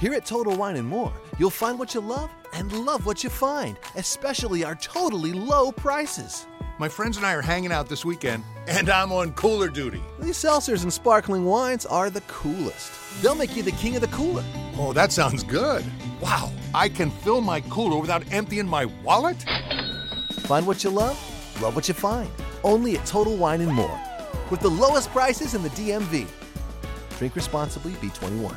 Here at Total Wine and More, you'll find what you love and love what you find, especially our totally low prices. My friends and I are hanging out this weekend, and I'm on cooler duty. These seltzers and sparkling wines are the coolest. They'll make you the king of the cooler. Oh, that sounds good. Wow, I can fill my cooler without emptying my wallet? Find what you love, love what you find. Only at Total Wine and More. With the lowest prices in the DMV. Drink responsibly, B21.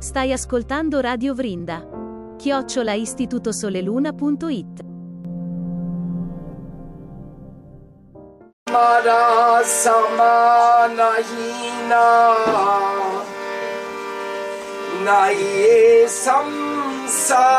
Stai ascoltando Radio Vrinda. Chiocciola istitutosoleluna.it Mara Samanahina Naye Samsara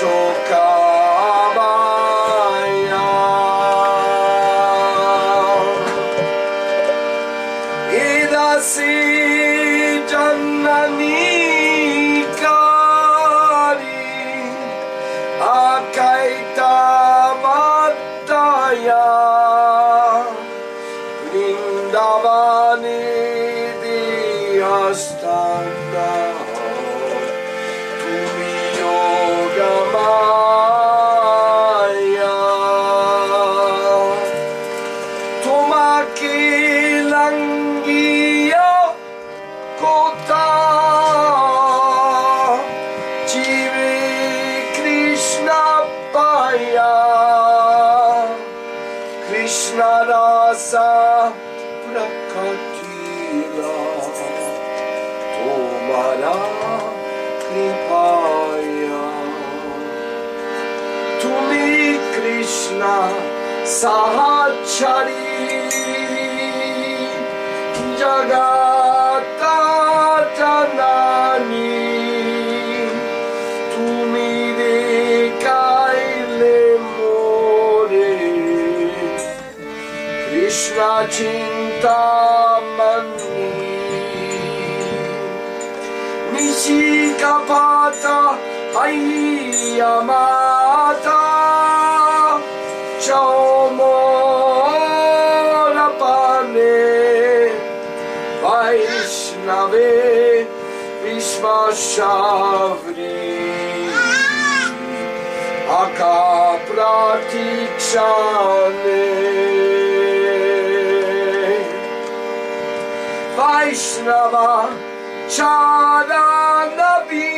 social Krishna Sahachari Jagatatanani Tumi Dekaile More Krishna Chintamani Nishikapata Hayama Mashavri Akapratichane Vaishnava Charanabi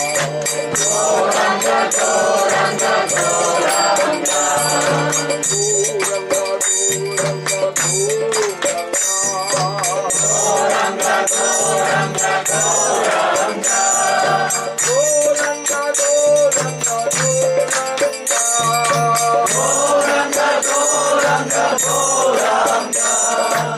oh Goranga, Goranga.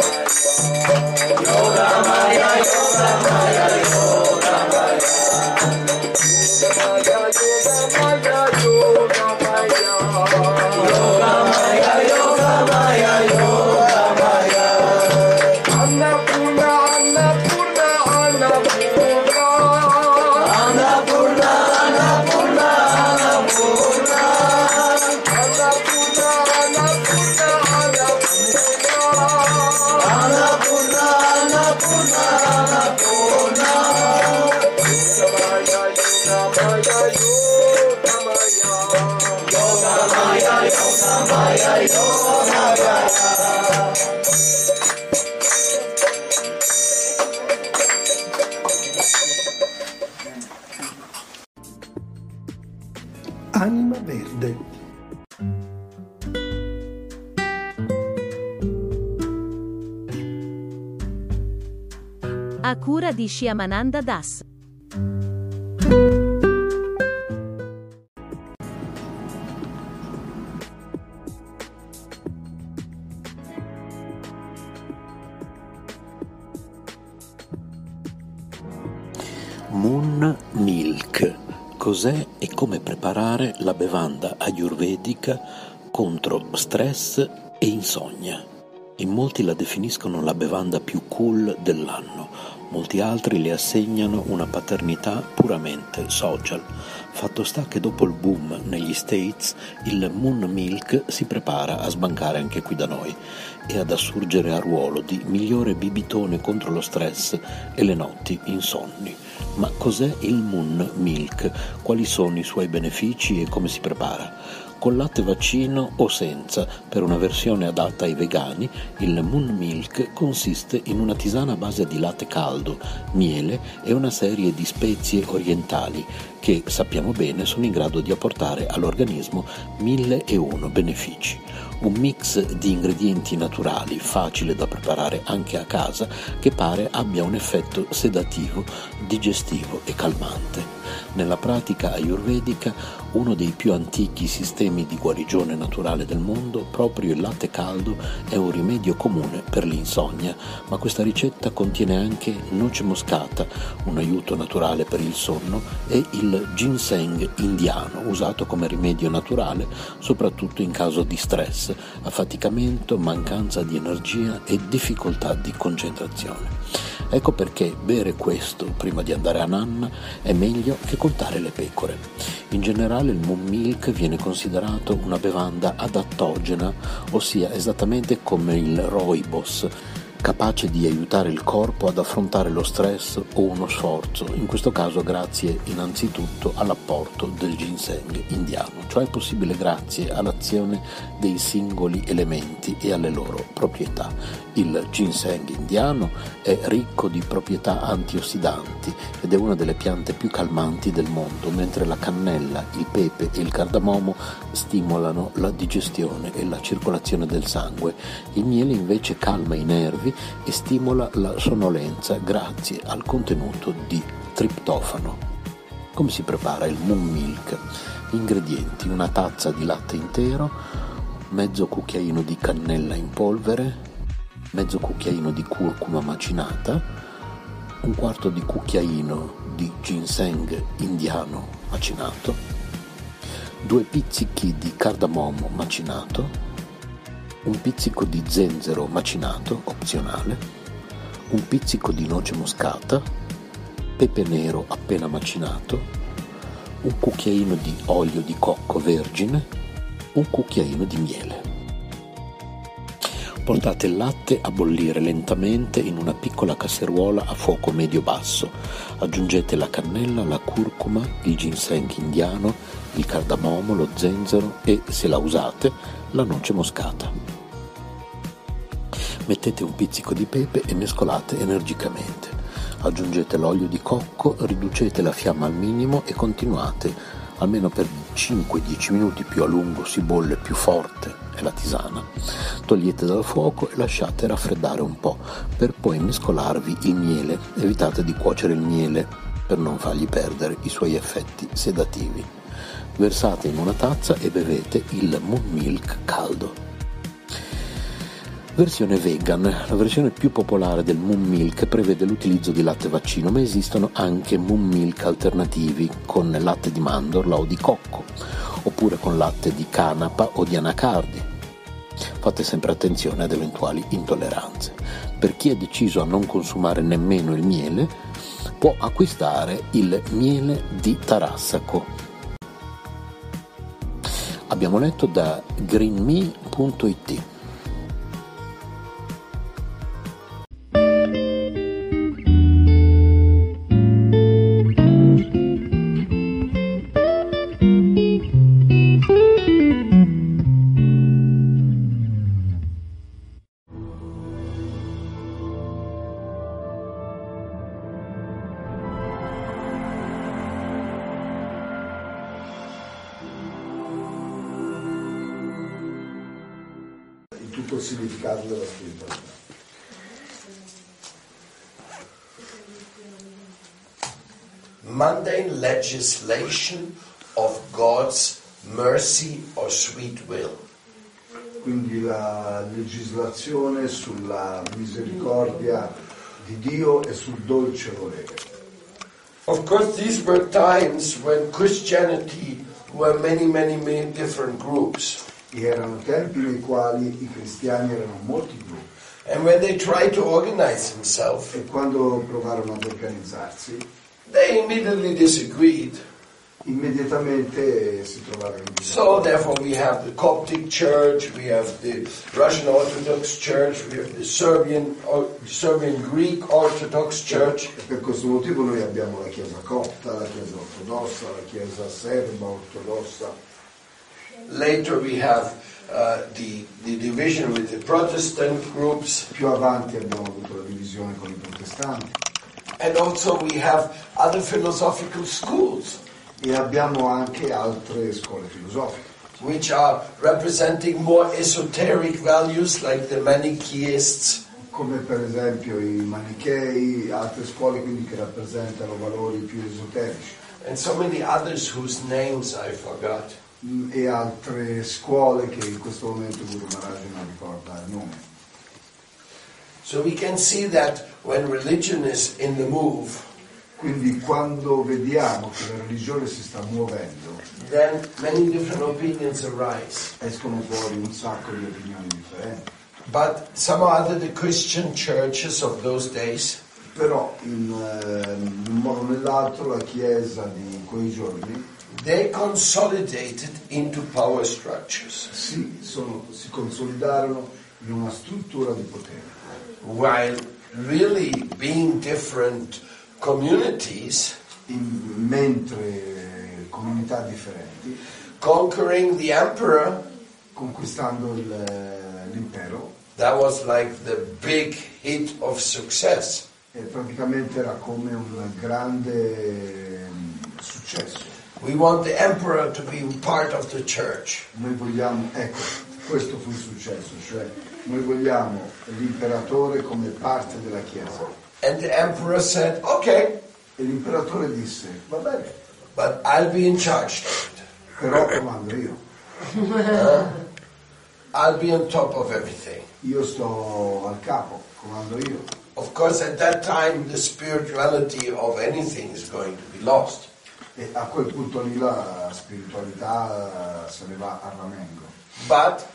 Chaitanya, Chaitanya, Chaitanya. Chaitanya, Chaitanya, Chaitanya. Annapurna, A cura di Shyamananda Das. Moon Milk. Cos'è e come preparare la bevanda ayurvedica contro stress e insonnia? In molti la definiscono la bevanda più cool dell'anno, molti altri le assegnano una paternità puramente social. Fatto sta che dopo il boom negli States il Moon Milk si prepara a sbancare anche qui da noi e ad assurgere a ruolo di migliore bibitone contro lo stress e le notti insonni. Ma cos'è il Moon Milk? Quali sono i suoi benefici e come si prepara? Con latte vaccino o senza. Per una versione adatta ai vegani, il Moon Milk consiste in una tisana a base di latte caldo, miele e una serie di spezie orientali che sappiamo bene sono in grado di apportare all'organismo 1001 benefici. Un mix di ingredienti naturali, facile da preparare anche a casa, che pare abbia un effetto sedativo, digestivo e calmante. Nella pratica ayurvedica, uno dei più antichi sistemi di guarigione naturale del mondo, proprio il latte caldo è un rimedio comune per l'insonnia, ma questa ricetta contiene anche noce moscata, un aiuto naturale per il sonno, e il ginseng indiano, usato come rimedio naturale soprattutto in caso di stress, affaticamento, mancanza di energia e difficoltà di concentrazione. Ecco perché bere questo prima di andare a nanna è meglio che contare le pecore. In generale il moon milk viene considerato una bevanda adattogena, ossia esattamente come il rooibos, capace di aiutare il corpo ad affrontare lo stress o uno sforzo, in questo caso grazie innanzitutto all'apporto del ginseng indiano, cioè è possibile grazie all'azione dei singoli elementi e alle loro proprietà. Il ginseng indiano è ricco di proprietà antiossidanti ed è una delle piante più calmanti del mondo, mentre la cannella, il pepe e il cardamomo stimolano la digestione e la circolazione del sangue. Il miele invece calma i nervi e stimola la sonnolenza grazie al contenuto di triptofano. Come si prepara il moon milk? Ingredienti: una tazza di latte intero, mezzo cucchiaino di cannella in polvere, mezzo cucchiaino di curcuma macinata, un quarto di cucchiaino di ginseng indiano macinato, due pizzichi di cardamomo macinato, un pizzico di zenzero macinato, opzionale, un pizzico di noce moscata, pepe nero appena macinato, un cucchiaino di olio di cocco vergine, un cucchiaino di miele. Portate il latte a bollire lentamente in una piccola casseruola a fuoco medio-basso. Aggiungete la cannella, la curcuma, il ginseng indiano, il cardamomo, lo zenzero e, se la usate, la noce moscata. Mettete un pizzico di pepe e mescolate energicamente. Aggiungete l'olio di cocco, riducete la fiamma al minimo e continuate almeno per 5-10 minuti più a lungo si bolle più forte è la tisana. Togliete dal fuoco e lasciate raffreddare un po' per poi mescolarvi il miele. Evitate di cuocere il miele per non fargli perdere i suoi effetti sedativi. Versate in una tazza e bevete il moon milk caldo. Versione vegan. La versione più popolare del Moon Milk prevede l'utilizzo di latte vaccino, ma esistono anche Moon Milk alternativi con latte di mandorla o di cocco, oppure con latte di canapa o di anacardi. Fate sempre attenzione ad eventuali intolleranze. Per chi è deciso a non consumare nemmeno il miele, può acquistare il miele di Tarassaco. Abbiamo letto da greenme.it. di tutto il significato della spiritualità. mundane legislation of God's mercy or sweet will. Quindi la legislazione sulla misericordia di Dio e sul dolce volere. Of course, these were times when Christianity were many, many, many different groups. Erano tempi nei quali i cristiani erano molti gruppi And when they tried to organize themselves, e quando provarono ad organizzarsi, they immediately disagreed. immediatamente si trovarono in So therefore we have the Coptic Church, we have the Russian Orthodox Church, we have the Serbian, or Serbian Greek Orthodox Church. E per questo motivo noi abbiamo la Chiesa copta, la Chiesa ortodossa, la Chiesa serba ortodossa later we have uh, the, the division with the Protestant groups, Più avanti abbiamo avuto la divisione con i protestanti. And also we have other philosophical schools. E abbiamo anche altre scuole filosofiche. Which are representing more esoteric values like the Manichaeists, come per esempio i manichei, altre scuole quindi che rappresentano valori più esoterici. And so many others whose names I forgot. Mm, e altre scuole che in questo momento Guru Maharaj non ricorda il nome. So we can see that when religion is in the move, Quindi quando vediamo che la religione si sta muovendo, then many different opinions arise. escono fuori un sacco di opinioni differenti. But somehow other the Christian churches of those days, Però in, eh, in un modo o nell'altro la Chiesa di quei giorni they consolidated into power structures. si, sono- si consolidarono in una struttura di potere, While really being different communities, In- mentre comunità differenti, conquering the emperor, conquistando il- l'impero, that was like the big hit of success. e praticamente era come un grande mm, successo. We want the emperor to be part of the church. Noi vogliamo, ecco, questo fu il successo, cioè noi vogliamo l'imperatore come parte della Chiesa. And the emperor said, okay, E l'imperatore disse, va bene, but I'll be in charge of it. però comando io, uh, I'll be on top of everything. io sto al capo, comando io. Of course, at that time, the spirituality of anything is going to be lost. E a quel punto lì la spiritualità se ne va a ramengo. But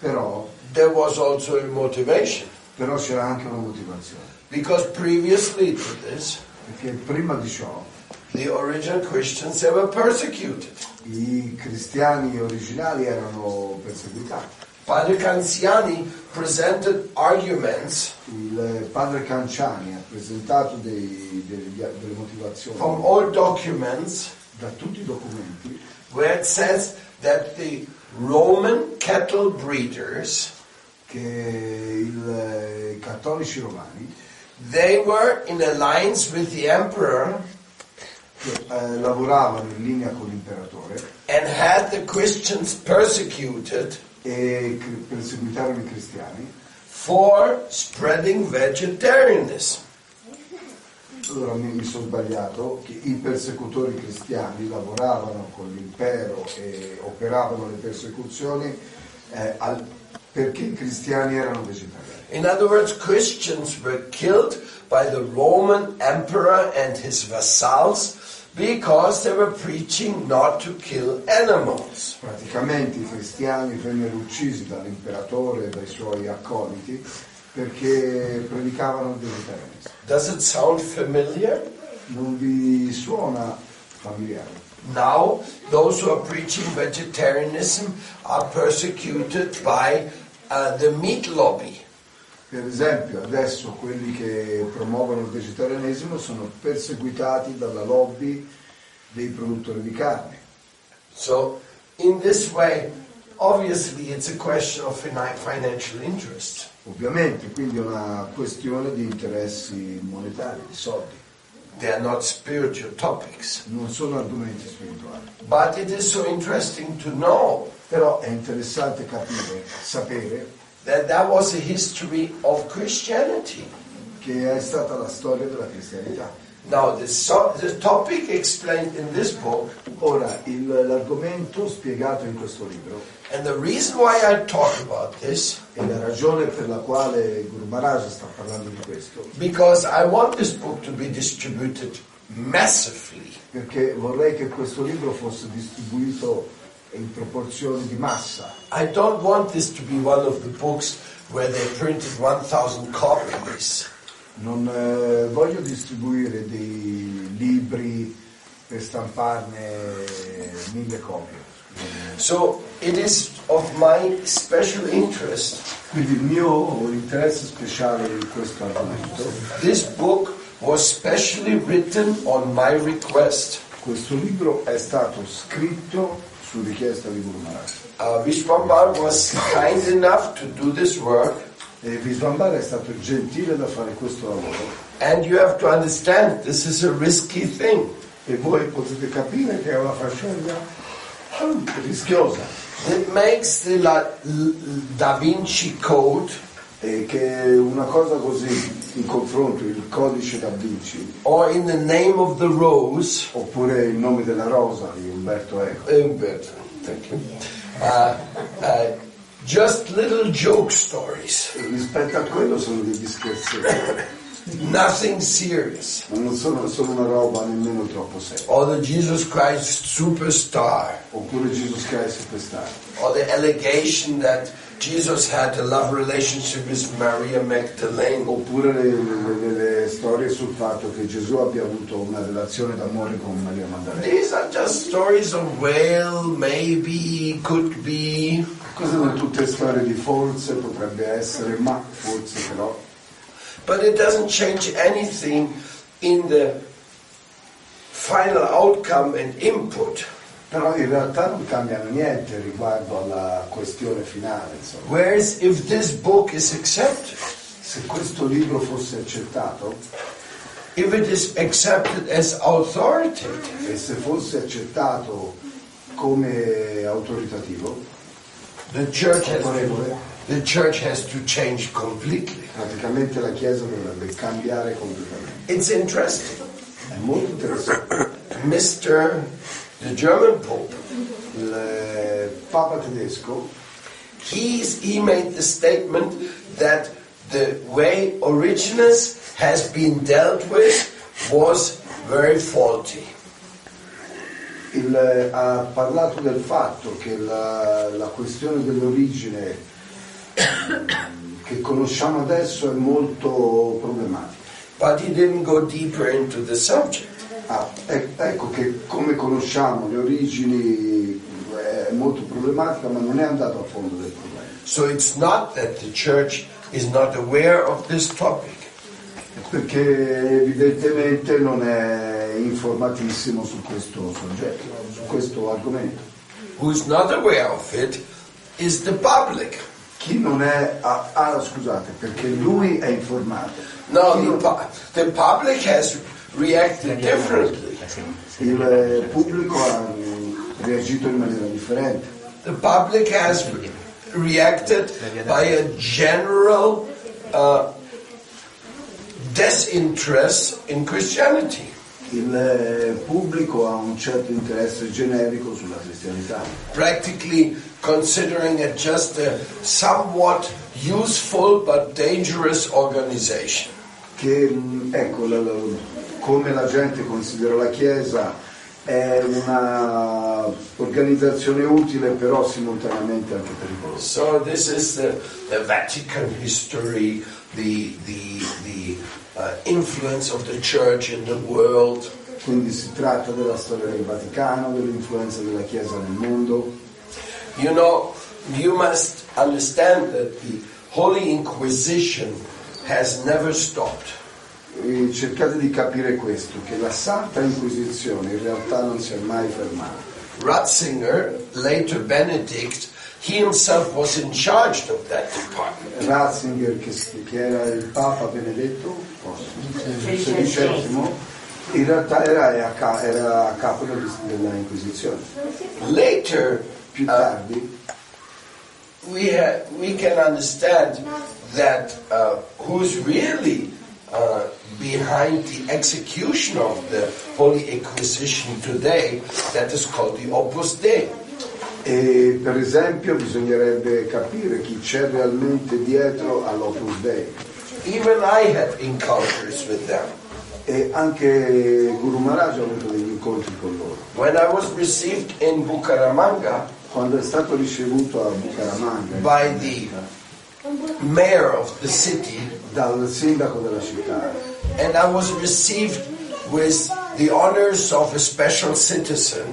Però, there was also a motivation. però c'era anche una motivazione, Because previously to this, perché prima di ciò the original Christians, were persecuted. i cristiani originali erano perseguitati. Padre Canziani presented arguments. Il padre Canciani ha presentato dei- degli- delle motivazioni. From old documents. Da tutti i documenti. Where it says that the Roman cattle breeders, che il- i cattolici romani they were in alliance with the emperor che eh, lavoravano in linea con l'imperatore and had the Christians persecuted e perseguitarono i cristiani. for spreading vegetarianism. Allora mi, mi sono sbagliato che i persecutori cristiani lavoravano con l'impero e operavano le persecuzioni eh, al- perché i cristiani erano vegetariani. In other words, Christians were killed by the Roman emperor and his vassals because they were preaching not to kill animals. Praticamente i cristiani vennero uccisi dall'imperatore e dai suoi accoliti perché predicavano il vegetarianismo. Does it sound familiar? Non vi suona familiare? Now, those who are preaching vegetarianism are persecuted by uh, the meat lobby. Per esempio, adesso quelli che promuovono il vegetarianesimo sono perseguitati dalla lobby dei produttori di carne. So, in this way, obviously, it's a question of financial interest. Ovviamente, quindi è una questione di interessi monetari, di soldi, They are not spiritual topics. non sono argomenti spirituali. But it is so interesting to know Però è interessante capire, sapere that that was a history of Christianity. che è stata la storia della cristianità. Now, the, so- the topic explained in this book, Ora, il- l'argomento spiegato in questo libro and the reason why I talk about this, e la ragione per la quale Guru Maharaj sta parlando di questo, because I want this book to be distributed massively. perché vorrei che questo libro fosse distribuito in proporzioni di massa. I don't want this to be one of the books where they printed 1,000 copies. Non eh, voglio distribuire dei libri per stamparne mille copie. So it is of my special interest. Quindi il mio interesse speciale in questo argomento, This book was specially written on my request. questo libro è stato scritto su richiesta di Guru Maharaj. Uh, Vishwambar was kind enough to do this work, E Visvambara è stato gentile da fare questo lavoro and you have to understand this is a risky thing. e voi potete capire che è una faccenda rischiosa It makes the La- Da Vinci Code e che una cosa così in confronto il codice da Vinci or in the name of the rose, oppure il nome della rosa di Umberto Eco. Umberto, thank you, uh, uh, just little joke stories, rispetto a quello sono degli scherzetti nothing serious. ma non sono, sono una roba nemmeno troppo seria. Or the Jesus Christ superstar, oppure Jesus Christ Superstar. Or the allegation that Jesus had a love relationship with Maria Magdalene. oppure le, le- le- le storie sul fatto che Gesù abbia avuto una relazione d'amore con Maria Maddalena These are just stories of well, maybe, could be. queste sono tutte storie di forse potrebbe essere ma forse però But it doesn't change anything in the final outcome and input. Però in realtà non cambiano niente riguardo alla questione finale, insomma. Whereas if this book is accepted, Se questo libro fosse accettato if it is accepted as authoritative, e se fosse accettato come autoritativo, the church has autorevole, the church has to change completely. praticamente la Chiesa dovrebbe cambiare completamente. It's interesting. È molto interessante. Mr. the German Pope, Il eh, Papa tedesco he's, he made the statement that the way Origenes has been dealt with was very faulty. il, eh, ha parlato del fatto che la, la questione dell'origine che conosciamo adesso è molto problematica. But he didn't go deeper into the subject. Ah, ecco che come conosciamo le origini eh, è molto problematica, ma non è andato a fondo del problema. So it's not that the church is not aware of this topic. Perché evidentemente non è informatissimo su questo soggetto, su questo argomento. Who's not aware of it is the public. Chi non è... Ah, ah, scusate, perché lui è informato. No, the, non- the public has reacted differently. il eh, pubblico ha reagito in maniera differente. The public has reacted by a general uh, disinterest in Christianity. Il eh, pubblico ha un certo interesse generico sulla cristianità. practically considering it just a somewhat useful but dangerous organization. Che ecco, come la gente considera la Chiesa è una organizzazione utile però simultaneamente anche pericolosa. So this is the, the Vatican history, the the the uh, influence of the church in the world. Quindi si tratta della storia del Vaticano, dell'influenza della Chiesa nel mondo. You know, you must understand that the Holy Inquisition. E cercate di capire questo, che la Santa Inquisizione in realtà non si è mai fermata. Ratzinger, later Benedict, he himself was in charge of that department. Ratzinger, che, era il Papa Benedetto XVI, in realtà era a, ca- era a capo del- della Inquisizione. Later, Più uh, tardi we, ha- we can understand that uh, who's really uh, behind the execution of the Holy Inquisition today, that is called the Opus Dei. E per esempio bisognerebbe capire chi c'è realmente dietro all'Opus Dei. Even I had encounters with them. E anche Guru Maharaj ha avuto degli incontri con loro. When I was received in Bucaramanga Quando è stato ricevuto a Bucaramanga by the mayor of the city, dal sindaco della città and I was received with the honors of a special citizen,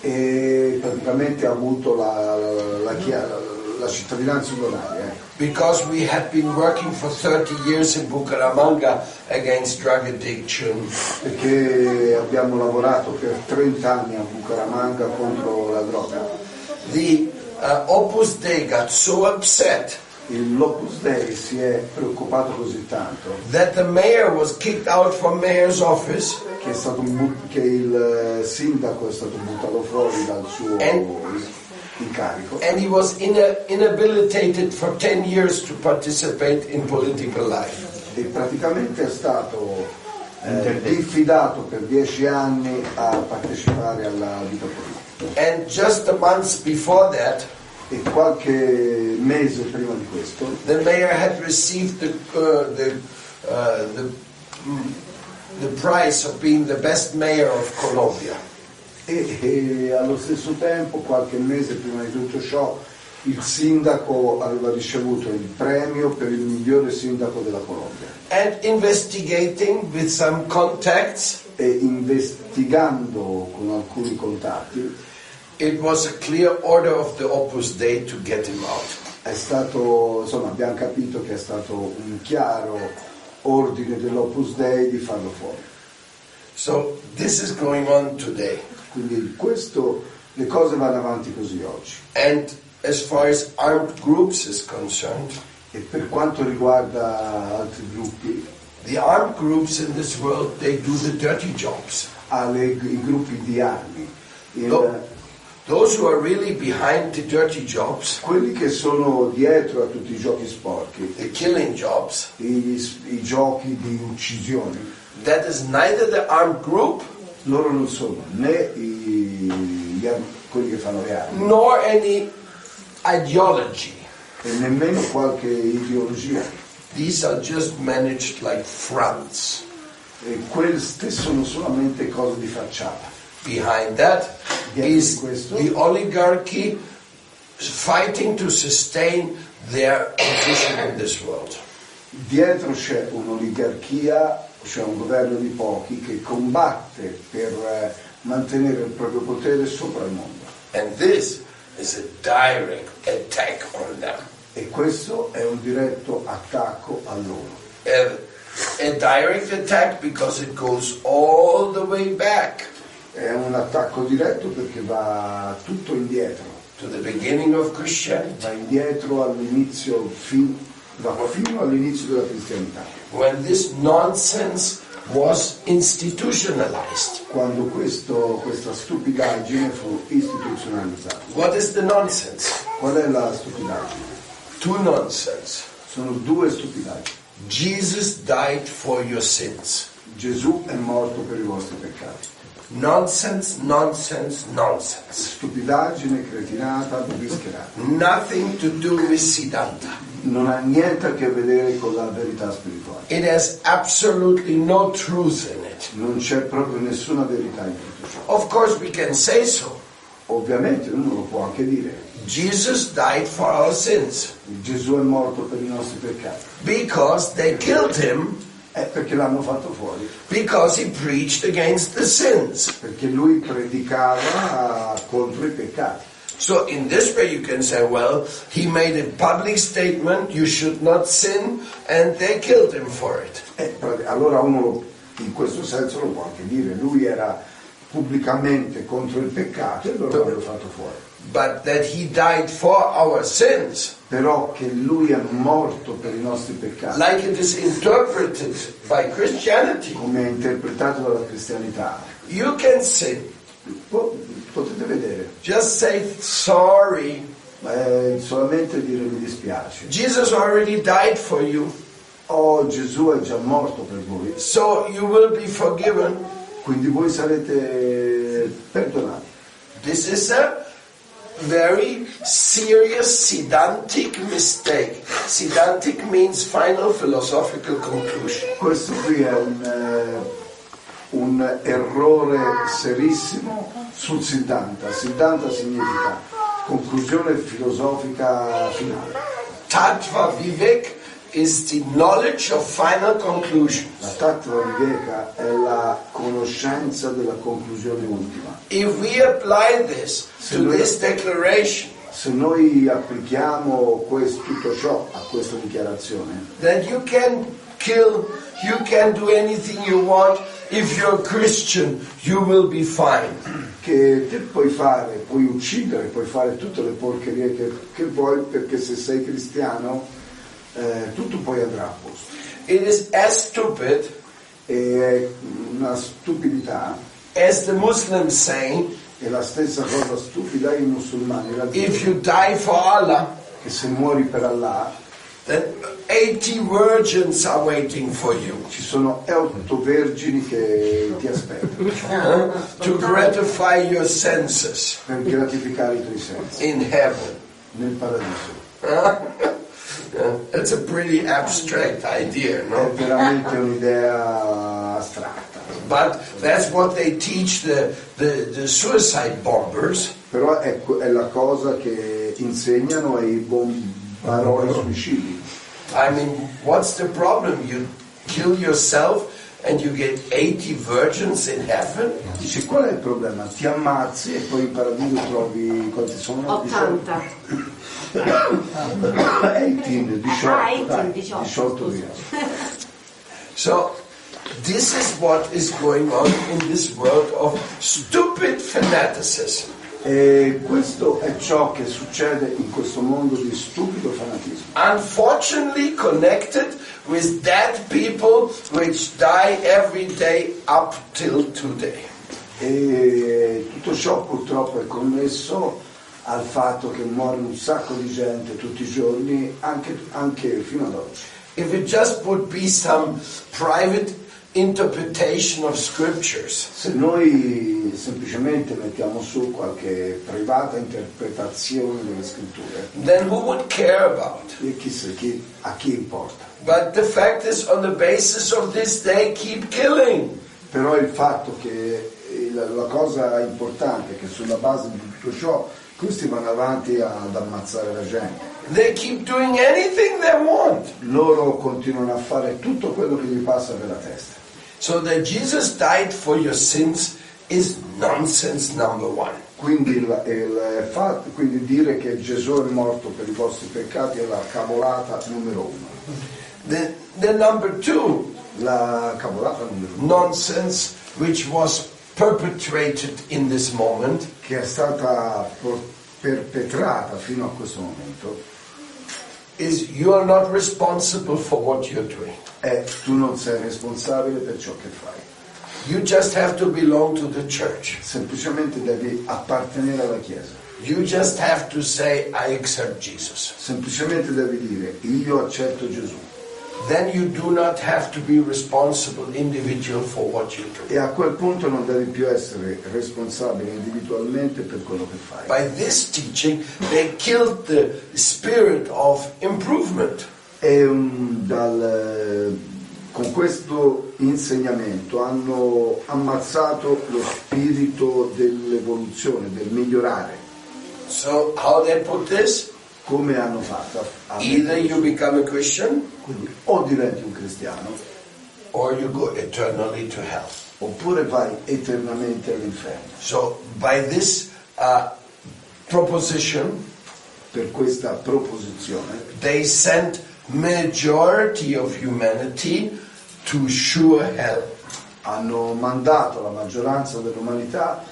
e praticamente ha avuto la, la, la la cittadinanza onoraria. ecco. because we had been working for 30 years in Bucaramanga against drug addiction. perché abbiamo lavorato per 30 anni a Bucaramanga contro la droga. The uh, Opus Dei got so upset Lopus Dei si è preoccupato così tanto that the mayor was kicked out from mayor's office che, è stato but- che il eh, sindaco è stato buttato fuori dal suo And- incarico and he was ina- inhabilitated for 10 years to participate in political life. e praticamente è stato eh, diffidato per dieci anni a partecipare alla vita politica. And just a month before that, E qualche mese prima di questo the mayor had received the, uh, the, uh, the, mm, the prize of being the best mayor of Colombia. e, e allo stesso tempo, qualche mese prima di tutto ciò, il sindaco aveva ricevuto il premio per il migliore sindaco della Colombia. And investigating with some contacts, E investigando con alcuni contatti it was a clear order of the Opus Dei to get him out. è stato, insomma, abbiamo capito che è stato un chiaro ordine dell'Opus Dei di farlo fuori. So this is going on today. Quindi questo, le cose vanno avanti così oggi. And as far as armed groups is concerned, E per quanto riguarda altri gruppi, the armed groups in this world, they do the dirty jobs. alle- i gruppi di armi, il- are really behind the dirty jobs, quelli che sono dietro a tutti i giochi sporchi, the killing jobs, i, i giochi di uccisione, that is neither the armed group loro non sono né i- gli quelli che fanno le armi nor any ideology. e nemmeno qualche ideologia. These are just managed like fronts. E queste sono solamente cose di facciata. Behind that is the oligarchy fighting to sustain their position in this world. Dietro c'è un'oligarchia, c'è un governo di pochi che combatte per eh, mantenere il proprio potere sopra il mondo. And this is a direct attack on them. E questo è un diretto attacco a loro. A, a direct attack because it goes all the way back È un attacco diretto perché va tutto indietro, to the beginning of Christianity. va indietro all'inizio, fin- va fino all'inizio della cristianità, when this nonsense was institutionalized. quando questo- questa stupidaggine fu istituzionalizzata. What is the nonsense? Qual è la stupidaggine? Two nonsense. Sono due stupidaggini. Jesus died for your sins. Gesù è morto per i vostri peccati. Nonsense, nonsense, nonsense. Stupidaggine, cretinata, bischerata. Nothing to do with Siddhanta. Non ha niente a che vedere con la verità spirituale. It has absolutely no truth in it. Non c'è proprio nessuna verità in tutto ciò. Of course, we can say so. Ovviamente uno lo può anche dire. Jesus died for our sins Gesù è morto per i nostri peccati. because they killed him Perché l'hanno fatto fuori. because he preached against the sins. Perché lui predicava contro i peccati. So in this way you can say, well, he made a public statement, you should not sin, and they killed him for it. Eh, allora uno in questo senso lo può anche dire. Lui era pubblicamente contro il peccato e loro l'hanno fatto fuori. But that he died for our sins, Però che lui è morto per i nostri peccati. like it is interpreted by Christianity, come è interpretato dalla cristianità, you can sin. po- potete vedere, Just say sorry. è solamente dire mi dispiace. Jesus already died for you, Oh, Gesù è già morto per voi, so you will be forgiven. quindi voi sarete perdonati. This is a very serious Siddhantic mistake. Siddhantic means final philosophical conclusion. Questo qui è un, eh, un errore serissimo sul Siddhanta. Siddhanta significa conclusione filosofica finale. Tattva Vivek is the knowledge of final conclusion. La Tattva Viveka è la conoscenza della conclusione ultima. If we apply this to this declaration, Se noi applichiamo questo- tutto ciò a questa dichiarazione, that you can kill, you can do anything you want. If you're Christian, you will be fine. che te puoi fare, puoi uccidere, puoi fare tutte le porcherie che, che vuoi perché se sei cristiano eh, tutto poi andrà a posto. It is as stupid è una stupidità, as the Muslims say, è la stessa cosa stupida i musulmani la if dicono, you die for Allah, che se muori per Allah then 80 virgins are waiting for you ci sono otto vergini che ti aspettano to gratify your senses per gratificare i tuoi sensi in heaven. nel paradiso. Uh, yeah, That's a pretty abstract idea, È no? veramente un'idea astratta, But that's what they teach the, the, the suicide bombers. però è, è la cosa che insegnano ai bombaroli suicidi. I mean, what's the problem? You kill yourself and you get 80 virgins in heaven? Dice qual è il problema? Ti ammazzi e poi in paradiso trovi quanti sono? 80. 18, 18, Ah, 18, dai, 18, 18 via. So, this is what is going on in this world of stupid fanaticism. E questo è ciò che succede in questo mondo di stupido fanatismo. Unfortunately, connected with dead people which die every day up till today. E tutto ciò purtroppo è connesso al fatto che muore un sacco di gente tutti i giorni, anche, anche fino ad oggi. If it just would be some private interpretation of scriptures, Se noi semplicemente mettiamo su qualche privata interpretazione delle scritture, then who would care about? e chissà chi, a chi importa. But the fact is, on the basis of this, they keep killing. Però il fatto che eh, la, la cosa importante è che sulla base di tutto ciò questi vanno avanti ad ammazzare la gente. They keep doing anything they want. Loro continuano a fare tutto quello che gli passa per la testa. So that Jesus died for your sins is nonsense number one. Quindi, il- il fatto- quindi dire che Gesù è morto per i vostri peccati è la cavolata numero uno. The, the number two La cavolata numero uno nonsense which was perpetrated in this moment che è stata perpetrata fino a questo momento is you are not responsible for what you're doing. è tu non sei responsabile per ciò che fai. You just have to belong to the church. Semplicemente devi appartenere alla Chiesa. You just have to say, I accept Jesus. Semplicemente devi dire io accetto Gesù. Then you do not have to be responsible individual for what you do. E a quel punto non devi più essere responsabile individualmente per quello che fai. By this teaching, they killed the spirit of improvement. E um, dal, eh, con questo insegnamento hanno ammazzato lo spirito dell'evoluzione, del migliorare. So, how they put this? Come hanno fatto? a- Either you become a Christian Quindi o diventi un cristiano or you go eternally to hell. oppure vai eternamente all'inferno. So, by this uh, proposition, Per questa proposizione they sent majority of humanity to sure hell. hanno mandato la maggioranza dell'umanità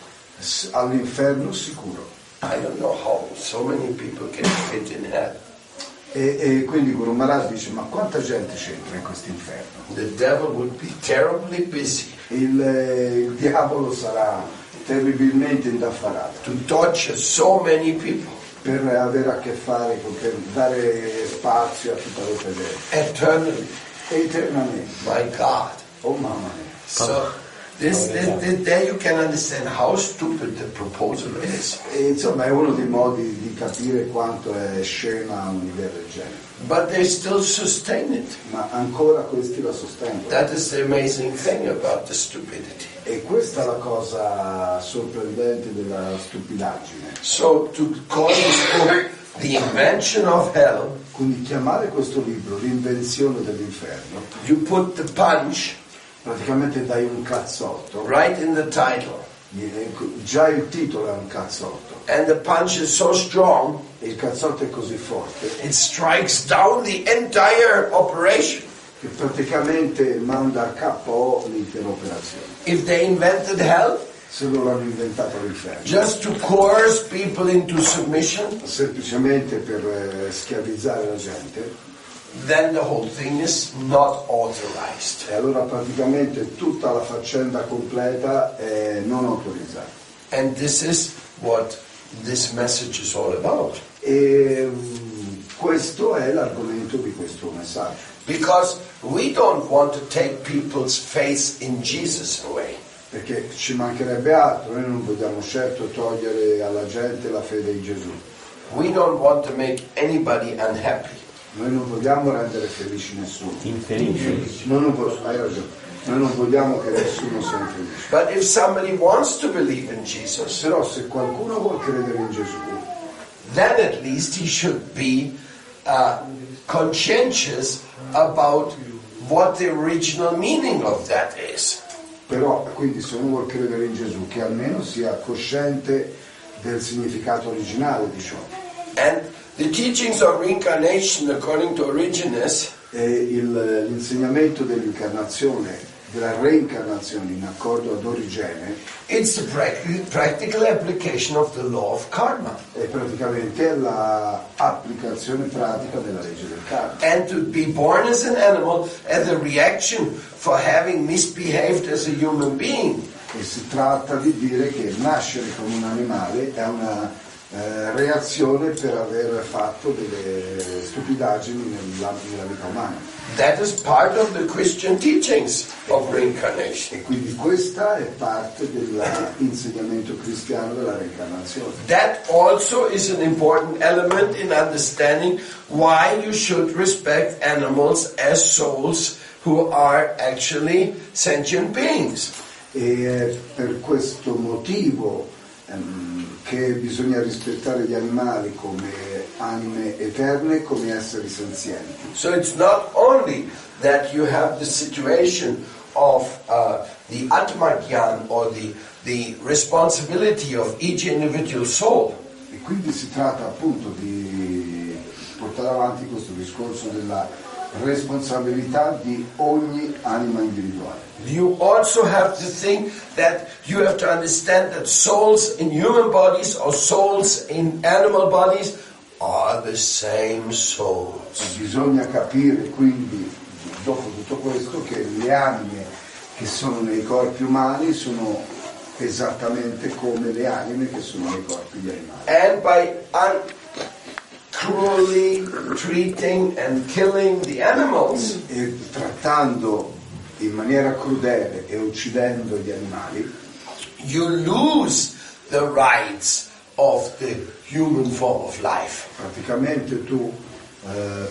all'inferno sicuro. I don't know how so many people can fit in hell. E, e quindi Guru Maharaj dice ma quanta gente c'entra in questo inferno? The devil would be terribly busy Il, eh, il diavolo sarà terribilmente indaffarato to torture so many people per avere a che fare con per dare spazio a tutta gente. eternally. Eternamente. My God. Oh mamma mia. So, this, this, this, there you can understand how stupid the proposal is. E, insomma è uno dei modi di capire quanto è scema un'idea del genere. But they still sustain it. Ma ancora questi la sostengono. That is the amazing thing about the stupidity. E questa è la cosa sorprendente della stupidaggine. So, to call this book The Invention of Hell, Quindi chiamare questo libro l'invenzione dell'inferno, you put the punch praticamente dai un cazzotto right in the title. Già il titolo è un cazzotto. And the punch is so strong, il cazzotto è così forte it strikes down the entire operation. che praticamente manda a capo l'intera operazione. If they invented hell Se loro hanno inventato l'inferno, just to coerce people into submission, semplicemente per eh, schiavizzare la gente, then the whole thing is not authorized. e allora praticamente tutta la faccenda completa è non autorizzata. And this is what this message is all about. E mm, questo è l'argomento di questo messaggio. Because we don't want to take people's faith in Jesus away. Perché ci mancherebbe altro, noi non vogliamo certo togliere alla gente la fede in Gesù. We don't want to make anybody unhappy. Noi non vogliamo rendere felici nessuno. Infelici. Noi non, vo- hai ragione. Noi non vogliamo che nessuno sia infelice. But if somebody wants to believe in Jesus, Però se qualcuno vuole credere in Gesù, then at least he should be uh, conscientious about what the original meaning of that is. però quindi se uno vuole credere in Gesù, che almeno sia cosciente del significato originale di ciò. And the teachings of reincarnation, according to Origenes, il- l'insegnamento dell'incarnazione, della reincarnazione in accordo ad Origene, it's the prac- practical application of the law of karma. è praticamente l'applicazione pratica della legge del karma. And to be born as an animal as a reaction for having misbehaved as a human being. E si tratta di dire che nascere come un animale è una eh, reazione per aver fatto delle stupidaggini nella, nella vita umana. That is part of the Christian teachings of reincarnation. E quindi questa è parte dell'insegnamento cristiano della reincarnazione. That also is an important element in understanding why you should respect animals as souls who are actually sentient beings. E è per questo motivo ehm, che bisogna rispettare gli animali come anime eterne, come esseri senzienti. So it's not only that you have the situation of uh, the Atmagyan or the, the responsibility of each individual soul, E quindi si tratta appunto di portare avanti questo discorso della responsabilità di ogni anima individuale. you also have to think that you have to understand that souls in human bodies or souls in animal bodies are the same souls. Bisogna capire quindi, dopo tutto questo, che le anime che sono nei corpi umani sono esattamente come le anime che sono nei corpi di animali. Cruelly treating and killing the animals, E trattando in maniera crudele e uccidendo gli animali, you lose the rights of the human form of life. praticamente tu eh,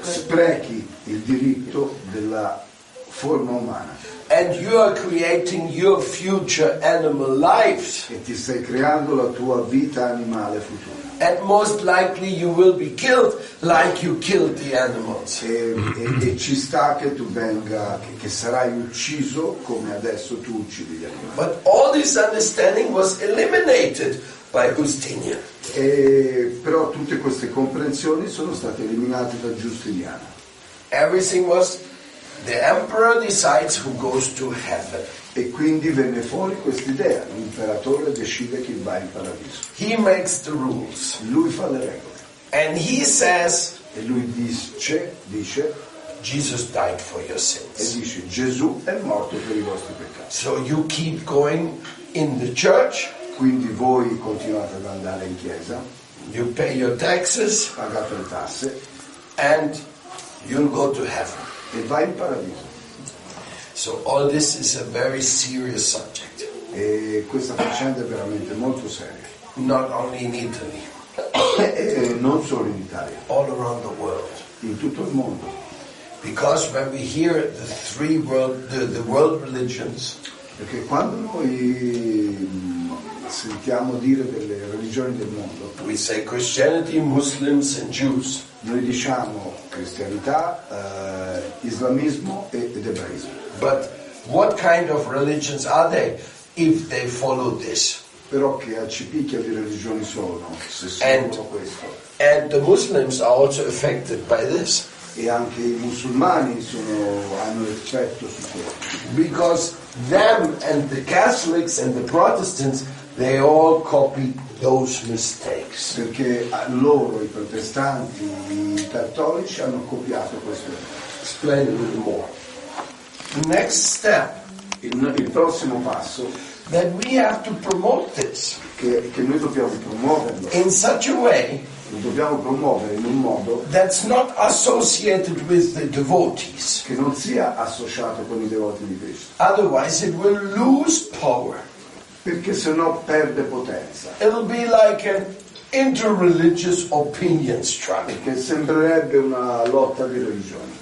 sprechi il diritto della forma umana And you are creating your future animal lives. e ti stai creando la tua vita animale futura. And most likely you will be killed like you killed the animals. E, e- e ci sta che tu venga, che, che sarai ucciso come adesso tu uccidi gli animali. But all this understanding was eliminated by Justinian. E, però tutte queste comprensioni sono state eliminate da Giustiniano. Everything was the emperor decides who goes to heaven. E quindi venne fuori quest'idea, l'imperatore decide chi va in paradiso. He makes the rules. Lui fa le regole And he says, e lui dice, dice, Jesus died for your e sins. dice Gesù è morto per i vostri peccati. So you keep going in the church, Quindi voi continuate ad andare in chiesa, you pay your taxes, pagate le tasse and you'll go to heaven. E vai in paradiso. So all this is a very serious subject, E questa faccenda è veramente molto seria. not only in Italy, E non solo in Italia, all around the world. in tutto il mondo. Because when we hear the three world, the, the world religions, Perché quando noi sentiamo dire delle religioni del mondo, we say Christianity, Muslims, and Jews. noi diciamo cristianità, eh, islamismo e- ed ebraismo. But what kind of religions are they? if they follow this. Però che accipicchia di religioni sono, se seguono questo. And the Muslims are also affected by this. E anche i musulmani sono- hanno effetto su questo. Because them and the Catholics and the Protestants, they all copy those mistakes. Perché loro, i protestanti, i cattolici, hanno copiato questo. Explain a little more. The next step Il, il prossimo passo that we have to promote this che, che noi dobbiamo promuoverlo, in such a way lo dobbiamo promuovere in un modo that's not associated with the devotees. che non sia associato con i devoti di Cristo, Otherwise, it will lose power. Perché sennò perde potenza. It'll be like an interreligious opinion struggle. Perché sembrerebbe una lotta di religioni.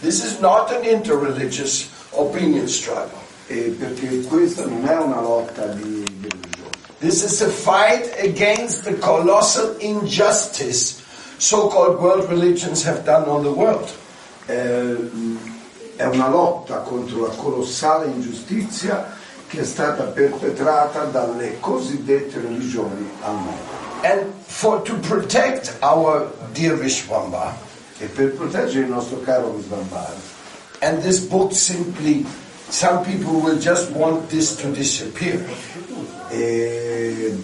This is not an interreligious opinion struggle. E perché questa non è una lotta di, di religione. This is a fight against the colossal injustice so-called world religions have done on the world. Eh, è una lotta contro la colossale ingiustizia che è stata perpetrata dalle cosiddette religioni al mondo. And for to protect our dear Vishwamba, E per proteggere il nostro caro Visvambara, and this book simply, some people will just want this to disappear. e,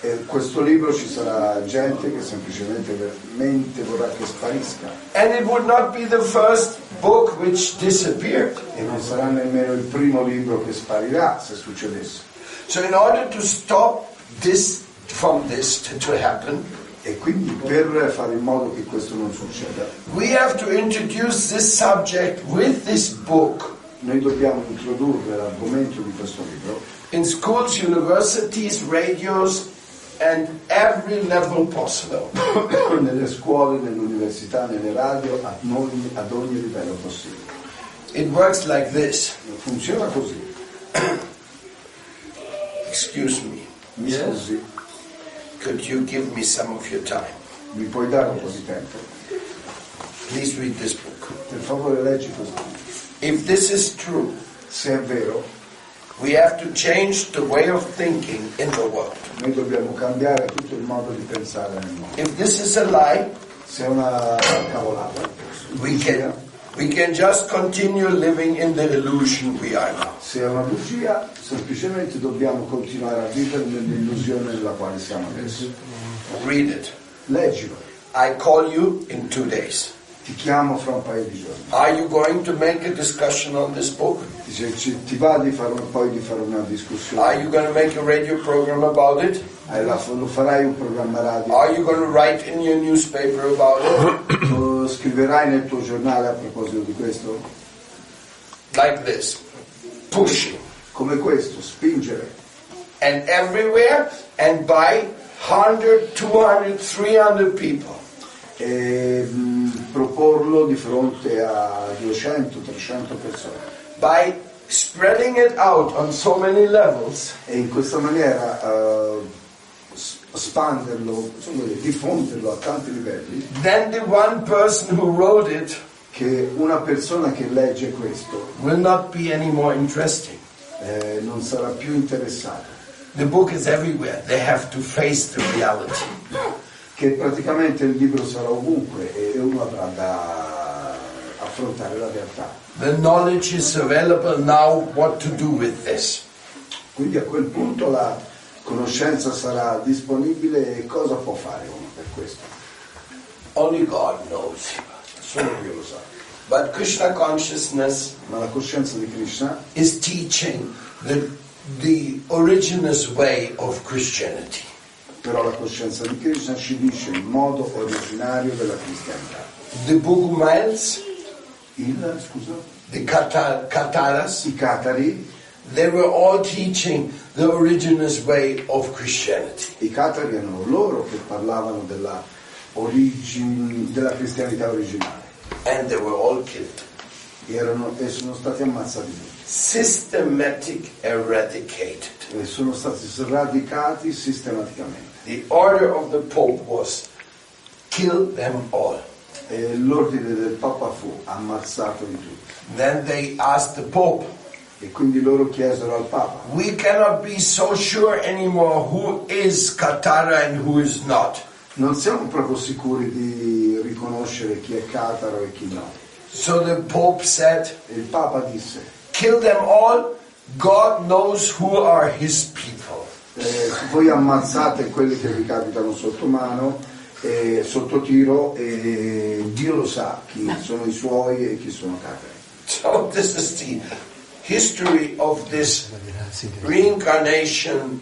e questo libro ci sarà gente che semplicemente veramente vorrà che sparisca. And it would not be the first book which disappeared. E non sarà nemmeno il primo libro che sparirà se succedesse. So in order to stop this from this to, to happen, E quindi per fare in modo che questo non succeda, we have to introduce this subject with this book noi dobbiamo introdurre l'argomento di questo libro in schools, universities, radios, and every level possible. nelle scuole, nelle università, nelle radio, ad ogni, ad ogni livello possibile. It works like this. Funziona così. Excuse me. Mi scusi, Could you give me some of your time? mi puoi dare un po' di tempo? Please read this book. Per favore leggi questo. If this is true, Se è vero, we have to change the way of thinking in the world. noi dobbiamo cambiare tutto il modo di pensare nel mondo. If this is a lie, Se è una cavolata, we can we can just continue living in the illusion we are now. se è una bugia, semplicemente dobbiamo continuare a vivere nell'illusione nella quale siamo adesso. Read it. Leggilo, I call you in two days. Ti chiamo fra un paio di giorni. Are you going to make a discussion on this book? Ci- ti va di fare un- poi di fare una Are discussione, you going to make a radio program about it? Eh, la- lo farai un programma radio, Are you going to write in your newspaper about it? lo scriverai nel tuo giornale a proposito di questo? Like this. Pushing. Come questo, spingere. And everywhere and by 100, 200, 300 people. e mh, proporlo di fronte a 200-300 persone. By spreading it out on so many levels, E in questa maniera s- spanderlo, insomma, diffonderlo a tanti livelli, then the one person who wrote it che una persona che legge questo will not be any more interesting. eh, non sarà più interessata, The book is everywhere. They have to face the reality. Che praticamente il libro sarà ovunque e uno avrà da affrontare la realtà. The knowledge is available now what to do with this. Quindi a quel punto la conoscenza sarà disponibile e cosa può fare uno per questo? Only God knows. Solo Dio lo sa. But Krishna consciousness Ma la coscienza di Krishna is teaching the, the originous way of Christianity. Però la coscienza di Krishna ci dice il modo originario della cristianità. The Bhugumals, Il, scusa? the Kataras, I catari, they were all teaching the originous way of Christianity. i catari erano loro che parlavano della, origine, della cristianità originale And they were all killed. Erano- e sono stati ammazzati tutti. Systematic eradicated. E sono stati sradicati sistematicamente. The order of the Pope was kill them all. E l'ordine del Papa fu ammazzato di tutti. Then they asked the Pope, E quindi loro chiesero al Papa, We cannot be so sure anymore who is Katara and who is not. non siamo proprio sicuri di riconoscere chi è Cataro e chi no. So the Pope said, il Papa disse, Kill them all. God knows who are his people. Eh, voi ammazzate quelli che vi capitano sotto mano, eh, sotto tiro, e Dio lo sa chi sono i suoi e chi sono Catari. So this is the history of this reincarnation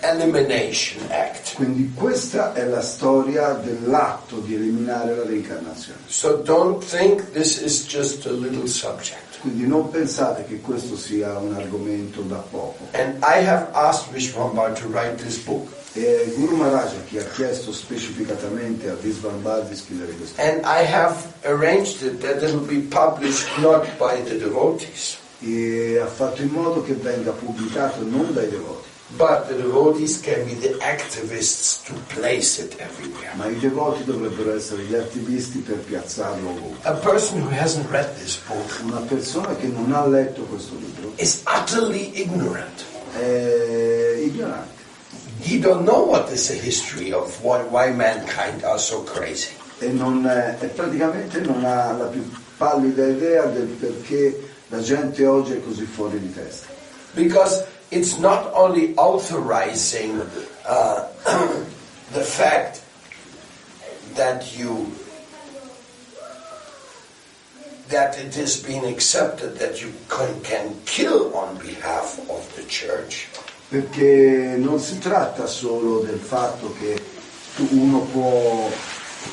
elimination act. Quindi questa è la storia dell'atto di eliminare la reincarnazione. So don't think this is just a little subject. Quindi non pensate che questo sia un argomento da poco. And I have asked Vishwambar to write this book. E Guru Maharaja che ha chiesto specificatamente a Visvambar di scrivere questo And I have arranged it that it will be published not by the devotees, e ha fatto in modo che venga pubblicato non dai devoti, but the devotees can be the activists to place it everywhere. ma i devoti dovrebbero essere gli attivisti per piazzarlo ovunque. A person who hasn't read this book Una persona che non ha letto questo libro is utterly ignorant. è ignorante, He don't know what is the history of why, why mankind are so crazy. e, non, è- e praticamente non ha la più pallida idea del perché la gente oggi è così fuori di testa. Because it's not only authorizing uh, the fact that you that it has been accepted that you can, can kill on behalf of the church, Perché non si tratta solo del fatto che uno può,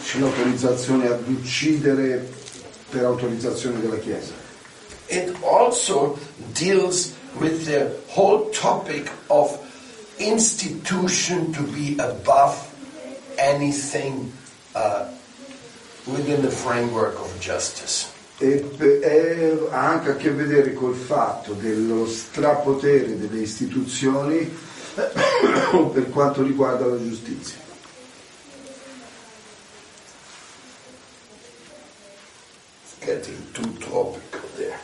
c'è l'autorizzazione ad uccidere per autorizzazione della Chiesa, it also deals with the whole topic of institution to be above anything uh, within the framework of justice. e ha anche a che vedere col fatto dello strapotere delle istituzioni per quanto riguarda la giustizia. It's getting too tropical there.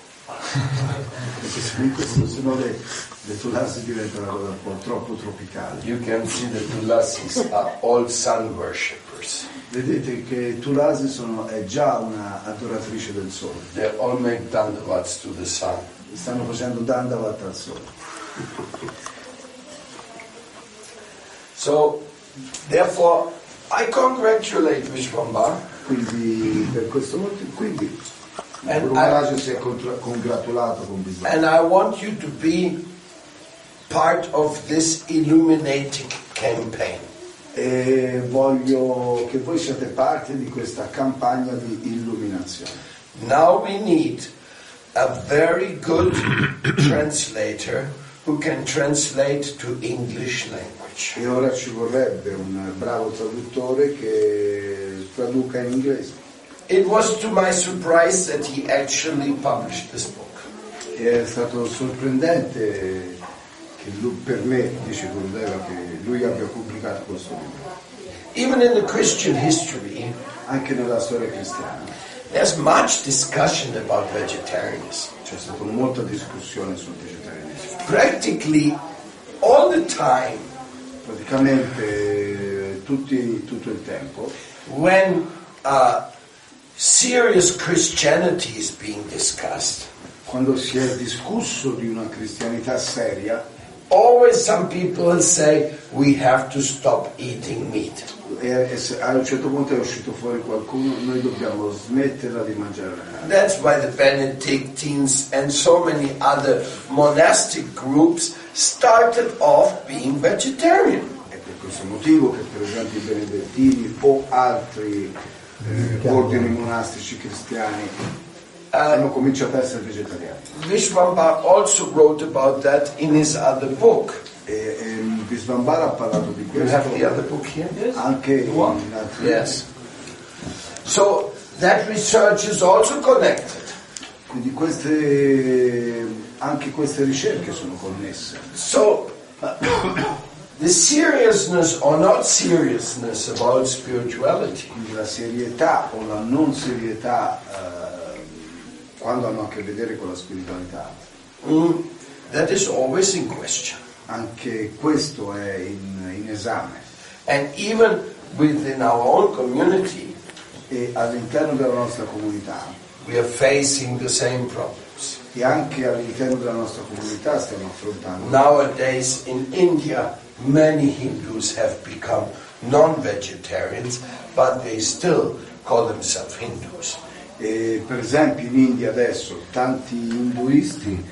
Perché se no le, le tulasi diventano un po' troppo tropicale. You can see the Tulasis are all sun worshippers. Vedete che Tulasi sono, è già una adoratrice del sole, They all make dandavats to the sun. stanno facendo dandavat al sole. So, therefore, I congratulate Vishwambar Quindi per questo motivo, quindi And Guru si è congratulato con Bisogno. and I want you to be part of this illuminating campaign. E voglio che voi siate parte di questa campagna di illuminazione. Now we need a very good translator who can translate to English language. E ora ci vorrebbe un bravo traduttore che traduca in inglese. It was to my surprise that he actually published this book. E è stato sorprendente che lui, per me, dice Gurudeva, che lui abbia pubblicato questo libro. Even in the Christian history, Anche nella storia cristiana there's much discussion about vegetarianism. c'è stata molta discussione sul vegetarianesimo. Practically all the time, Praticamente eh, tutti- tutto il tempo, when uh, serious Christianity is being discussed, quando si è discusso di una cristianità seria, always some people say we have to stop eating meat. e- e a un certo punto è uscito fuori qualcuno, noi dobbiamo smetterla di mangiare la. That's why the Benedictines and so many other monastic groups started off being vegetarian. È per questo motivo che per esempio i benedettini o altri eh, ordini monastici cristiani hanno cominciato a essere vegetariani. Vishwambar also wrote about that in his other book. E, e Visvambara ha parlato di You have the other questo book here? anche in altri Yes. So that research is also connected. Quindi queste, anche queste ricerche sono connesse. So the seriousness or not seriousness about spirituality Quindi la serietà o la non serietà eh, quando hanno a che vedere con la spiritualità Mm, that is always in question. Anche questo è in, in esame. And even within our own community, E all'interno della nostra comunità we are facing the same problems. e anche all'interno della nostra comunità stiamo affrontando. Nowadays in India, many Hindus have become non-vegetarians, but they still call themselves Hindus. E per esempio in India adesso tanti induisti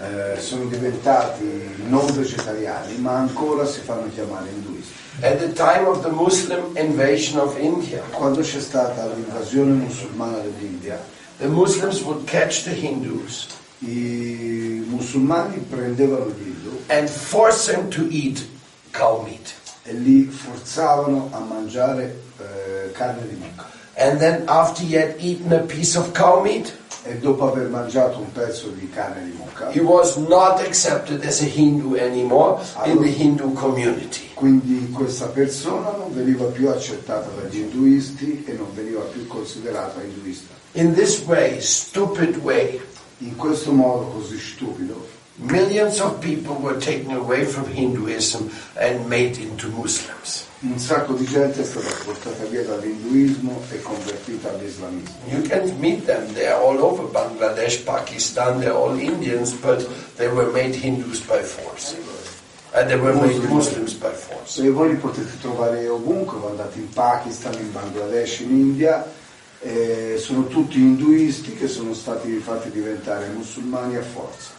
eh, sono diventati non vegetariani, ma ancora si fanno chiamare induisti. At the time of the Muslim invasion of India, Quando c'è stata l'invasione musulmana dell'India, the Muslims would catch the Hindus i musulmani prendevano gli hindu and force them to eat cow meat. e li forzavano a mangiare eh, carne di mucca. And then after he had eaten a piece of cow meat, E dopo aver mangiato un pezzo di carne di mucca, he was not accepted as a Hindu anymore in the Hindu community. quindi questa persona non veniva più accettata dagli induisti e non veniva più considerata induista. In this way, stupid way, In questo modo così stupido, millions of people were taken away from Hinduism and made into Muslims. un sacco di gente è stata portata via dall'induismo e convertita all'islamismo. You can meet them. They're all over Bangladesh, Pakistan. They're all Indians, but they were made Hindus by force, and they were made Muslims by force. E voi li potete trovare ovunque, andate in Pakistan, in Bangladesh, in India, eh, sono tutti induisti che sono stati fatti diventare musulmani a forza.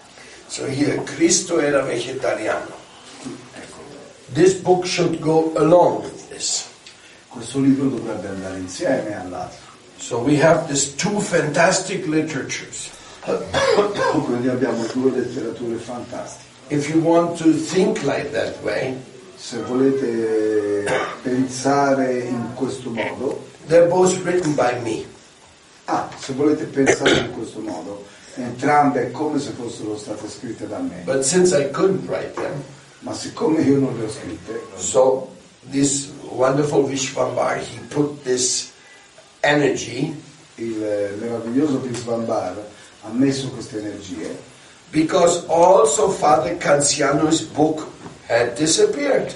So here, Cristo era vegetariano. This book should go along with this. questo libro dovrebbe andare insieme all'altro. So we have these two fantastic literatures. Quindi abbiamo due letterature fantastiche. If you want to think like that way, Se volete pensare in questo modo, they're both written by me. ah, se volete pensare in questo modo, entrambe come se fossero state scritte da me, But since I couldn't write them, ma siccome io non le ho scritte, so this wonderful Vishwambar, he put this energy il meraviglioso Visvambar ha messo queste energie because also Father Canziano's book had disappeared.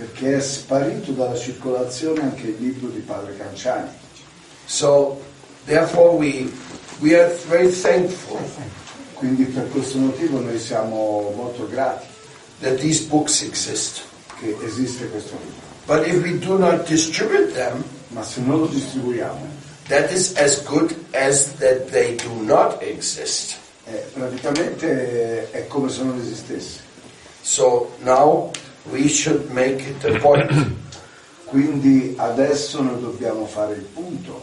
perché è sparito dalla circolazione anche il libro di padre Canciani. So therefore we we are very thankful Quindi per questo motivo noi siamo molto grati that these books exist. che esiste questo libro. But if we do not distribute them, Ma se non lo distribuiamo, that is as good as that they do not exist. eh, praticamente è come se non esistesse. So now we should make it a point Quindi adesso noi dobbiamo fare il punto.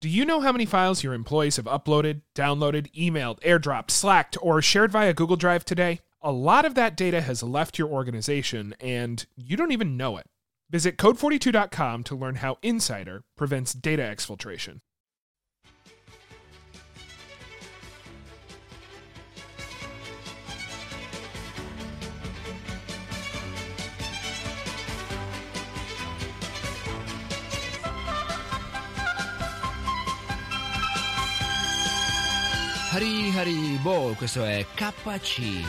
Do you know how many files your employees have uploaded, downloaded, emailed, airdropped, slacked, or shared via Google Drive today? A lot of that data has left your organization and you don't even know it. Visit code42.com to learn how Insider prevents data exfiltration. Hari Hari Bo, questo è KC.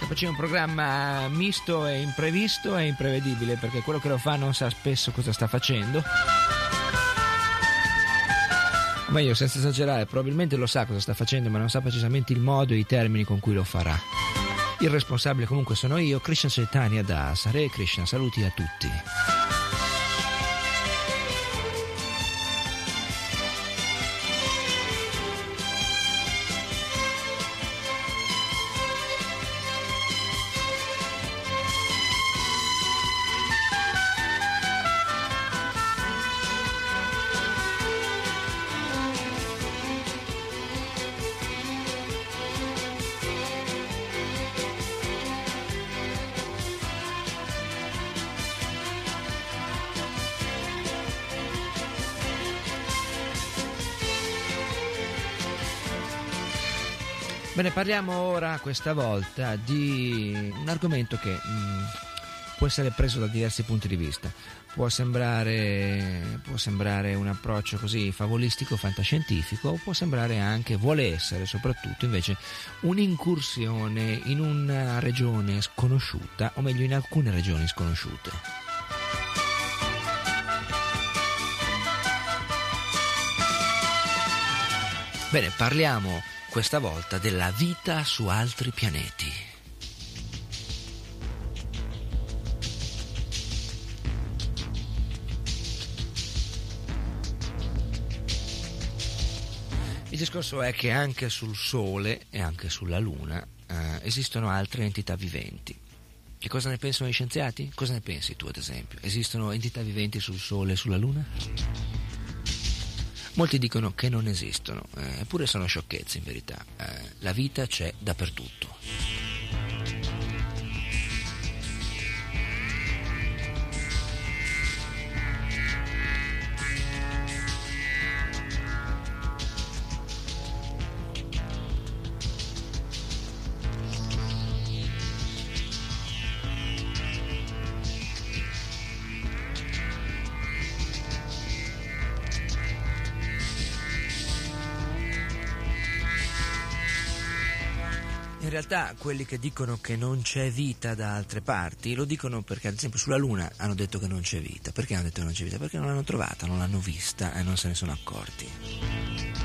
KC è un programma misto e imprevisto e imprevedibile perché quello che lo fa non sa spesso cosa sta facendo. O meglio, senza esagerare, probabilmente lo sa cosa sta facendo, ma non sa precisamente il modo e i termini con cui lo farà. Il responsabile comunque sono io, Krishna Chaitanya Das. Hare Krishna, saluti a tutti. Parliamo ora questa volta di un argomento che mh, può essere preso da diversi punti di vista. Può sembrare, può sembrare un approccio così favolistico, fantascientifico, o può sembrare anche, vuole essere soprattutto invece un'incursione in una regione sconosciuta, o meglio in alcune regioni sconosciute. Bene, parliamo questa volta della vita su altri pianeti. Il discorso è che anche sul Sole e anche sulla Luna eh, esistono altre entità viventi. Che cosa ne pensano gli scienziati? Cosa ne pensi tu, ad esempio? Esistono entità viventi sul Sole e sulla Luna? Molti dicono che non esistono, eh, eppure sono sciocchezze in verità. Eh, la vita c'è dappertutto. Realtà quelli che dicono che non c'è vita da altre parti lo dicono perché ad esempio sulla Luna hanno detto che non c'è vita. Perché hanno detto che non c'è vita? Perché non l'hanno trovata, non l'hanno vista e non se ne sono accorti.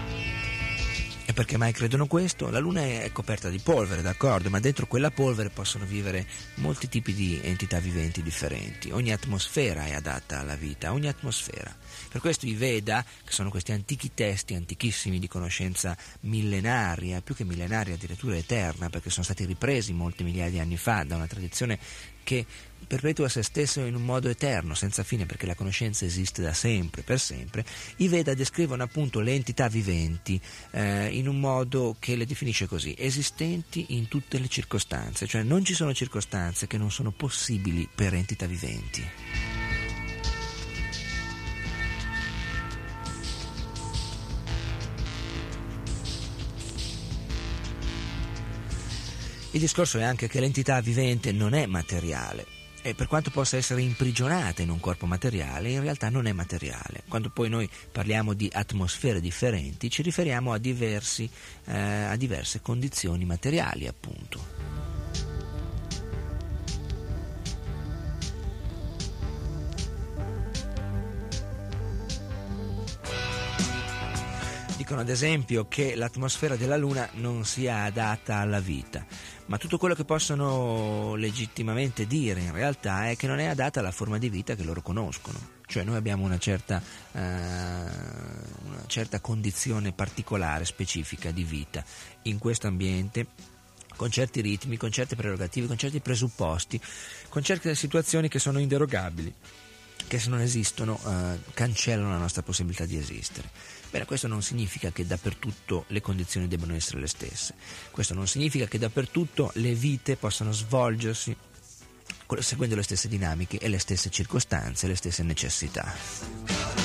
Perché mai credono questo? La Luna è coperta di polvere, d'accordo, ma dentro quella polvere possono vivere molti tipi di entità viventi differenti. Ogni atmosfera è adatta alla vita, ogni atmosfera. Per questo i Veda, che sono questi antichi testi, antichissimi di conoscenza millenaria, più che millenaria addirittura eterna, perché sono stati ripresi molti migliaia di anni fa da una tradizione che perpetua se stesso in un modo eterno, senza fine, perché la conoscenza esiste da sempre, per sempre, i Veda descrivono appunto le entità viventi eh, in un modo che le definisce così, esistenti in tutte le circostanze, cioè non ci sono circostanze che non sono possibili per entità viventi. Il discorso è anche che l'entità vivente non è materiale e per quanto possa essere imprigionata in un corpo materiale, in realtà non è materiale. Quando poi noi parliamo di atmosfere differenti, ci riferiamo a, diversi, eh, a diverse condizioni materiali, appunto. Dicono ad esempio che l'atmosfera della Luna non sia adatta alla vita, ma tutto quello che possono legittimamente dire in realtà è che non è adatta alla forma di vita che loro conoscono. Cioè noi abbiamo una certa, eh, una certa condizione particolare, specifica di vita in questo ambiente con certi ritmi, con certe prerogative, con certi presupposti, con certe situazioni che sono inderogabili che se non esistono eh, cancellano la nostra possibilità di esistere. Bene, questo non significa che dappertutto le condizioni debbano essere le stesse, questo non significa che dappertutto le vite possano svolgersi seguendo le stesse dinamiche e le stesse circostanze, le stesse necessità.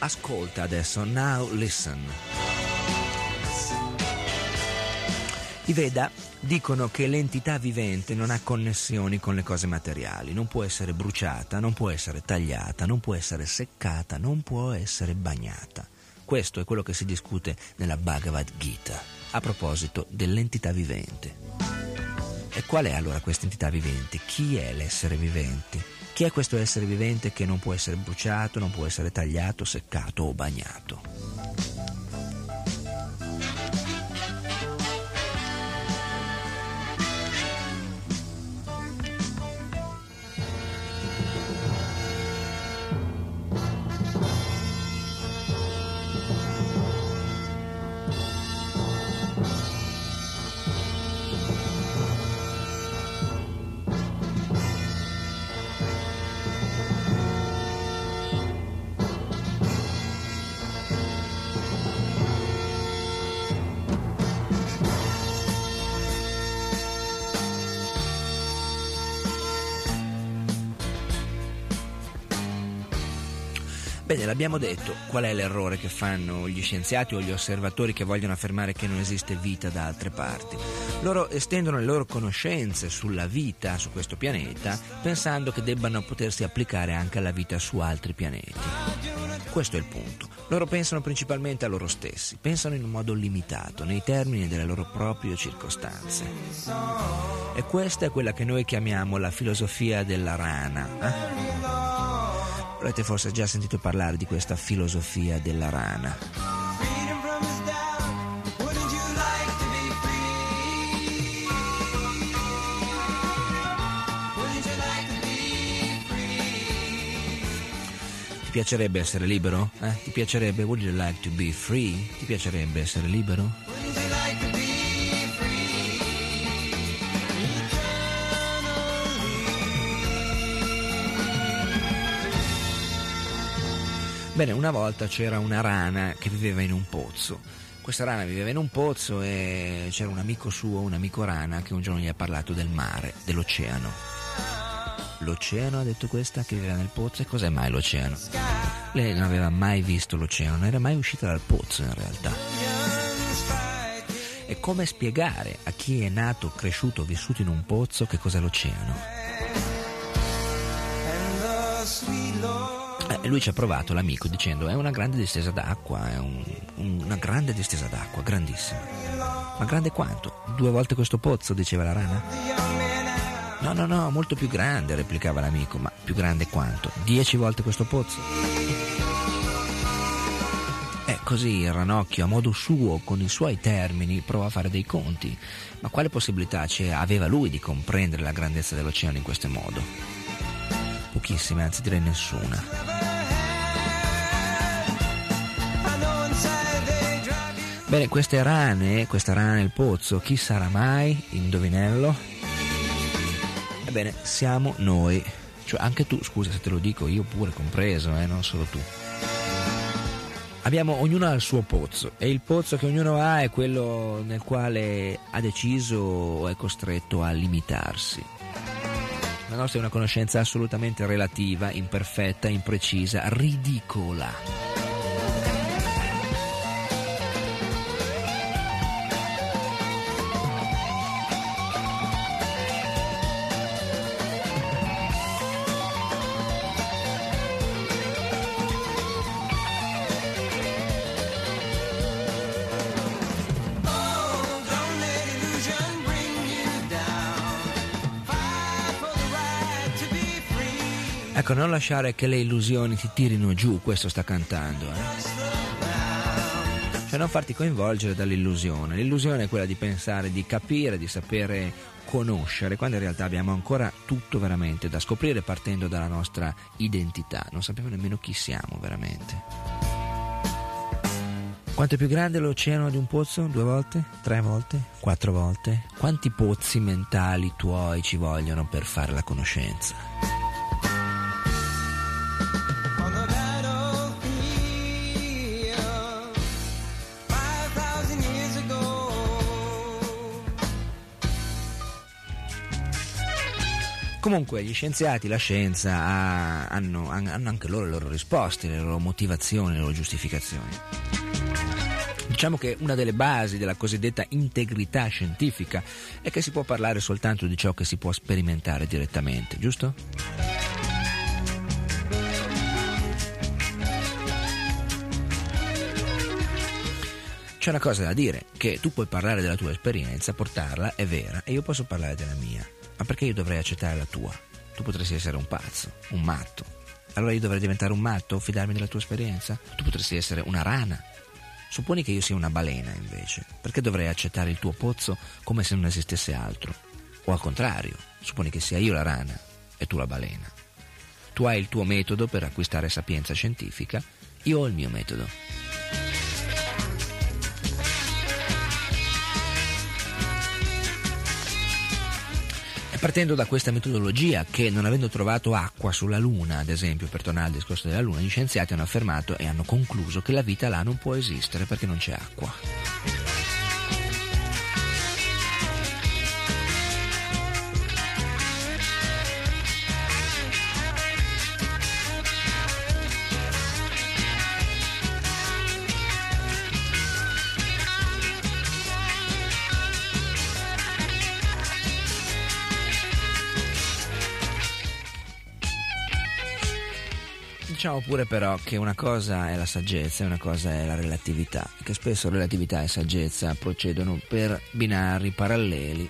Ascolta adesso, now listen. I Veda dicono che l'entità vivente non ha connessioni con le cose materiali, non può essere bruciata, non può essere tagliata, non può essere seccata, non può essere bagnata. Questo è quello che si discute nella Bhagavad Gita a proposito dell'entità vivente. E qual è allora questa entità vivente? Chi è l'essere vivente? Chi è questo essere vivente che non può essere bruciato, non può essere tagliato, seccato o bagnato? Bene, l'abbiamo detto, qual è l'errore che fanno gli scienziati o gli osservatori che vogliono affermare che non esiste vita da altre parti? Loro estendono le loro conoscenze sulla vita su questo pianeta pensando che debbano potersi applicare anche alla vita su altri pianeti. Questo è il punto. Loro pensano principalmente a loro stessi, pensano in un modo limitato, nei termini delle loro proprie circostanze. E questa è quella che noi chiamiamo la filosofia della rana. Eh? Avrete forse già sentito parlare di questa filosofia della rana. Ti piacerebbe essere libero? Eh? Ti piacerebbe? Would you like to be free? Ti piacerebbe essere libero? Bene, una volta c'era una rana che viveva in un pozzo. Questa rana viveva in un pozzo e c'era un amico suo, un amico rana, che un giorno gli ha parlato del mare, dell'oceano. L'oceano, ha detto questa, che viveva nel pozzo. E cos'è mai l'oceano? Lei non aveva mai visto l'oceano, non era mai uscita dal pozzo in realtà. E come spiegare a chi è nato, cresciuto, vissuto in un pozzo che cos'è l'oceano? E lui ci ha provato, l'amico, dicendo è una grande distesa d'acqua, è un, una grande distesa d'acqua, grandissima. Ma grande quanto? Due volte questo pozzo, diceva la rana. No, no, no, molto più grande, replicava l'amico, ma più grande quanto? Dieci volte questo pozzo? E così il ranocchio, a modo suo, con i suoi termini, prova a fare dei conti. Ma quale possibilità aveva lui di comprendere la grandezza dell'oceano in questo modo? Pochissime, anzi direi nessuna. Bene, queste rane, questa rana nel pozzo, chi sarà mai? Indovinello? Ebbene, siamo noi. Cioè, anche tu, scusa se te lo dico, io pure compreso, eh, non solo tu. Abbiamo ognuno ha il suo pozzo e il pozzo che ognuno ha è quello nel quale ha deciso o è costretto a limitarsi. Nostra è una conoscenza assolutamente relativa, imperfetta, imprecisa, ridicola. Ecco, non lasciare che le illusioni ti tirino giù, questo sta cantando. Eh? Cioè non farti coinvolgere dall'illusione. L'illusione è quella di pensare, di capire, di sapere conoscere, quando in realtà abbiamo ancora tutto veramente da scoprire partendo dalla nostra identità. Non sappiamo nemmeno chi siamo veramente. Quanto è più grande l'oceano di un pozzo? Due volte? Tre volte? Quattro volte? Quanti pozzi mentali tuoi ci vogliono per fare la conoscenza? Comunque gli scienziati, la scienza ha, hanno, hanno anche loro le loro risposte, le loro motivazioni, le loro giustificazioni. Diciamo che una delle basi della cosiddetta integrità scientifica è che si può parlare soltanto di ciò che si può sperimentare direttamente, giusto? C'è una cosa da dire, che tu puoi parlare della tua esperienza, portarla, è vera, e io posso parlare della mia. Ma perché io dovrei accettare la tua? Tu potresti essere un pazzo, un matto. Allora io dovrei diventare un matto fidarmi della tua esperienza? Tu potresti essere una rana. Supponi che io sia una balena, invece. Perché dovrei accettare il tuo pozzo come se non esistesse altro? O al contrario, supponi che sia io la rana e tu la balena. Tu hai il tuo metodo per acquistare sapienza scientifica, io ho il mio metodo. Partendo da questa metodologia che non avendo trovato acqua sulla Luna, ad esempio, per tornare al discorso della Luna, gli scienziati hanno affermato e hanno concluso che la vita là non può esistere perché non c'è acqua. Diciamo pure però che una cosa è la saggezza e una cosa è la relatività, che spesso relatività e saggezza procedono per binari paralleli.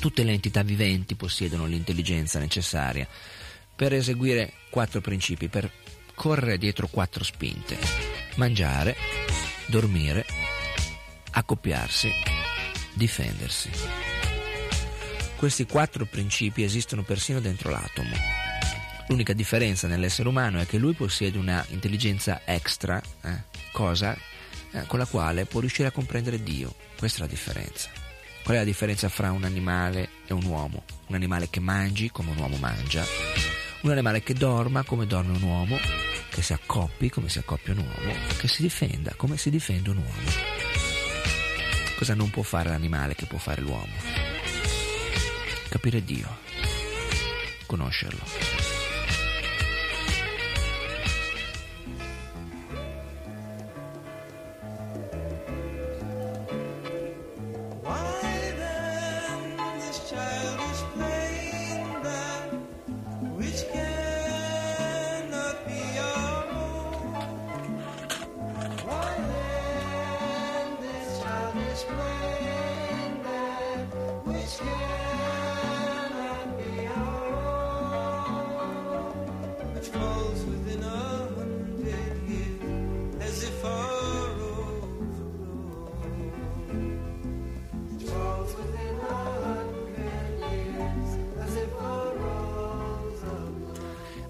Tutte le entità viventi possiedono l'intelligenza necessaria per eseguire quattro principi, per correre dietro quattro spinte. Mangiare, dormire, accoppiarsi, difendersi. Questi quattro principi esistono persino dentro l'atomo. L'unica differenza nell'essere umano è che lui possiede una intelligenza extra, eh, cosa eh, con la quale può riuscire a comprendere Dio. Questa è la differenza. Qual è la differenza fra un animale e un uomo? Un animale che mangi come un uomo mangia, un animale che dorma come dorme un uomo, che si accoppi come si accoppia un uomo, che si difenda come si difende un uomo. Cosa non può fare l'animale che può fare l'uomo? Capire Dio, conoscerlo.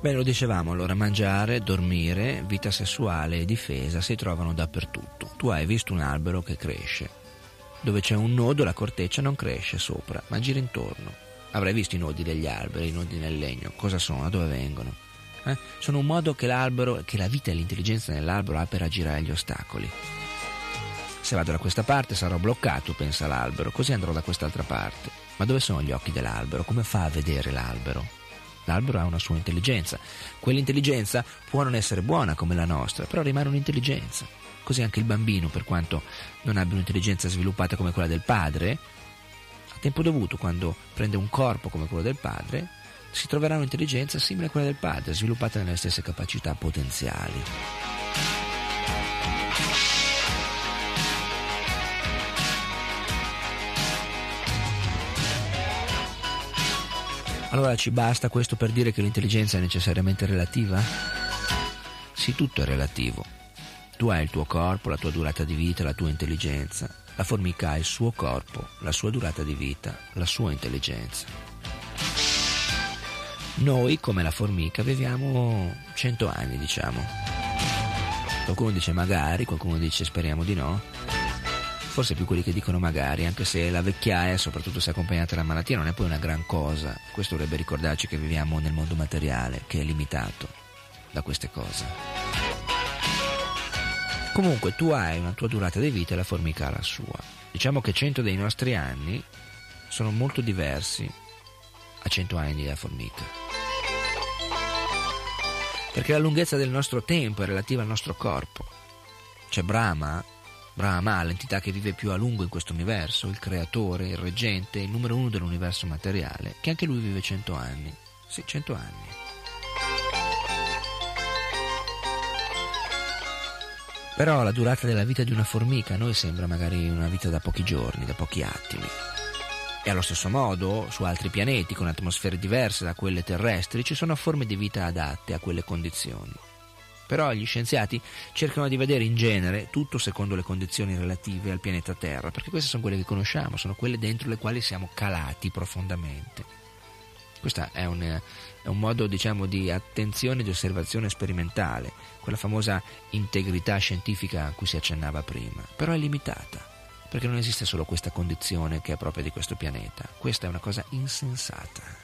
Beh, lo dicevamo, allora mangiare, dormire, vita sessuale e difesa si trovano dappertutto. Tu hai visto un albero che cresce. Dove c'è un nodo la corteccia non cresce sopra, ma gira intorno. Avrai visto i nodi degli alberi, i nodi nel legno. Cosa sono? Da dove vengono? Eh? Sono un modo che l'albero, che la vita e l'intelligenza dell'albero ha per aggirare gli ostacoli. Se vado da questa parte sarò bloccato, pensa l'albero, così andrò da quest'altra parte. Ma dove sono gli occhi dell'albero? Come fa a vedere l'albero? L'albero ha una sua intelligenza. Quell'intelligenza può non essere buona come la nostra, però rimane un'intelligenza. Così anche il bambino, per quanto non abbia un'intelligenza sviluppata come quella del padre, a tempo dovuto, quando prende un corpo come quello del padre, si troverà un'intelligenza simile a quella del padre, sviluppata nelle stesse capacità potenziali. Allora ci basta questo per dire che l'intelligenza è necessariamente relativa? Sì, tutto è relativo. Tu hai il tuo corpo, la tua durata di vita, la tua intelligenza. La formica ha il suo corpo, la sua durata di vita, la sua intelligenza. Noi, come la formica, viviamo 100 anni, diciamo. Qualcuno dice magari, qualcuno dice speriamo di no forse più quelli che dicono magari, anche se la vecchiaia, soprattutto se accompagnata dalla malattia, non è poi una gran cosa. Questo dovrebbe ricordarci che viviamo nel mondo materiale, che è limitato da queste cose. Comunque tu hai una tua durata di vita e la formica la sua. Diciamo che 100 dei nostri anni sono molto diversi a 100 anni della formica. Perché la lunghezza del nostro tempo è relativa al nostro corpo. C'è Brahma Brahma, l'entità che vive più a lungo in questo universo, il creatore, il reggente, il numero uno dell'universo materiale, che anche lui vive cento anni. Sì, cento anni. Però la durata della vita di una formica a noi sembra magari una vita da pochi giorni, da pochi attimi. E allo stesso modo, su altri pianeti con atmosfere diverse da quelle terrestri, ci sono forme di vita adatte a quelle condizioni. Però gli scienziati cercano di vedere in genere tutto secondo le condizioni relative al pianeta Terra, perché queste sono quelle che conosciamo, sono quelle dentro le quali siamo calati profondamente. Questo è un, è un modo diciamo, di attenzione e di osservazione sperimentale, quella famosa integrità scientifica a cui si accennava prima, però è limitata, perché non esiste solo questa condizione che è propria di questo pianeta, questa è una cosa insensata.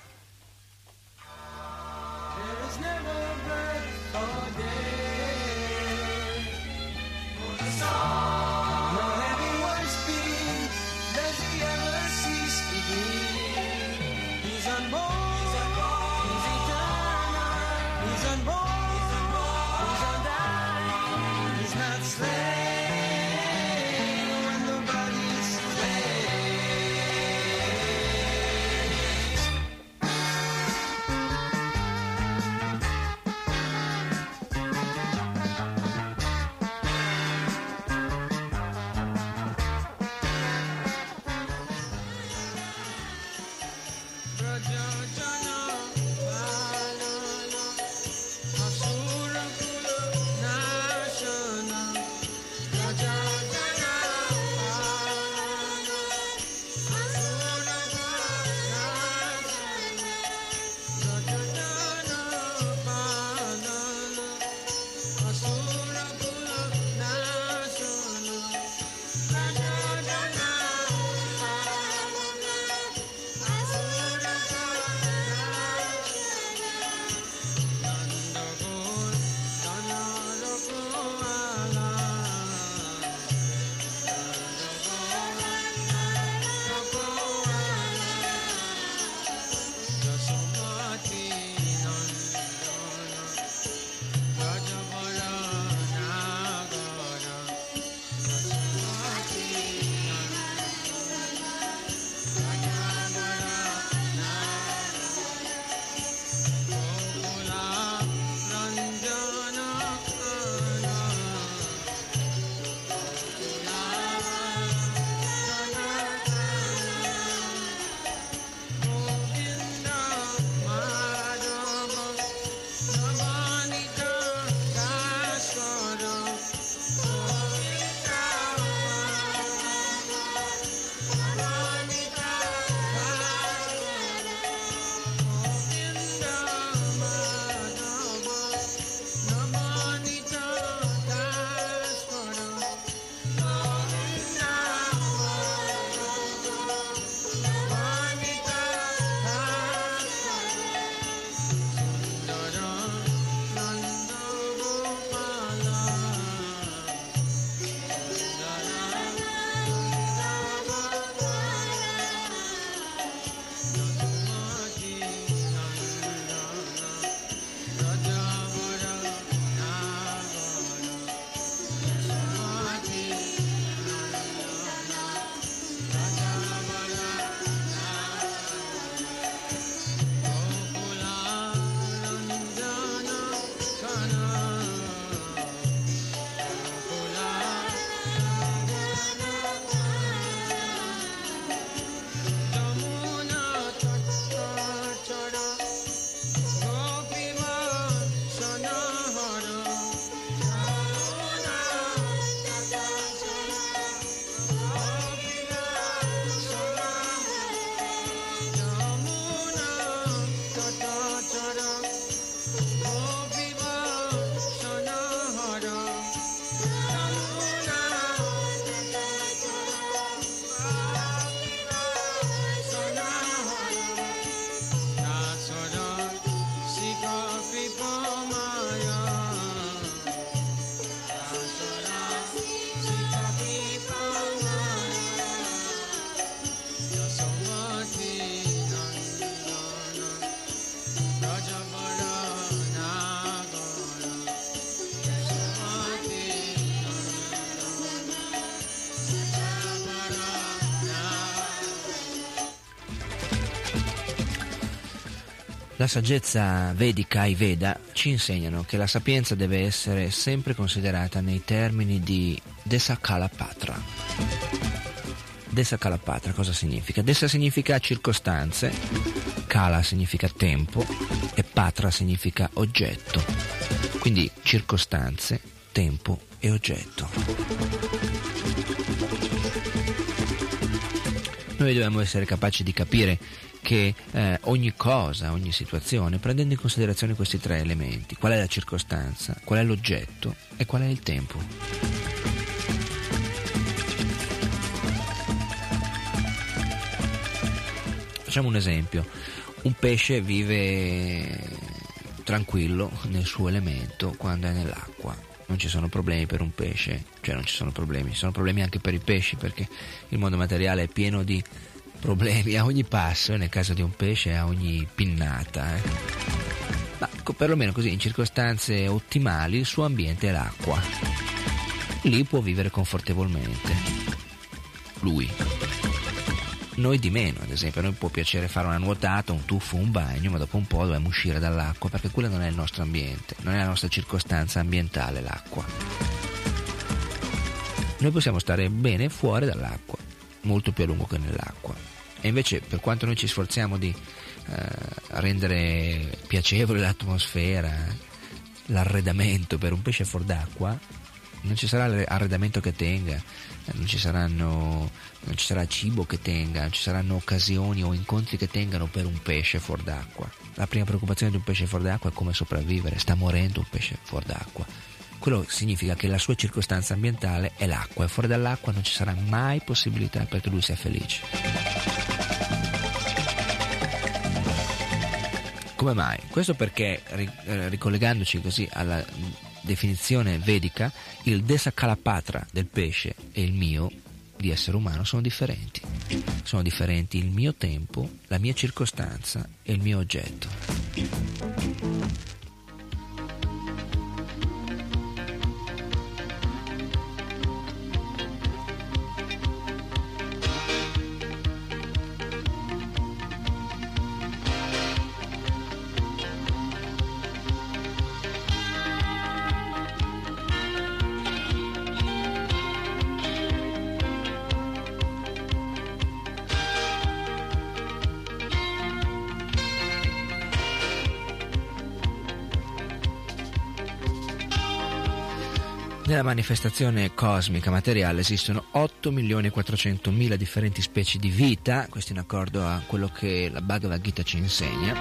La saggezza vedica e Veda ci insegnano che la sapienza deve essere sempre considerata nei termini di Desakalapatra. Desakalapatra cosa significa? Desa significa circostanze, Kala significa tempo e Patra significa oggetto. Quindi circostanze, tempo e oggetto. Noi dobbiamo essere capaci di capire che eh, ogni cosa, ogni situazione, prendendo in considerazione questi tre elementi, qual è la circostanza, qual è l'oggetto e qual è il tempo. Facciamo un esempio, un pesce vive tranquillo nel suo elemento quando è nell'acqua. Non ci sono problemi per un pesce, cioè non ci sono problemi, ci sono problemi anche per i pesci perché il mondo materiale è pieno di problemi a ogni passo, nel caso di un pesce a ogni pinnata. Eh. Ma perlomeno così, in circostanze ottimali, il suo ambiente è l'acqua. Lì può vivere confortevolmente. Lui. Noi di meno, ad esempio, a noi può piacere fare una nuotata, un tuffo, un bagno, ma dopo un po' dobbiamo uscire dall'acqua perché quello non è il nostro ambiente, non è la nostra circostanza ambientale l'acqua. Noi possiamo stare bene fuori dall'acqua, molto più a lungo che nell'acqua. E invece per quanto noi ci sforziamo di rendere piacevole l'atmosfera, l'arredamento per un pesce fuor d'acqua, non ci sarà arredamento che tenga, non ci, saranno, non ci sarà cibo che tenga, non ci saranno occasioni o incontri che tengano per un pesce fuor d'acqua. La prima preoccupazione di un pesce fuor d'acqua è come sopravvivere, sta morendo un pesce fuor d'acqua. Quello significa che la sua circostanza ambientale è l'acqua e fuori dall'acqua non ci sarà mai possibilità perché lui sia felice. Come mai? Questo perché, eh, ricollegandoci così alla definizione vedica, il Desakalapatra del pesce e il mio di essere umano sono differenti. Sono differenti il mio tempo, la mia circostanza e il mio oggetto. Nella manifestazione cosmica materiale esistono 8 milioni e 400 mila differenti specie di vita, questo in accordo a quello che la Bhagavad Gita ci insegna,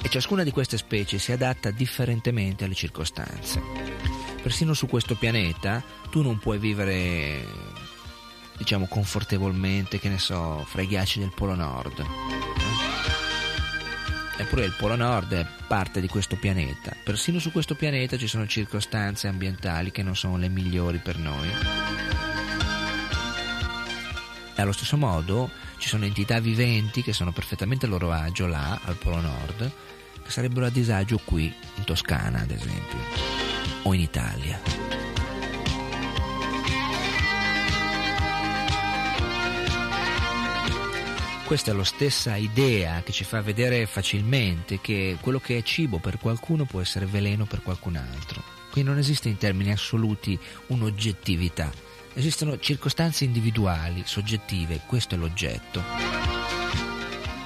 e ciascuna di queste specie si adatta differentemente alle circostanze. Persino su questo pianeta tu non puoi vivere, diciamo, confortevolmente, che ne so, fra i ghiacci del Polo Nord Eppure il Polo Nord è parte di questo pianeta. Persino su questo pianeta ci sono circostanze ambientali che non sono le migliori per noi. E allo stesso modo ci sono entità viventi che sono perfettamente a loro agio là, al Polo Nord, che sarebbero a disagio qui, in Toscana ad esempio, o in Italia. Questa è la stessa idea che ci fa vedere facilmente che quello che è cibo per qualcuno può essere veleno per qualcun altro. Qui non esiste in termini assoluti un'oggettività, esistono circostanze individuali, soggettive, questo è l'oggetto.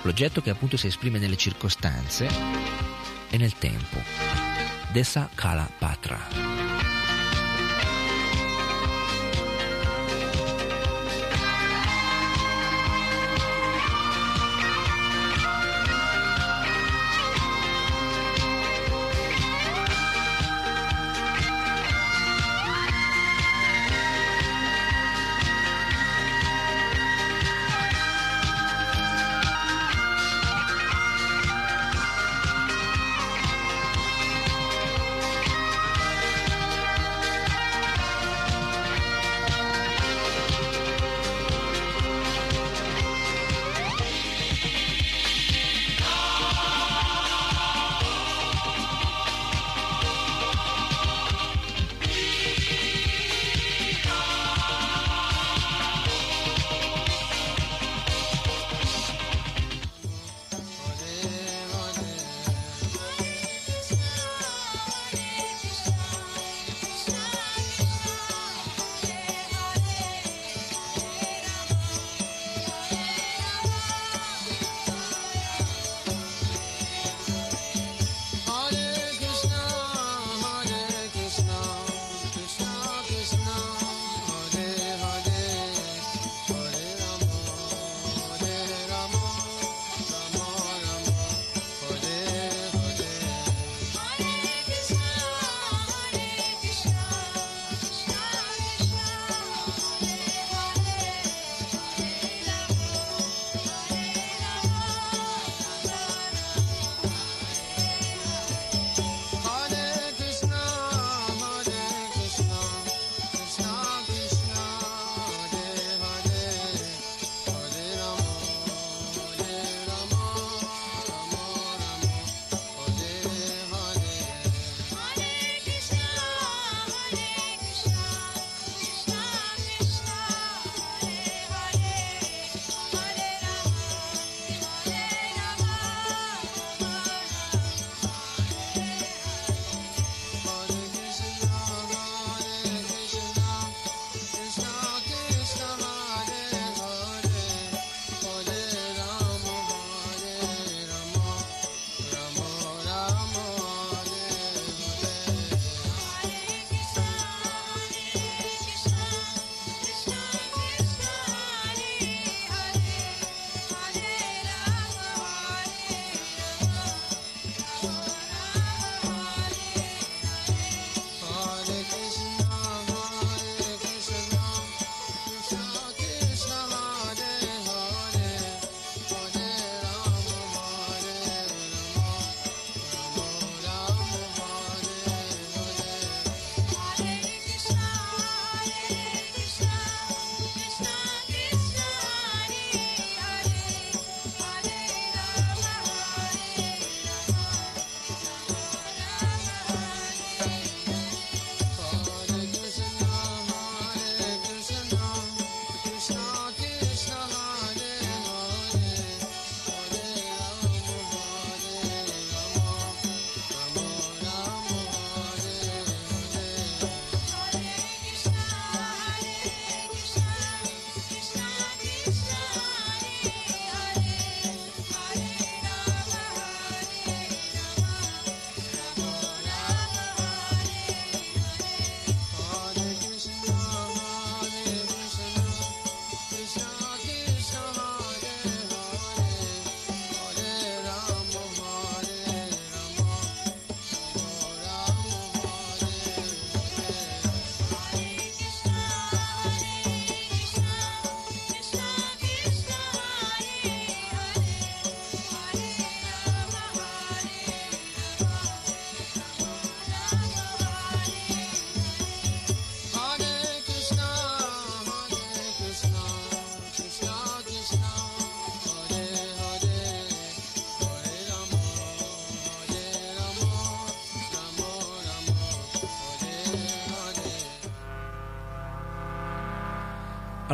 L'oggetto che appunto si esprime nelle circostanze e nel tempo. Dessa Kala Patra.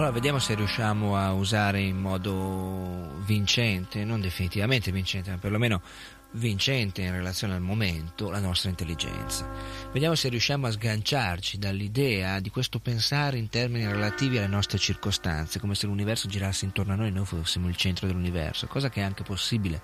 Allora vediamo se riusciamo a usare in modo vincente, non definitivamente vincente, ma perlomeno vincente in relazione al momento, la nostra intelligenza. Vediamo se riusciamo a sganciarci dall'idea di questo pensare in termini relativi alle nostre circostanze, come se l'universo girasse intorno a noi e noi fossimo il centro dell'universo, cosa che è anche possibile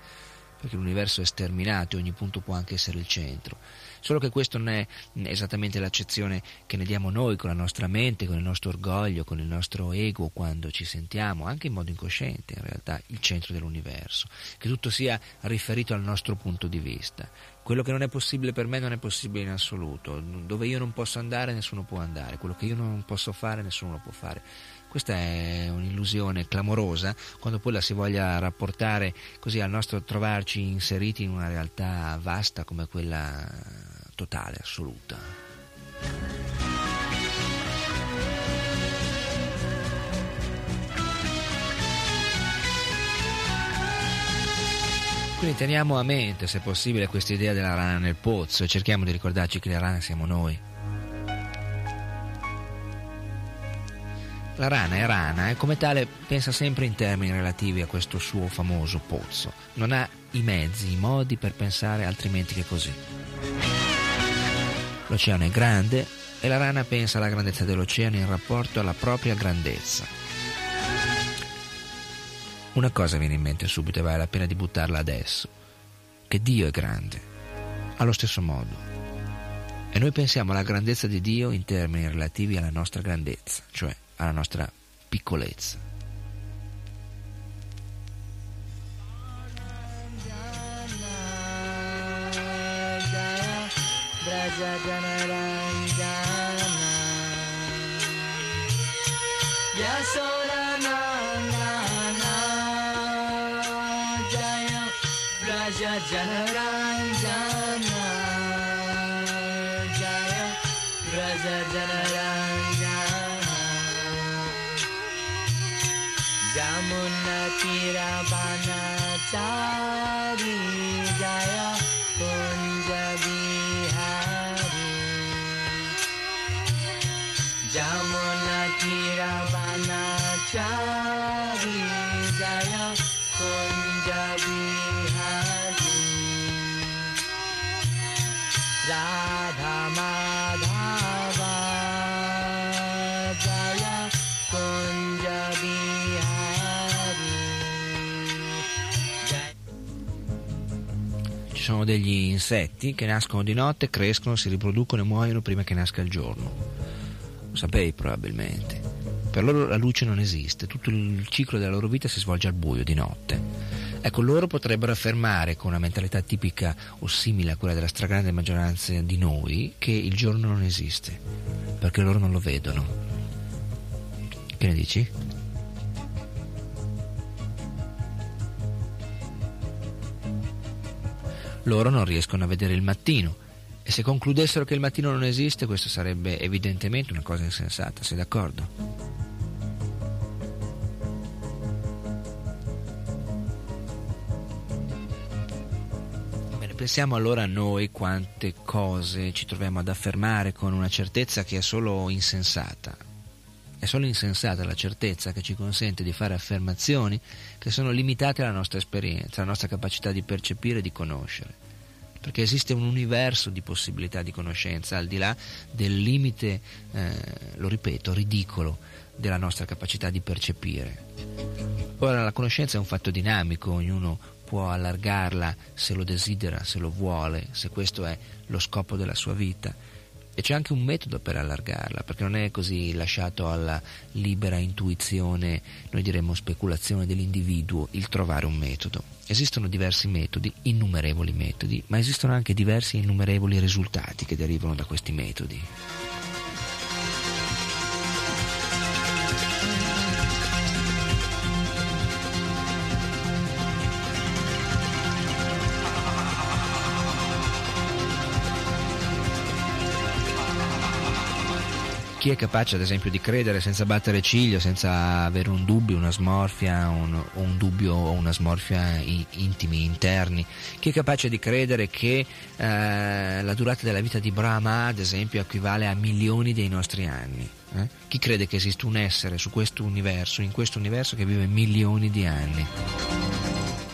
perché l'universo è sterminato e ogni punto può anche essere il centro. Solo che questo non è esattamente l'accezione che ne diamo noi con la nostra mente, con il nostro orgoglio, con il nostro ego quando ci sentiamo, anche in modo incosciente in realtà, il centro dell'universo, che tutto sia riferito al nostro punto di vista. Quello che non è possibile per me non è possibile in assoluto, dove io non posso andare nessuno può andare, quello che io non posso fare nessuno lo può fare. Questa è un'illusione clamorosa quando poi la si voglia rapportare così al nostro trovarci inseriti in una realtà vasta come quella totale, assoluta. Quindi teniamo a mente, se possibile, questa idea della rana nel pozzo e cerchiamo di ricordarci che le rane siamo noi. La rana è rana e come tale pensa sempre in termini relativi a questo suo famoso pozzo. Non ha i mezzi, i modi per pensare altrimenti che così. L'oceano è grande e la rana pensa alla grandezza dell'oceano in rapporto alla propria grandezza. Una cosa viene in mente subito e vale la pena di buttarla adesso, che Dio è grande, allo stesso modo. E noi pensiamo alla grandezza di Dio in termini relativi alla nostra grandezza, cioè alla nostra piccolezza. Janaranjana sono degli insetti che nascono di notte, crescono, si riproducono e muoiono prima che nasca il giorno. Lo sapevi probabilmente. Per loro la luce non esiste, tutto il ciclo della loro vita si svolge al buio di notte. Ecco, loro potrebbero affermare con una mentalità tipica o simile a quella della stragrande maggioranza di noi che il giorno non esiste, perché loro non lo vedono. Che ne dici? Loro non riescono a vedere il mattino e se concludessero che il mattino non esiste, questo sarebbe evidentemente una cosa insensata, sei d'accordo? Bene, pensiamo allora a noi quante cose ci troviamo ad affermare con una certezza che è solo insensata. È solo insensata la certezza che ci consente di fare affermazioni che sono limitate alla nostra esperienza, alla nostra capacità di percepire e di conoscere perché esiste un universo di possibilità di conoscenza al di là del limite, eh, lo ripeto, ridicolo della nostra capacità di percepire. Ora la conoscenza è un fatto dinamico, ognuno può allargarla se lo desidera, se lo vuole, se questo è lo scopo della sua vita. E c'è anche un metodo per allargarla, perché non è così lasciato alla libera intuizione, noi diremmo speculazione dell'individuo, il trovare un metodo. Esistono diversi metodi, innumerevoli metodi, ma esistono anche diversi innumerevoli risultati che derivano da questi metodi. Chi è capace ad esempio di credere senza battere ciglio, senza avere un dubbio, una smorfia, un, un dubbio o una smorfia i- intimi, interni? Chi è capace di credere che eh, la durata della vita di Brahma ad esempio equivale a milioni dei nostri anni? eh? Chi crede che esiste un essere su questo universo, in questo universo che vive milioni di anni?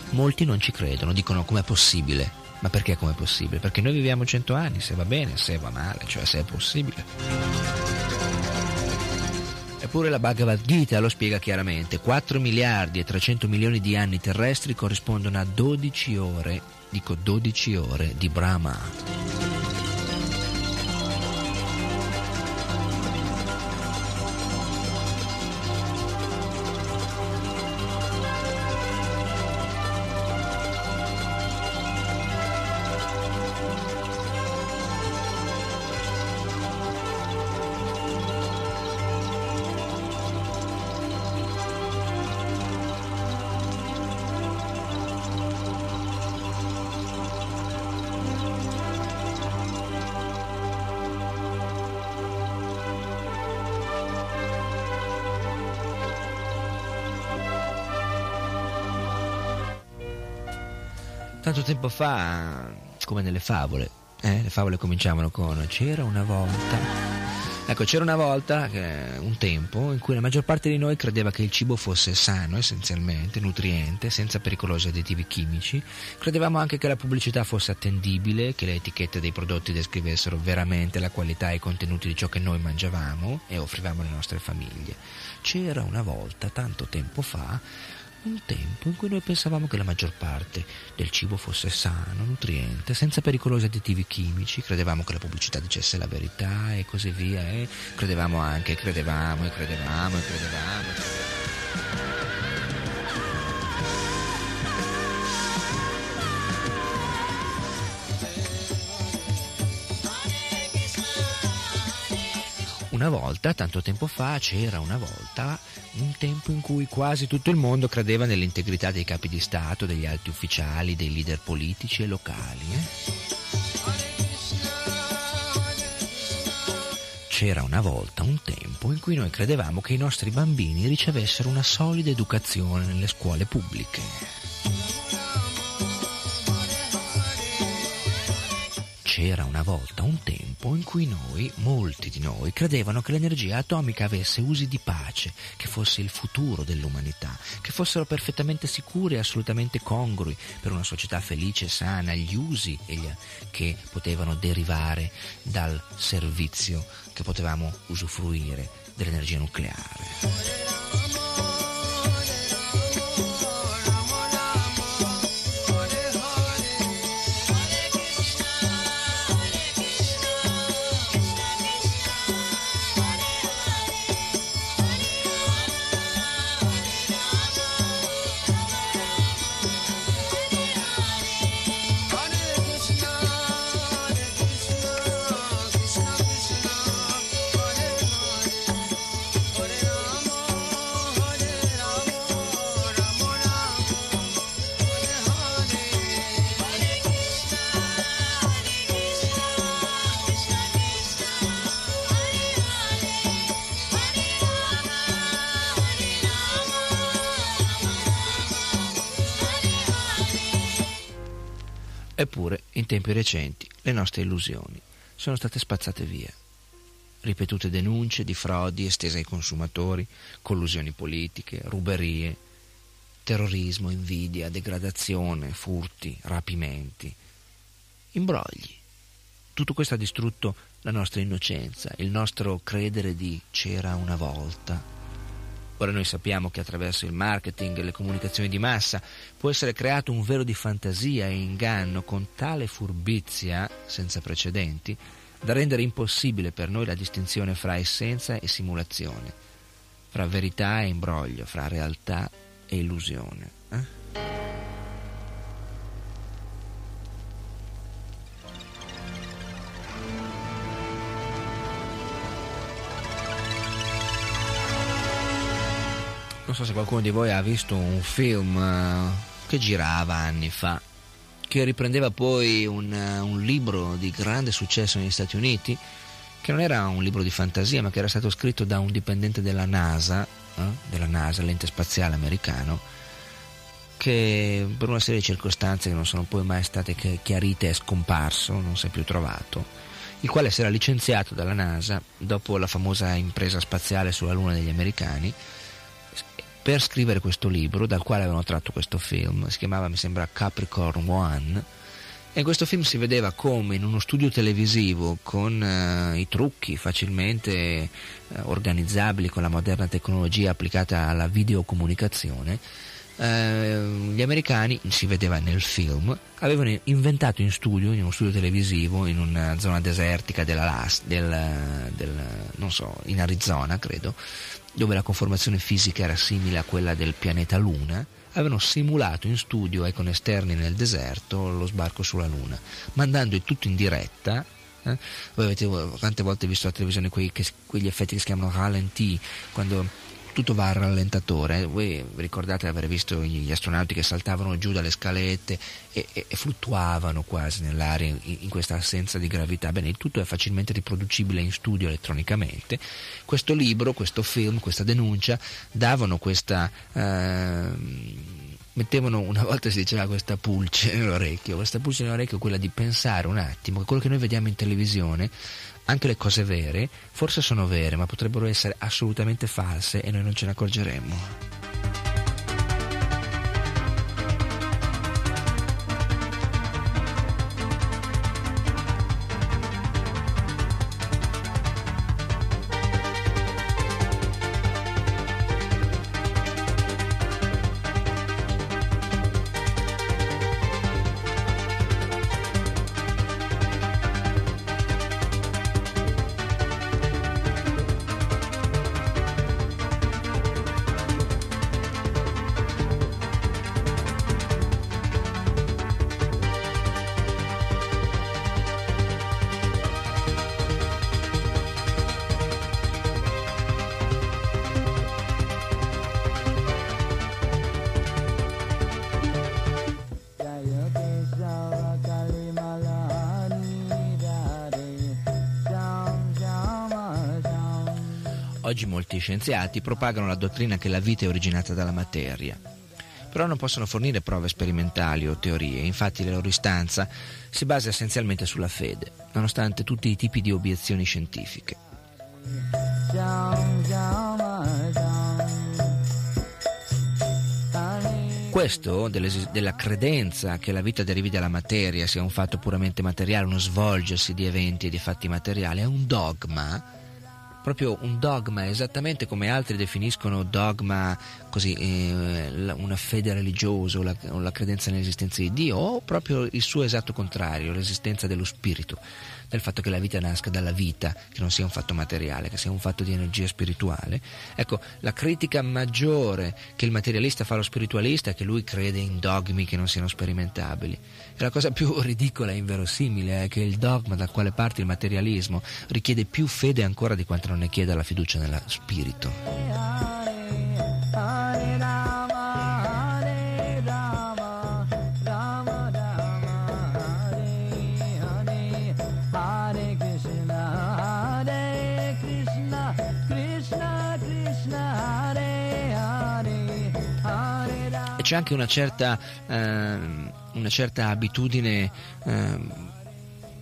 Molti non ci credono, dicono com'è possibile. Ma perché com'è possibile? Perché noi viviamo cento anni, se va bene, se va male, cioè se è possibile. Eppure la Bhagavad Gita lo spiega chiaramente, 4 miliardi e 300 milioni di anni terrestri corrispondono a 12 ore, dico 12 ore di Brahma. Tempo fa, come nelle favole, eh, le favole cominciavano con c'era una volta. Ecco, c'era una volta, eh, un tempo, in cui la maggior parte di noi credeva che il cibo fosse sano essenzialmente, nutriente, senza pericolosi additivi chimici. Credevamo anche che la pubblicità fosse attendibile, che le etichette dei prodotti descrivessero veramente la qualità e i contenuti di ciò che noi mangiavamo e offrivamo alle nostre famiglie. C'era una volta, tanto tempo fa, un tempo in cui noi pensavamo che la maggior parte del cibo fosse sano, nutriente, senza pericolosi additivi chimici, credevamo che la pubblicità dicesse la verità e così via, e credevamo anche, credevamo e credevamo e credevamo. E credevamo. Una volta, tanto tempo fa, c'era una volta un tempo in cui quasi tutto il mondo credeva nell'integrità dei capi di Stato, degli alti ufficiali, dei leader politici e locali. eh? C'era una volta un tempo in cui noi credevamo che i nostri bambini ricevessero una solida educazione nelle scuole pubbliche. C'era una volta un tempo in cui noi, molti di noi, credevano che l'energia atomica avesse usi di pace, che fosse il futuro dell'umanità, che fossero perfettamente sicuri e assolutamente congrui per una società felice e sana gli usi che potevano derivare dal servizio che potevamo usufruire dell'energia nucleare. Tempi recenti, le nostre illusioni sono state spazzate via. Ripetute denunce di frodi estese ai consumatori, collusioni politiche, ruberie, terrorismo, invidia, degradazione, furti, rapimenti, imbrogli. Tutto questo ha distrutto la nostra innocenza, il nostro credere di c'era una volta. Ora noi sappiamo che attraverso il marketing e le comunicazioni di massa può essere creato un velo di fantasia e inganno con tale furbizia senza precedenti da rendere impossibile per noi la distinzione fra essenza e simulazione, fra verità e imbroglio, fra realtà e illusione. Non so se qualcuno di voi ha visto un film eh, che girava anni fa, che riprendeva poi un, eh, un libro di grande successo negli Stati Uniti, che non era un libro di fantasia, ma che era stato scritto da un dipendente della NASA, eh, della NASA, l'ente spaziale americano, che per una serie di circostanze che non sono poi mai state chiarite è scomparso, non si è più trovato, il quale si era licenziato dalla NASA dopo la famosa impresa spaziale sulla Luna degli americani per scrivere questo libro dal quale avevano tratto questo film, si chiamava mi sembra Capricorn One. E questo film si vedeva come in uno studio televisivo con uh, i trucchi facilmente uh, organizzabili con la moderna tecnologia applicata alla videocomunicazione eh, gli americani, si vedeva nel film, avevano inventato in studio, in uno studio televisivo, in una zona desertica della, del, del, so, in Arizona credo, dove la conformazione fisica era simile a quella del pianeta Luna, avevano simulato in studio e con esterni nel deserto lo sbarco sulla Luna, mandando il tutto in diretta eh? Voi avete quante volte visto la televisione quei, che, quegli effetti che si chiamano ralenti, quando tutto va al rallentatore. Voi ricordate di aver visto gli astronauti che saltavano giù dalle scalette e, e, e fluttuavano quasi nell'aria in, in, questa assenza di gravità. Bene, tutto è facilmente riproducibile in studio elettronicamente. Questo libro, questo film, questa denuncia davano questa. Eh, mettevano una volta si diceva questa pulce nell'orecchio, questa pulce nell'orecchio è quella di pensare un attimo che quello che noi vediamo in televisione anche le cose vere forse sono vere, ma potrebbero essere assolutamente false e noi non ce ne accorgeremmo. Molti scienziati propagano la dottrina che la vita è originata dalla materia, però non possono fornire prove sperimentali o teorie, infatti la loro istanza si basa essenzialmente sulla fede, nonostante tutti i tipi di obiezioni scientifiche. Questo della credenza che la vita derivi dalla materia sia un fatto puramente materiale, uno svolgersi di eventi e di fatti materiali, è un dogma proprio un dogma, esattamente come altri definiscono dogma così, eh, una fede religiosa o la, o la credenza nell'esistenza di Dio, o proprio il suo esatto contrario, l'esistenza dello spirito del fatto che la vita nasca dalla vita, che non sia un fatto materiale, che sia un fatto di energia spirituale. Ecco, la critica maggiore che il materialista fa allo spiritualista è che lui crede in dogmi che non siano sperimentabili. E la cosa più ridicola e inverosimile è che il dogma dal quale parte il materialismo richiede più fede ancora di quanto non ne chieda la fiducia nello spirito. C'è anche una certa, eh, una certa abitudine eh,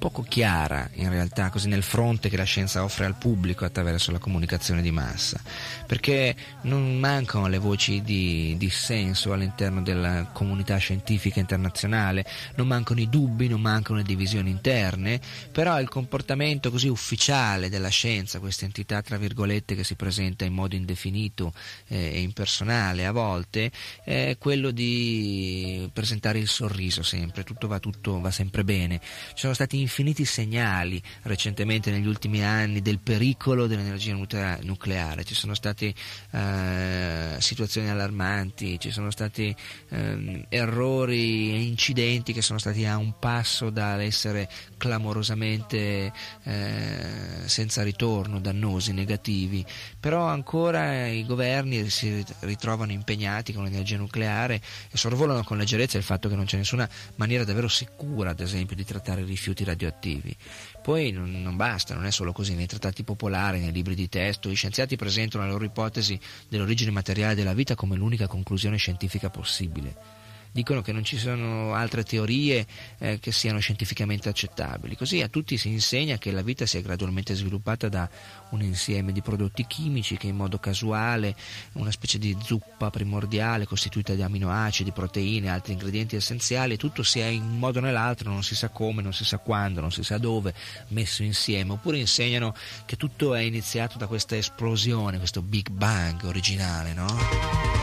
poco chiara in realtà così nel fronte che la scienza offre al pubblico attraverso la comunicazione di massa, perché non mancano le voci di dissenso all'interno della comunità scientifica internazionale, non mancano i dubbi, non mancano le divisioni interne, però il comportamento così ufficiale della scienza, questa entità tra virgolette che si presenta in modo indefinito eh, e impersonale a volte, è quello di presentare il sorriso sempre, tutto va, tutto va sempre bene. Ci sono stati infiniti segnali recentemente negli ultimi anni del pericolo dell'energia nucleare, ci sono state eh, situazioni allarmanti, ci sono stati eh, errori e incidenti che sono stati a un passo dall'essere clamorosamente eh, senza ritorno, dannosi, negativi, però ancora i governi si ritrovano impegnati con l'energia nucleare e sorvolano con leggerezza il fatto che non c'è nessuna maniera davvero sicura, ad esempio, di trattare i rifiuti radioattivi radioattivi. Poi non, non basta, non è solo così, nei trattati popolari, nei libri di testo, gli scienziati presentano la loro ipotesi dell'origine materiale della vita come l'unica conclusione scientifica possibile dicono che non ci sono altre teorie eh, che siano scientificamente accettabili. Così a tutti si insegna che la vita si è gradualmente sviluppata da un insieme di prodotti chimici che in modo casuale, una specie di zuppa primordiale costituita di aminoacidi, proteine, altri ingredienti essenziali, tutto si è in un modo o nell'altro, non si sa come, non si sa quando, non si sa dove, messo insieme. Oppure insegnano che tutto è iniziato da questa esplosione, questo Big Bang originale, no?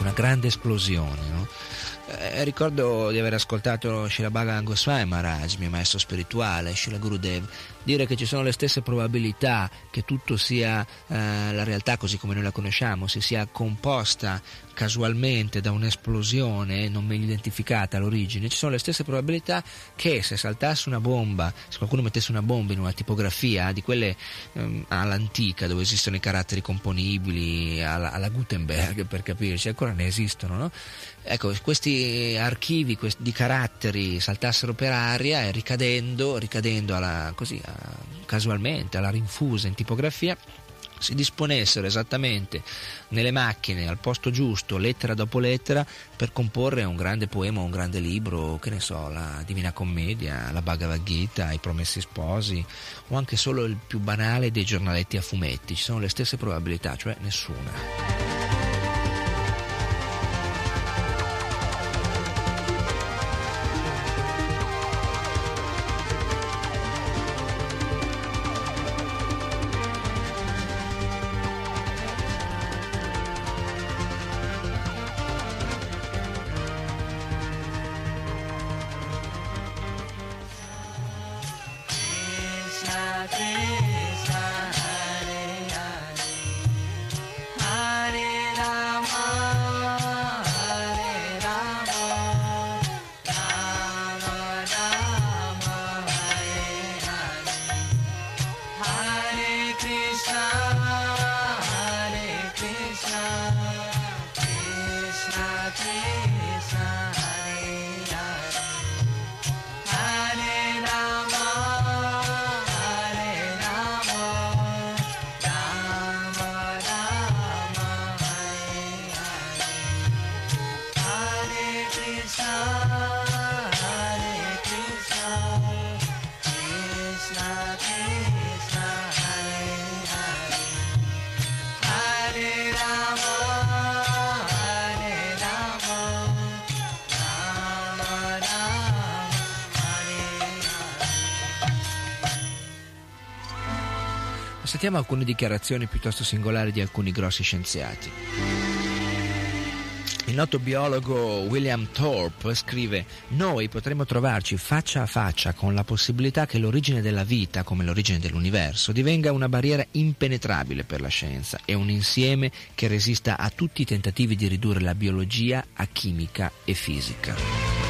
Una grande esplosione. No? Eh, ricordo di aver ascoltato Shilabhaga Goswami Maharaj, mio maestro spirituale, Shila Gurudev, dire che ci sono le stesse probabilità che tutto sia eh, la realtà così come noi la conosciamo, si sia composta casualmente da un'esplosione non meglio identificata all'origine, ci sono le stesse probabilità che se saltasse una bomba, se qualcuno mettesse una bomba in una tipografia di quelle ehm, all'antica dove esistono i caratteri componibili, alla, alla Gutenberg per capirci, ancora ne esistono, no? Ecco, questi archivi questi, di caratteri saltassero per aria e ricadendo, ricadendo alla, così, a, casualmente alla rinfusa in tipografia si disponessero esattamente nelle macchine al posto giusto, lettera dopo lettera, per comporre un grande poema, un grande libro, che ne so, la Divina Commedia, la Bhagavad Gita, i Promessi Sposi, o anche solo il più banale dei giornaletti a fumetti. Ci sono le stesse probabilità, cioè nessuna. Sentiamo alcune dichiarazioni piuttosto singolari di alcuni grossi scienziati. Il noto biologo William Thorpe scrive: Noi potremmo trovarci faccia a faccia con la possibilità che l'origine della vita, come l'origine dell'universo, divenga una barriera impenetrabile per la scienza e un insieme che resista a tutti i tentativi di ridurre la biologia a chimica e fisica.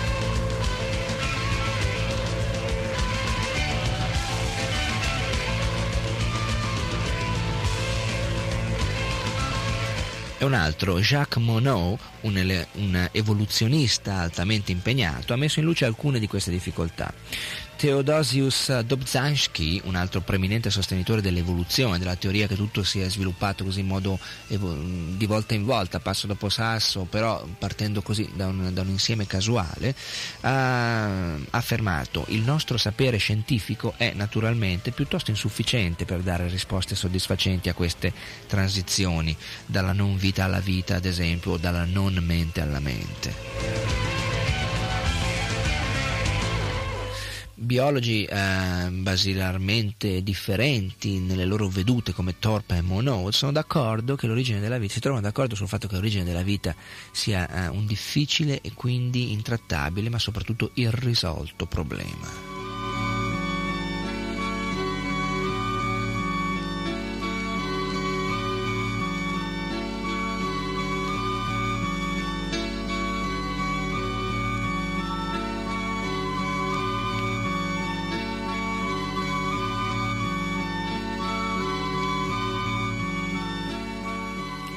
Un altro, Jacques Monod, un, un evoluzionista altamente impegnato, ha messo in luce alcune di queste difficoltà. Theodosius Dobzhansky, un altro preeminente sostenitore dell'evoluzione, della teoria che tutto si è sviluppato così in modo di volta in volta, passo dopo sasso, però partendo così da un, da un insieme casuale, ha affermato il nostro sapere scientifico è naturalmente piuttosto insufficiente per dare risposte soddisfacenti a queste transizioni, dalla non vita alla vita ad esempio, o dalla non mente alla mente. Biologi eh, basilarmente differenti nelle loro vedute come Thorpe e Monod sono d'accordo che l'origine della vita si trovano d'accordo sul fatto che l'origine della vita sia eh, un difficile e quindi intrattabile ma soprattutto irrisolto problema.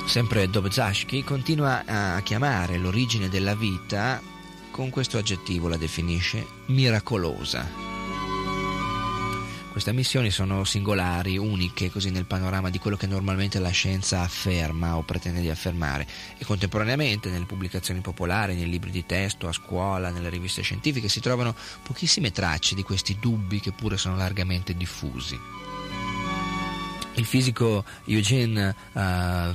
Sempre Dobzhansky continua a chiamare l'origine della vita con questo aggettivo la definisce miracolosa. Queste missioni sono singolari, uniche, così nel panorama di quello che normalmente la scienza afferma o pretende di affermare e contemporaneamente nelle pubblicazioni popolari, nei libri di testo, a scuola, nelle riviste scientifiche si trovano pochissime tracce di questi dubbi che pure sono largamente diffusi. Il fisico Eugene uh,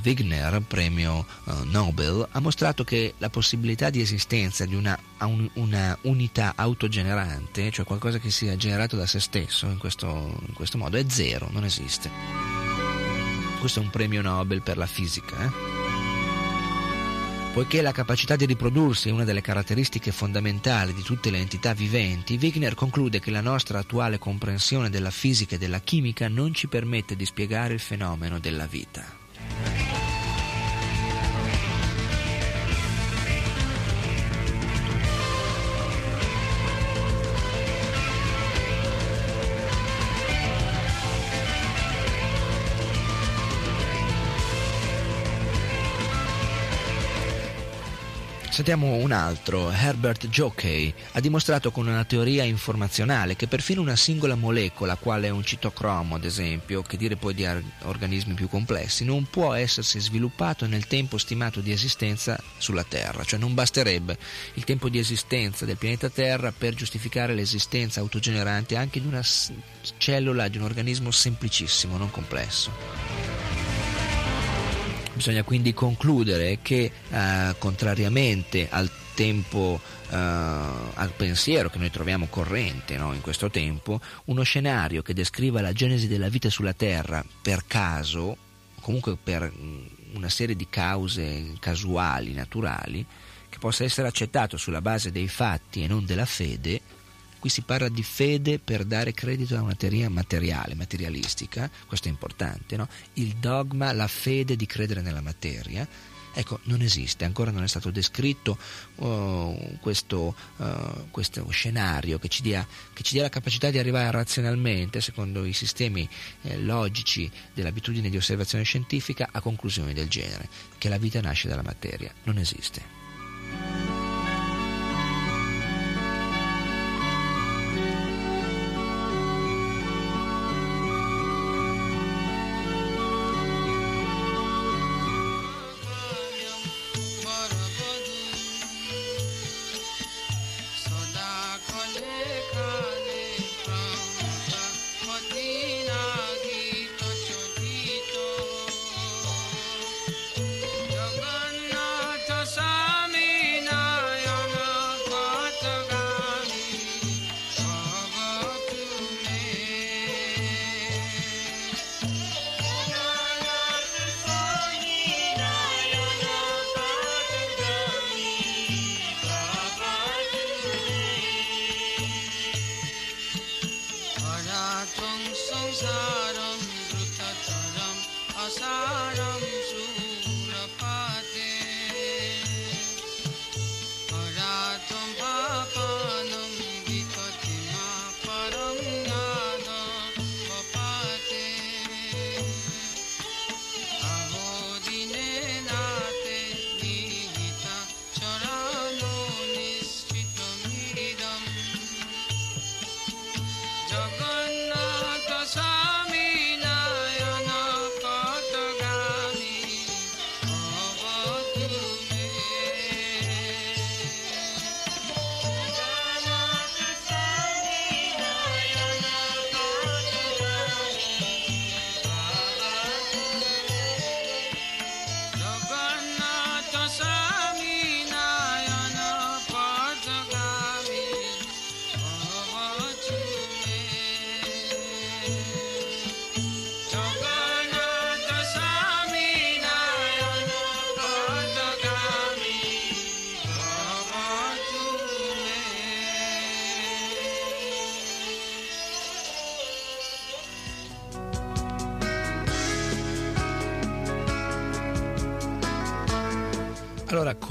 Wigner, premio uh, Nobel, ha mostrato che la possibilità di esistenza di una, un, una, unità autogenerante, cioè qualcosa che sia generato da se stesso in questo, in questo modo, è zero, non esiste. Questo è un premio Nobel per la fisica. Eh? Poiché la capacità di riprodursi è una delle caratteristiche fondamentali di tutte le entità viventi, Wigner conclude che la nostra attuale comprensione della fisica e della chimica non ci permette di spiegare il fenomeno della vita. Sentiamo un altro, Herbert Jockey, ha dimostrato con una teoria informazionale che perfino una singola molecola, quale un citocromo ad esempio, che dire poi di organismi più complessi, non può essersi sviluppato nel tempo stimato di esistenza sulla Terra, cioè non basterebbe il tempo di esistenza del pianeta Terra per giustificare l'esistenza autogenerante anche di una cellula, di un organismo semplicissimo, non complesso. Bisogna quindi concludere che, eh, contrariamente al tempo, eh, al pensiero che noi troviamo corrente no, in questo tempo, uno scenario che descriva la genesi della vita sulla Terra per caso, comunque per mm, una serie di cause casuali, naturali, che possa essere accettato sulla base dei fatti e non della fede, Qui si parla di fede per dare credito a una teoria materiale, materialistica, questo è importante, no? il dogma, la fede di credere nella materia. Ecco, non esiste, ancora non è stato descritto uh, questo, uh, questo, scenario che ci, dia, che ci, dia, la capacità di arrivare razionalmente, secondo i sistemi eh, logici dell'abitudine di osservazione scientifica, a conclusioni del genere, che la vita nasce dalla materia. Non esiste.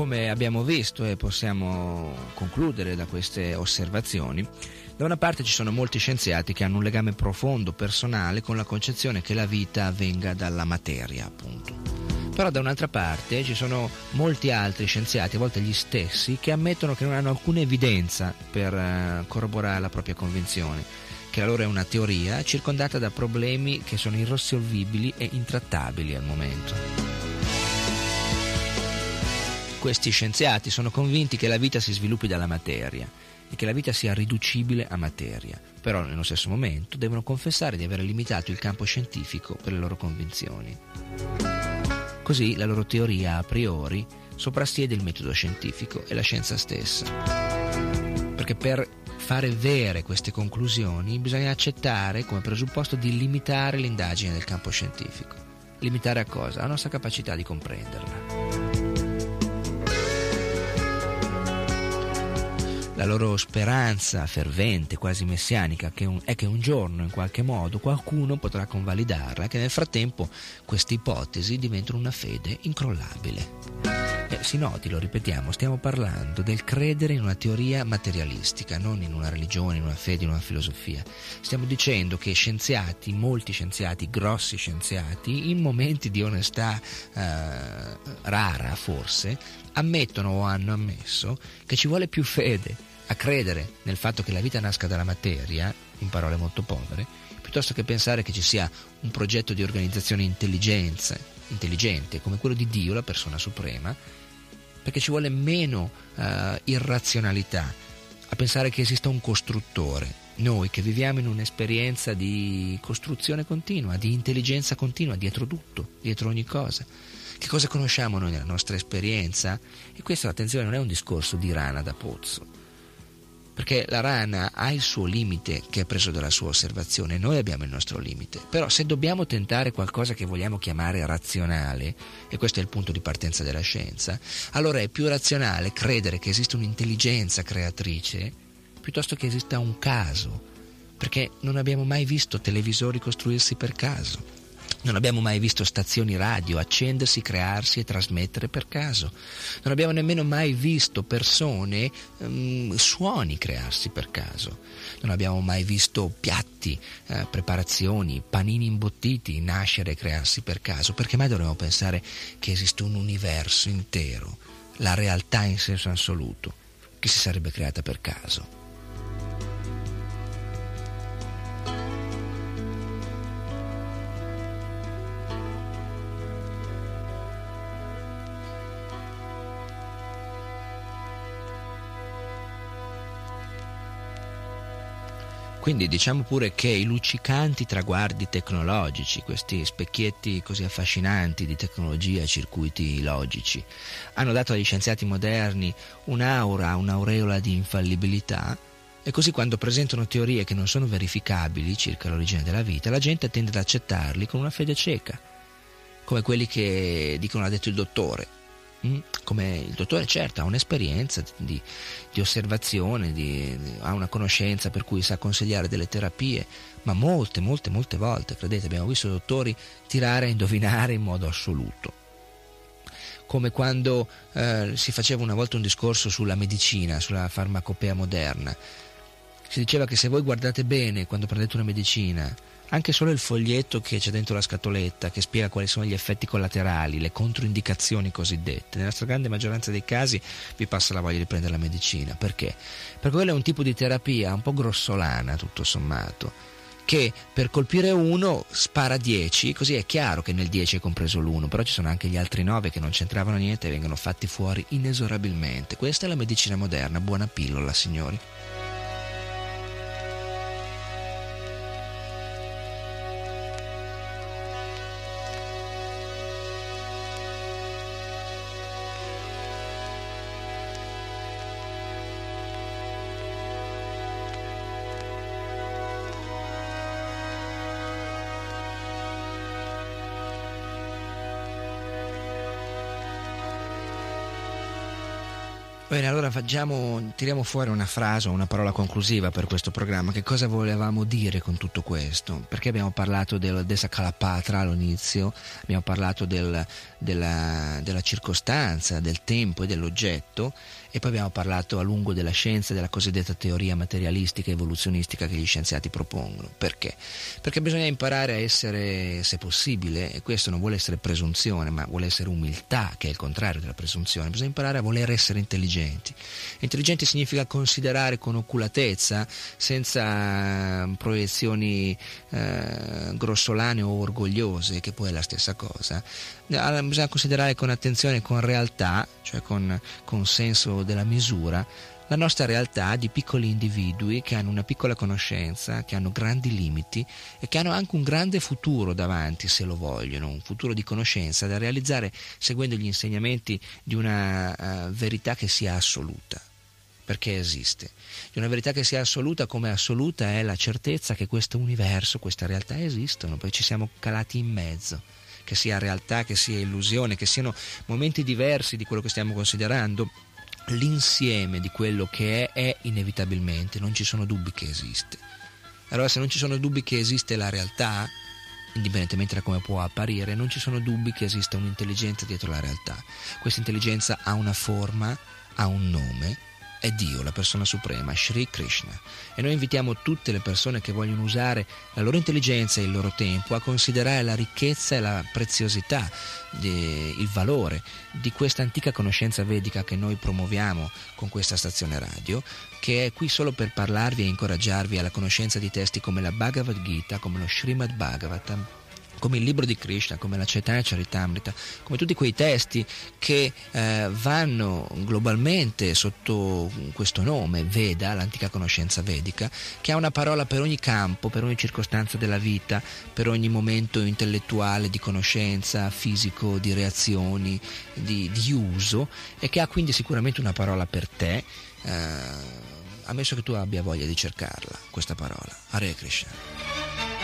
Come abbiamo visto e possiamo concludere da queste osservazioni, da una parte ci sono molti scienziati che hanno un legame profondo, personale, con la concezione che la vita venga dalla materia, appunto. Però da un'altra parte ci sono molti altri scienziati, a volte gli stessi, che ammettono che non hanno alcuna evidenza per eh, corroborare la propria convinzione, che la loro è una teoria circondata da problemi che sono irrisolvibili e intrattabili al momento. Questi scienziati sono convinti che la vita si sviluppi dalla materia e che la vita sia riducibile a materia, però nello stesso momento devono confessare di aver limitato il campo scientifico per le loro convinzioni. Così la loro teoria a priori soprassiede il metodo scientifico e la scienza stessa. Perché per fare vere queste conclusioni bisogna accettare come presupposto di limitare l'indagine del campo scientifico. Limitare a cosa? La nostra capacità di comprenderla. La loro speranza fervente, quasi messianica, che un, è che un giorno, in qualche modo, qualcuno potrà convalidarla, che nel frattempo queste ipotesi diventano una fede incrollabile. Eh, si noti, lo ripetiamo, stiamo parlando del credere in una teoria materialistica, non in una religione, in una fede, in una filosofia. Stiamo dicendo che scienziati, molti scienziati, grossi scienziati, in momenti di onestà eh, rara forse, ammettono o hanno ammesso che ci vuole più fede a credere nel fatto che la vita nasca dalla materia, in parole molto povere, piuttosto che pensare che ci sia un progetto di organizzazione intelligente come quello di Dio, la persona suprema, perché ci vuole meno uh, irrazionalità a pensare che esista un costruttore. Noi che viviamo in un'esperienza di costruzione continua, di intelligenza continua, dietro tutto, dietro ogni cosa. Che cosa conosciamo noi nella nostra esperienza? E questo, attenzione, non è un discorso di rana da pozzo perché la rana ha il suo limite che è preso dalla sua osservazione, noi abbiamo il nostro limite. Però se dobbiamo tentare qualcosa che vogliamo chiamare razionale, e questo è il punto di partenza della scienza, allora è più razionale credere che esista un'intelligenza creatrice piuttosto che esista un caso, perché non abbiamo mai visto televisori costruirsi per caso. Non abbiamo mai visto stazioni radio accendersi, crearsi e trasmettere per caso. Non abbiamo nemmeno mai visto persone, um, suoni crearsi per caso. Non abbiamo mai visto piatti, eh, preparazioni, panini imbottiti nascere e crearsi per caso. Perché mai dovremmo pensare che esiste un universo intero, la realtà in senso assoluto, che si sarebbe creata per caso? Quindi diciamo pure che i luccicanti traguardi tecnologici, questi specchietti così affascinanti di tecnologia circuiti logici, hanno dato agli scienziati moderni un'aura, un'aureola di infallibilità. E così quando presentano teorie che non sono verificabili circa l'origine della vita, la gente tende ad accettarli con una fede cieca, come quelli che dicono ha detto il dottore, come il dottore certo ha un'esperienza di, di osservazione, di, ha una conoscenza per cui sa consigliare delle terapie, ma molte, molte, molte volte, credete, abbiamo visto dottori tirare a indovinare in modo assoluto. Come quando eh, si faceva una volta un discorso sulla medicina, sulla farmacopea moderna. Si diceva che se voi guardate bene quando prendete una medicina, anche solo il foglietto che c'è dentro la scatoletta, che spiega quali sono gli effetti collaterali, le controindicazioni cosiddette, nella stragrande maggioranza dei casi vi passa la voglia di prendere la medicina. Perché? Perché quello è un tipo di terapia un po' grossolana, tutto sommato che per colpire uno spara 10, così è chiaro che nel 10 è compreso l'1, però ci sono anche gli altri 9 che non c'entravano niente e vengono fatti fuori inesorabilmente. Questa è la medicina moderna, buona pillola, signori. Allora facciamo, tiriamo fuori una frase una parola conclusiva per questo programma. Che cosa volevamo dire con tutto questo? Perché abbiamo parlato del Desakalapatra all'inizio, abbiamo parlato del, della, della circostanza, del tempo e dell'oggetto e poi abbiamo parlato a lungo della scienza e della cosiddetta teoria materialistica e evoluzionistica che gli scienziati propongono. Perché? Perché bisogna imparare a essere, se possibile, e questo non vuole essere presunzione, ma vuole essere umiltà, che è il contrario della presunzione, bisogna imparare a voler essere intelligenti. Intelligenti significa considerare con oculatezza, senza proiezioni eh, grossolane o orgogliose, che poi è la stessa cosa, bisogna considerare con attenzione, con realtà, cioè con, con senso della misura, la nostra realtà di piccoli individui che hanno una piccola conoscenza, che hanno grandi limiti e che hanno anche un grande futuro davanti, se lo vogliono, un futuro di conoscenza da realizzare seguendo gli insegnamenti di una uh, verità che sia assoluta, perché esiste. Di una verità che sia assoluta come assoluta è la certezza che questo universo, questa realtà esistono, poi ci siamo calati in mezzo che sia realtà, che sia illusione, che siano momenti diversi di quello che stiamo considerando, l'insieme di quello che è è inevitabilmente, non ci sono dubbi che esiste. Allora se non ci sono dubbi che esiste la realtà, indipendentemente da come può apparire, non ci sono dubbi che esista un'intelligenza dietro la realtà. Questa intelligenza ha una forma, ha un nome è Dio, la persona suprema, Sri Krishna. E noi invitiamo tutte le persone che vogliono usare la loro intelligenza e il loro tempo a considerare la ricchezza e la preziosità, il valore di questa antica conoscenza vedica che noi promuoviamo con questa stazione radio, che è qui solo per parlarvi e incoraggiarvi alla conoscenza di testi come la Bhagavad Gita, come lo Srimad Bhagavatam, come il libro di Krishna, come la Chaitanya Charitamrita, come tutti quei testi che eh, vanno globalmente sotto questo nome, Veda, l'antica conoscenza vedica, che ha una parola per ogni campo, per ogni circostanza della vita, per ogni momento intellettuale di conoscenza, fisico, di reazioni, di, di uso e che ha quindi sicuramente una parola per te. Eh, ammesso che tu abbia voglia di cercarla, questa parola. Hare Krishna.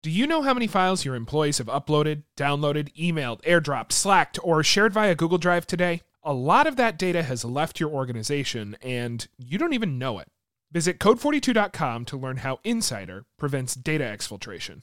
Do you know how many files your employees have uploaded, downloaded, emailed, airdropped, slacked, or shared via Google Drive today? A lot of that data has left your organization and you don't even know it. Visit code42.com to learn how Insider prevents data exfiltration.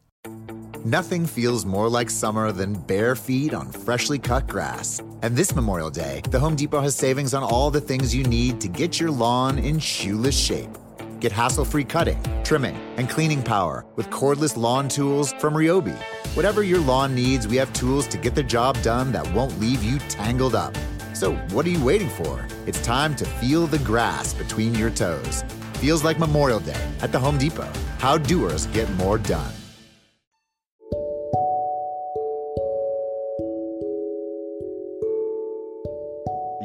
Nothing feels more like summer than bare feet on freshly cut grass. And this Memorial Day, the Home Depot has savings on all the things you need to get your lawn in shoeless shape. Get hassle free cutting, trimming, and cleaning power with cordless lawn tools from Ryobi. Whatever your lawn needs, we have tools to get the job done that won't leave you tangled up. So, what are you waiting for? It's time to feel the grass between your toes. Feels like Memorial Day at the Home Depot. How doers get more done.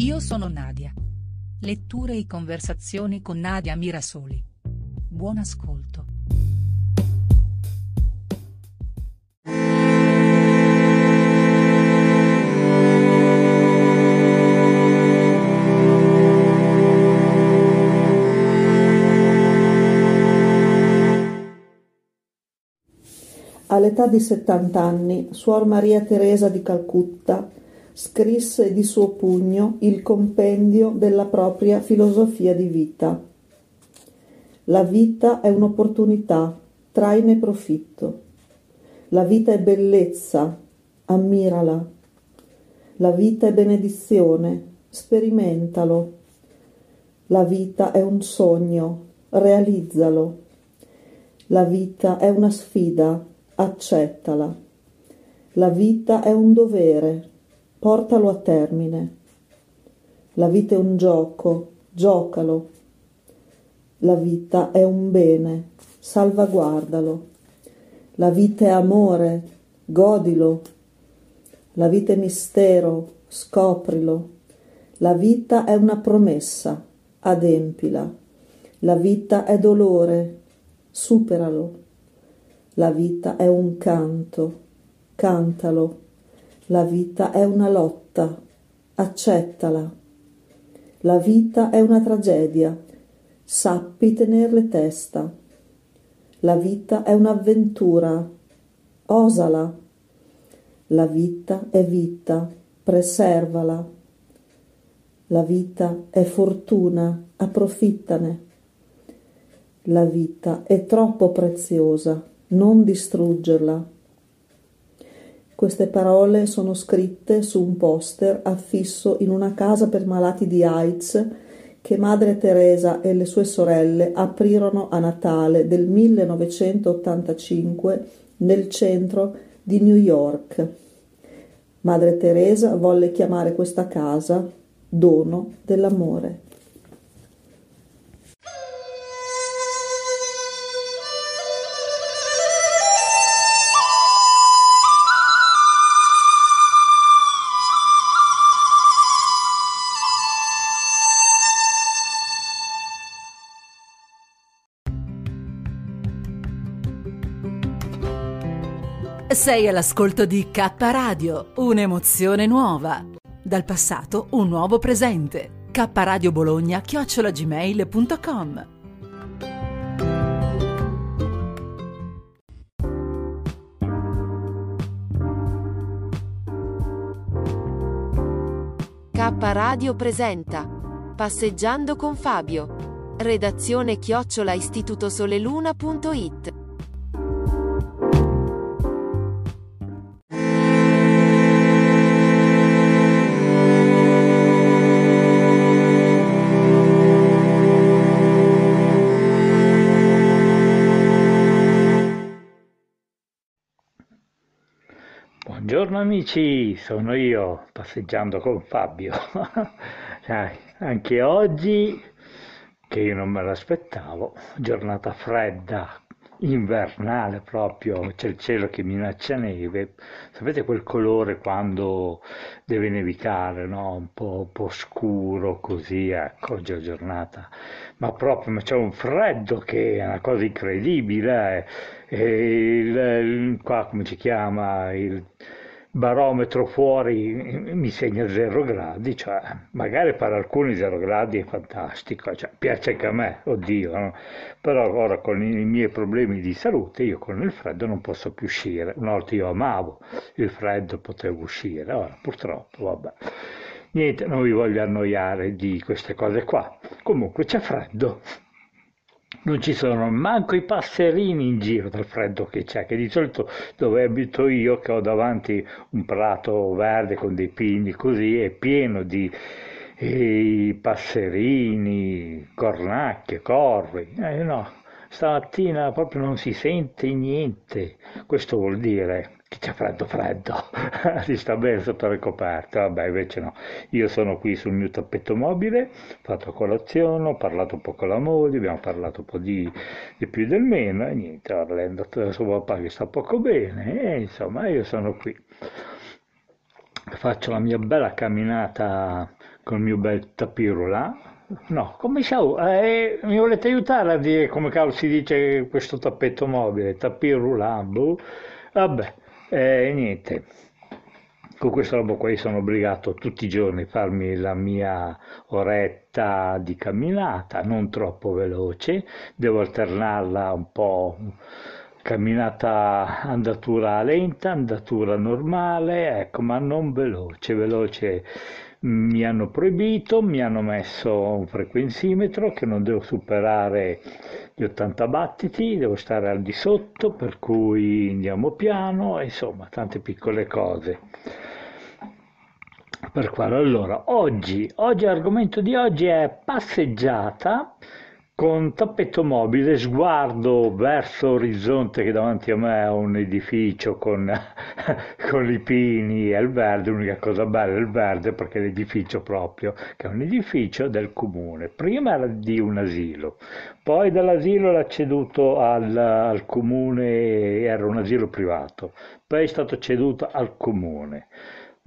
Io sono Nadia. Letture e conversazioni con Nadia Mirasoli. Buon ascolto. All'età di 70 anni, Suor Maria Teresa di Calcutta scrisse di suo pugno il compendio della propria filosofia di vita. La vita è un'opportunità, traine profitto. La vita è bellezza, ammirala. La vita è benedizione, sperimentalo. La vita è un sogno, realizzalo. La vita è una sfida, accettala. La vita è un dovere, portalo a termine. La vita è un gioco, giocalo. La vita è un bene, salvaguardalo. La vita è amore, godilo. La vita è mistero, scoprilo. La vita è una promessa, adempila. La vita è dolore, superalo. La vita è un canto, cantalo. La vita è una lotta, accettala. La vita è una tragedia, sappi tenerle testa. La vita è un'avventura, osala. La vita è vita, preservala. La vita è fortuna, approfittane. La vita è troppo preziosa, non distruggerla. Queste parole sono scritte su un poster affisso in una casa per malati di AIDS che Madre Teresa e le sue sorelle aprirono a Natale del 1985 nel centro di New York. Madre Teresa volle chiamare questa casa dono dell'amore. Sei all'ascolto di K Radio, un'emozione nuova. Dal passato un nuovo presente. K Radio Bologna chiocciolagmail.com K Radio presenta Passeggiando con Fabio. Redazione chiocciola istitutosoleluna.it Buongiorno amici, sono io passeggiando con Fabio. Anche oggi, che io non me l'aspettavo, giornata fredda, invernale proprio, c'è il cielo che minaccia neve. Sapete quel colore quando deve nevicare, no? Un po', un po' scuro così, ecco, oggi è giornata. Ma proprio, ma c'è un freddo che è una cosa incredibile. eh. E il, il- qua come si chiama? Il barometro fuori mi segna 0 gradi, cioè magari per alcuni 0 gradi è fantastico, cioè, piace anche a me, oddio, no? però ora con i miei problemi di salute io con il freddo non posso più uscire, una volta io amavo il freddo, potevo uscire, ora purtroppo vabbè. Niente, non vi voglio annoiare di queste cose qua. Comunque c'è freddo, non ci sono manco i passerini in giro dal freddo che c'è, che di solito dove abito io, che ho davanti un prato verde con dei pini così, è pieno di eh, passerini, cornacchie, corvi. Eh, no, stamattina proprio non si sente niente. Questo vuol dire che c'è freddo freddo, si sta bene sotto le coperte, vabbè invece no, io sono qui sul mio tappeto mobile, ho fatto colazione, ho parlato un po' con la moglie, abbiamo parlato un po' di, di più del meno e niente, lei è andata da suo papà che sta poco bene e insomma io sono qui, faccio la mia bella camminata con il mio bel tapirula, no, come si eh, mi volete aiutare a dire come cavolo si dice questo tappeto mobile, tapirula, boh, vabbè, e niente. Con questa roba qua sono obbligato tutti i giorni a farmi la mia oretta di camminata, non troppo veloce, devo alternarla un po' camminata andatura lenta, andatura normale, ecco, ma non veloce, veloce mi hanno proibito, mi hanno messo un frequenzimetro che non devo superare gli 80 battiti, devo stare al di sotto, per cui andiamo piano, insomma, tante piccole cose. Per quello, allora, oggi, oggi l'argomento di oggi è passeggiata con tappeto mobile, sguardo verso orizzonte che davanti a me è un edificio con, con i pini e il verde, l'unica cosa bella è il verde perché è l'edificio proprio, che è un edificio del comune. Prima era di un asilo, poi dall'asilo l'ha ceduto al, al comune, era un asilo privato, poi è stato ceduto al comune.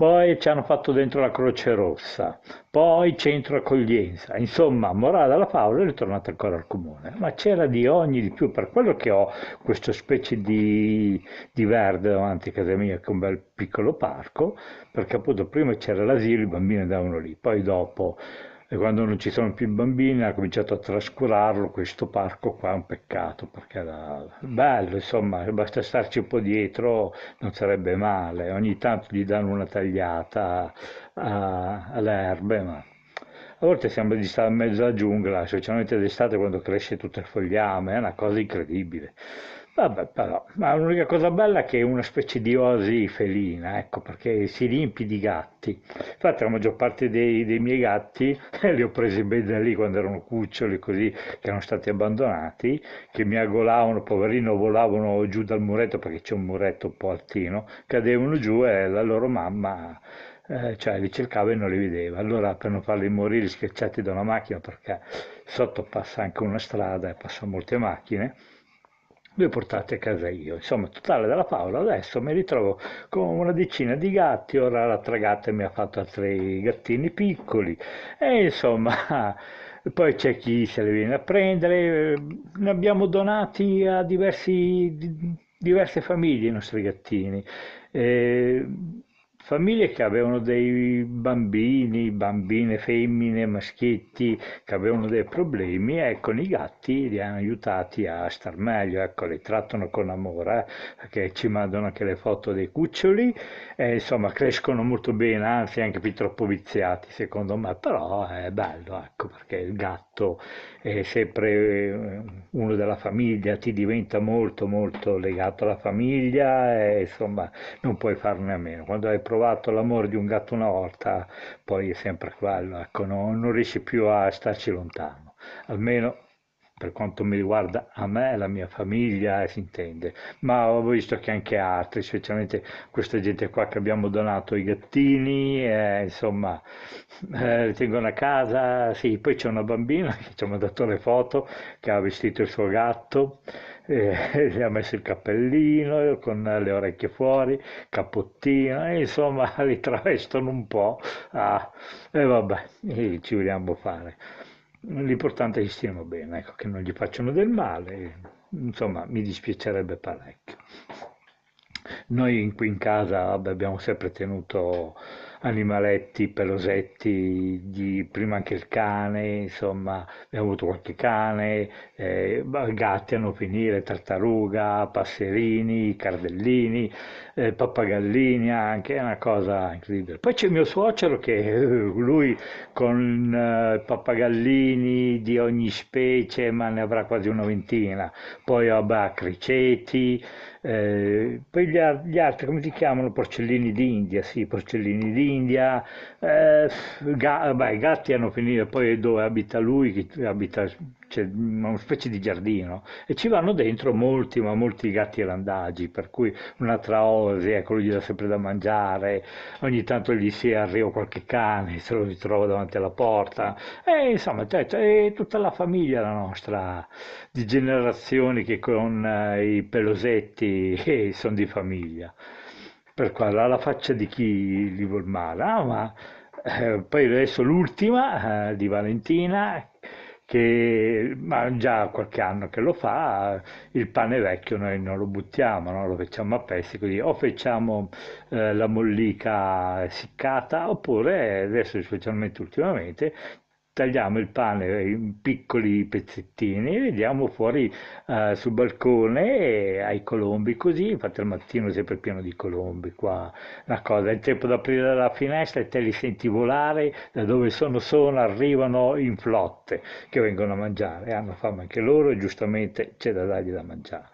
Poi ci hanno fatto dentro la Croce Rossa, poi centro accoglienza. Insomma, morale della favola è ritornata ancora al comune. Ma c'era di ogni di più, per quello che ho questa specie di, di verde davanti a casa mia, che è un bel piccolo parco, perché appunto prima c'era l'asilo, i bambini andavano lì, poi dopo e quando non ci sono più bambini ha cominciato a trascurarlo, questo parco qua è un peccato perché era bello, insomma, basta starci un po' dietro, non sarebbe male, ogni tanto gli danno una tagliata a- alle erbe, ma a volte sembra di stare in mezzo alla giungla, specialmente d'estate quando cresce tutto il fogliame, è una cosa incredibile. Vabbè, però, ma l'unica cosa bella è che è una specie di oasi felina, ecco, perché si riempie di gatti. Infatti la maggior parte dei, dei miei gatti li ho presi ben da lì quando erano cuccioli, così, che erano stati abbandonati, che mi agolavano, poverino, volavano giù dal muretto, perché c'è un muretto un po' altino, cadevano giù e la loro mamma eh, cioè li cercava e non li vedeva. Allora per non farli morire schiacciati da una macchina, perché sotto passa anche una strada e passano molte macchine, li ho portati a casa io. Insomma, totale della favola, adesso mi ritrovo con una decina di gatti, ora l'altra gatta mi ha fatto altri gattini piccoli e insomma... Poi c'è chi se li viene a prendere, ne abbiamo donati a diversi, diverse famiglie i nostri gattini. Eh, famiglie che avevano dei bambini, bambine, femmine, maschietti che avevano dei problemi e con i gatti li hanno aiutati a star meglio, ecco, li trattano con amore, eh, perché ci mandano anche le foto dei cuccioli e insomma crescono molto bene, anzi anche più troppo viziati secondo me, però è bello, ecco, perché il gatto è sempre eh, uno della famiglia, ti diventa molto molto legato alla famiglia e insomma non puoi farne a meno. Quando hai provato l'amore di un gatto una volta, poi è sempre quello, ecco, no, non riesci più a starci lontano, almeno per quanto mi riguarda a me la mia famiglia, eh, si intende, ma ho visto che anche altri, specialmente questa gente qua che abbiamo donato i gattini, eh, insomma, eh, li tengono a casa, sì, poi c'è una bambina che ci ha mandato le foto, che ha vestito il suo gatto, eh, gli ha messo il cappellino con le orecchie fuori, cappottino, e insomma li travestono un po', ah, e vabbè, ci vogliamo fare. L'importante è che stiano bene, ecco, che non gli facciano del male, insomma mi dispiacerebbe parecchio. Noi qui in casa vabbè, abbiamo sempre tenuto animaletti, pelosetti, di, prima anche il cane, insomma, abbiamo avuto qualche cane, eh, gatti a non finire, tartaruga, passerini, cardellini, eh, pappagallini anche, è una cosa incredibile. Poi c'è il mio suocero che eh, lui con eh, pappagallini di ogni specie, ma ne avrà quasi una ventina, poi vabbè, criceti, eh, poi gli, gli, altri, come si chiamano? Porcellini d'India, sì, porcellini d'India. Eh, ga, beh, i gatti hanno finito, poi dove abita lui, che abita c'è una specie di giardino e ci vanno dentro molti, ma molti gatti randagi, per cui un'altra osi, ecco, lui gli dà sempre da mangiare, ogni tanto gli si arriva qualche cane, se lo ritrova davanti alla porta, e insomma, è tutta la famiglia la nostra, di generazioni che con eh, i pelosetti eh, sono di famiglia, per quale la faccia di chi li vuol male, ah, ma eh, poi adesso l'ultima eh, di Valentina che ma già qualche anno che lo fa, il pane vecchio noi non lo buttiamo, no? lo facciamo a pezzi, così o facciamo eh, la mollica essiccata oppure adesso specialmente ultimamente tagliamo il pane in piccoli pezzettini e vediamo fuori eh, sul balcone ai colombi così infatti al mattino è sempre pieno di colombi qua. Una cosa è il tempo di aprire la finestra e te li senti volare da dove sono sono arrivano in flotte che vengono a mangiare hanno fame anche loro e giustamente c'è da dargli da mangiare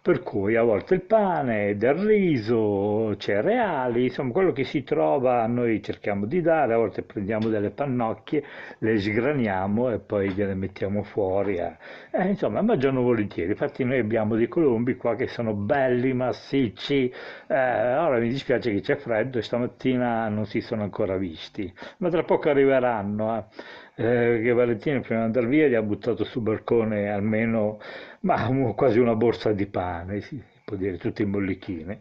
per cui a volte il pane, del riso, cereali, insomma quello che si trova noi cerchiamo di dare, a volte prendiamo delle pannocchie, le sgraniamo e poi gliele mettiamo fuori. Eh. Eh, insomma mangiano volentieri, infatti noi abbiamo dei colombi qua che sono belli, massicci, eh, ora mi dispiace che c'è freddo e stamattina non si sono ancora visti, ma tra poco arriveranno. Eh eh, che Valentino prima di andare via gli ha buttato sul balcone almeno ma, quasi una borsa di pane, si può dire, tutte in bollichine.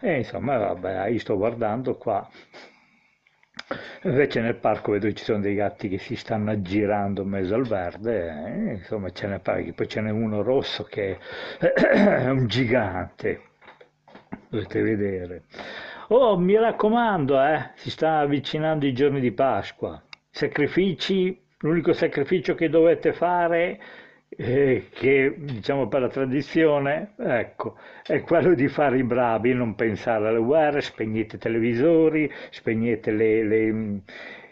E insomma, vabbè, io sto guardando qua. Invece nel parco vedo che ci sono dei gatti che si stanno aggirando in mezzo al verde, eh, insomma ce n'è parecchi, poi ce n'è uno rosso che è un gigante, dovete vedere. Oh, mi raccomando, eh, si sta avvicinando i giorni di Pasqua sacrifici, l'unico sacrificio che dovete fare, eh, che diciamo per la tradizione, ecco, è quello di fare i bravi, non pensare alle guerre, spegnete i televisori, spegnete le, le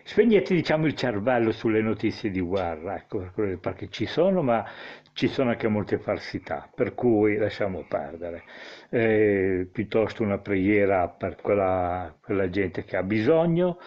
spegnete diciamo il cervello sulle notizie di guerra, ecco, perché ci sono, ma ci sono anche molte falsità, per cui lasciamo perdere. Eh, piuttosto una preghiera per quella, quella gente che ha bisogno,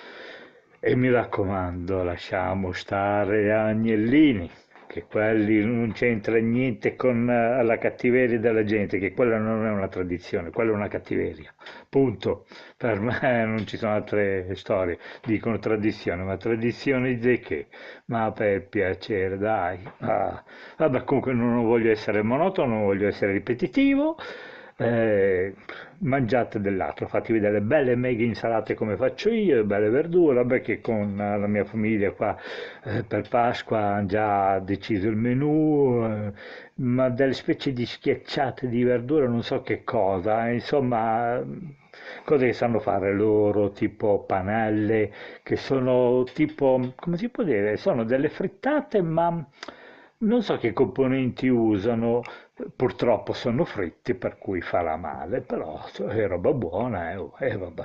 e mi raccomando, lasciamo stare Agnellini, che quelli non c'entra niente con eh, la cattiveria della gente, che quella non è una tradizione, quella è una cattiveria. Punto. Per me non ci sono altre storie. Dicono tradizione, ma tradizione di che? Ma per piacere, dai. Ah. Vabbè, comunque non voglio essere monotono, non voglio essere ripetitivo. Eh, mangiate dell'altro, fatevi delle belle mega insalate come faccio io, belle verdure, perché con la mia famiglia qua eh, per Pasqua hanno già deciso il menù, eh, ma delle specie di schiacciate di verdure, non so che cosa, insomma cose che sanno fare loro, tipo panelle, che sono tipo, come si può dire, sono delle frittate, ma non so che componenti usano, purtroppo sono fritti per cui farà male, però è roba buona eh, oh, e vabbè.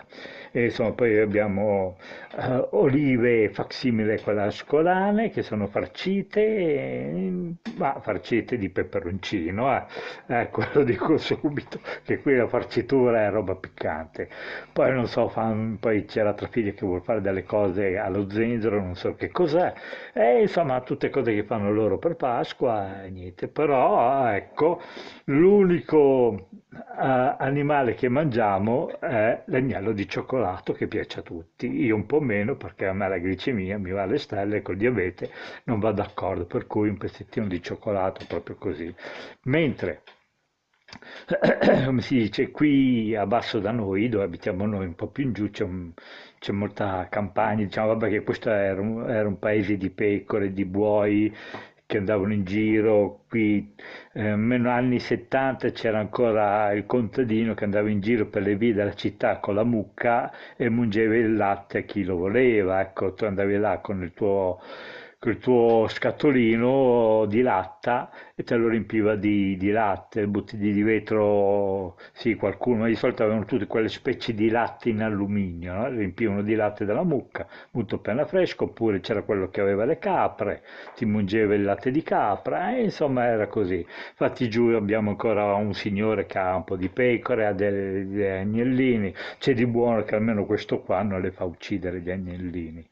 E insomma, poi abbiamo eh, olive facsimile quella scolane che sono farcite, eh, ma farcite di peperoncino, eh. ecco lo dico subito, che qui la farcitura è roba piccante. Poi non so, fan, poi c'è l'altra figlia che vuole fare delle cose allo zenzero, non so che cos'è, e insomma tutte cose che fanno loro per Pasqua, niente, però ecco ecco, l'unico uh, animale che mangiamo è l'agnello di cioccolato che piace a tutti, io un po' meno perché a me la glicemia mi va alle stelle e col diabete non va d'accordo, per cui un pezzettino di cioccolato proprio così. Mentre come si dice, qui a basso da noi, dove abitiamo noi, un po' più in giù, c'è, un, c'è molta campagna, diciamo, vabbè che questo era un, era un, paese di pecore, di buoi, che andavano in giro, qui eh, anni 70 c'era ancora il contadino che andava in giro per le vie della città con la mucca e mungeva il latte a chi lo voleva, ecco, tu andavi là con il tuo col tuo scatolino di latta e te lo riempiva di, di latte, bottiglie di vetro, sì, qualcuno, ma di solito avevano tutte quelle specie di latte in alluminio, no? riempivano di latte dalla mucca, molto appena fresco, oppure c'era quello che aveva le capre, ti mungeva il latte di capra, e insomma era così. Infatti giù abbiamo ancora un signore che ha un po' di pecore, ha dei agnellini, c'è di buono che almeno questo qua non le fa uccidere gli agnellini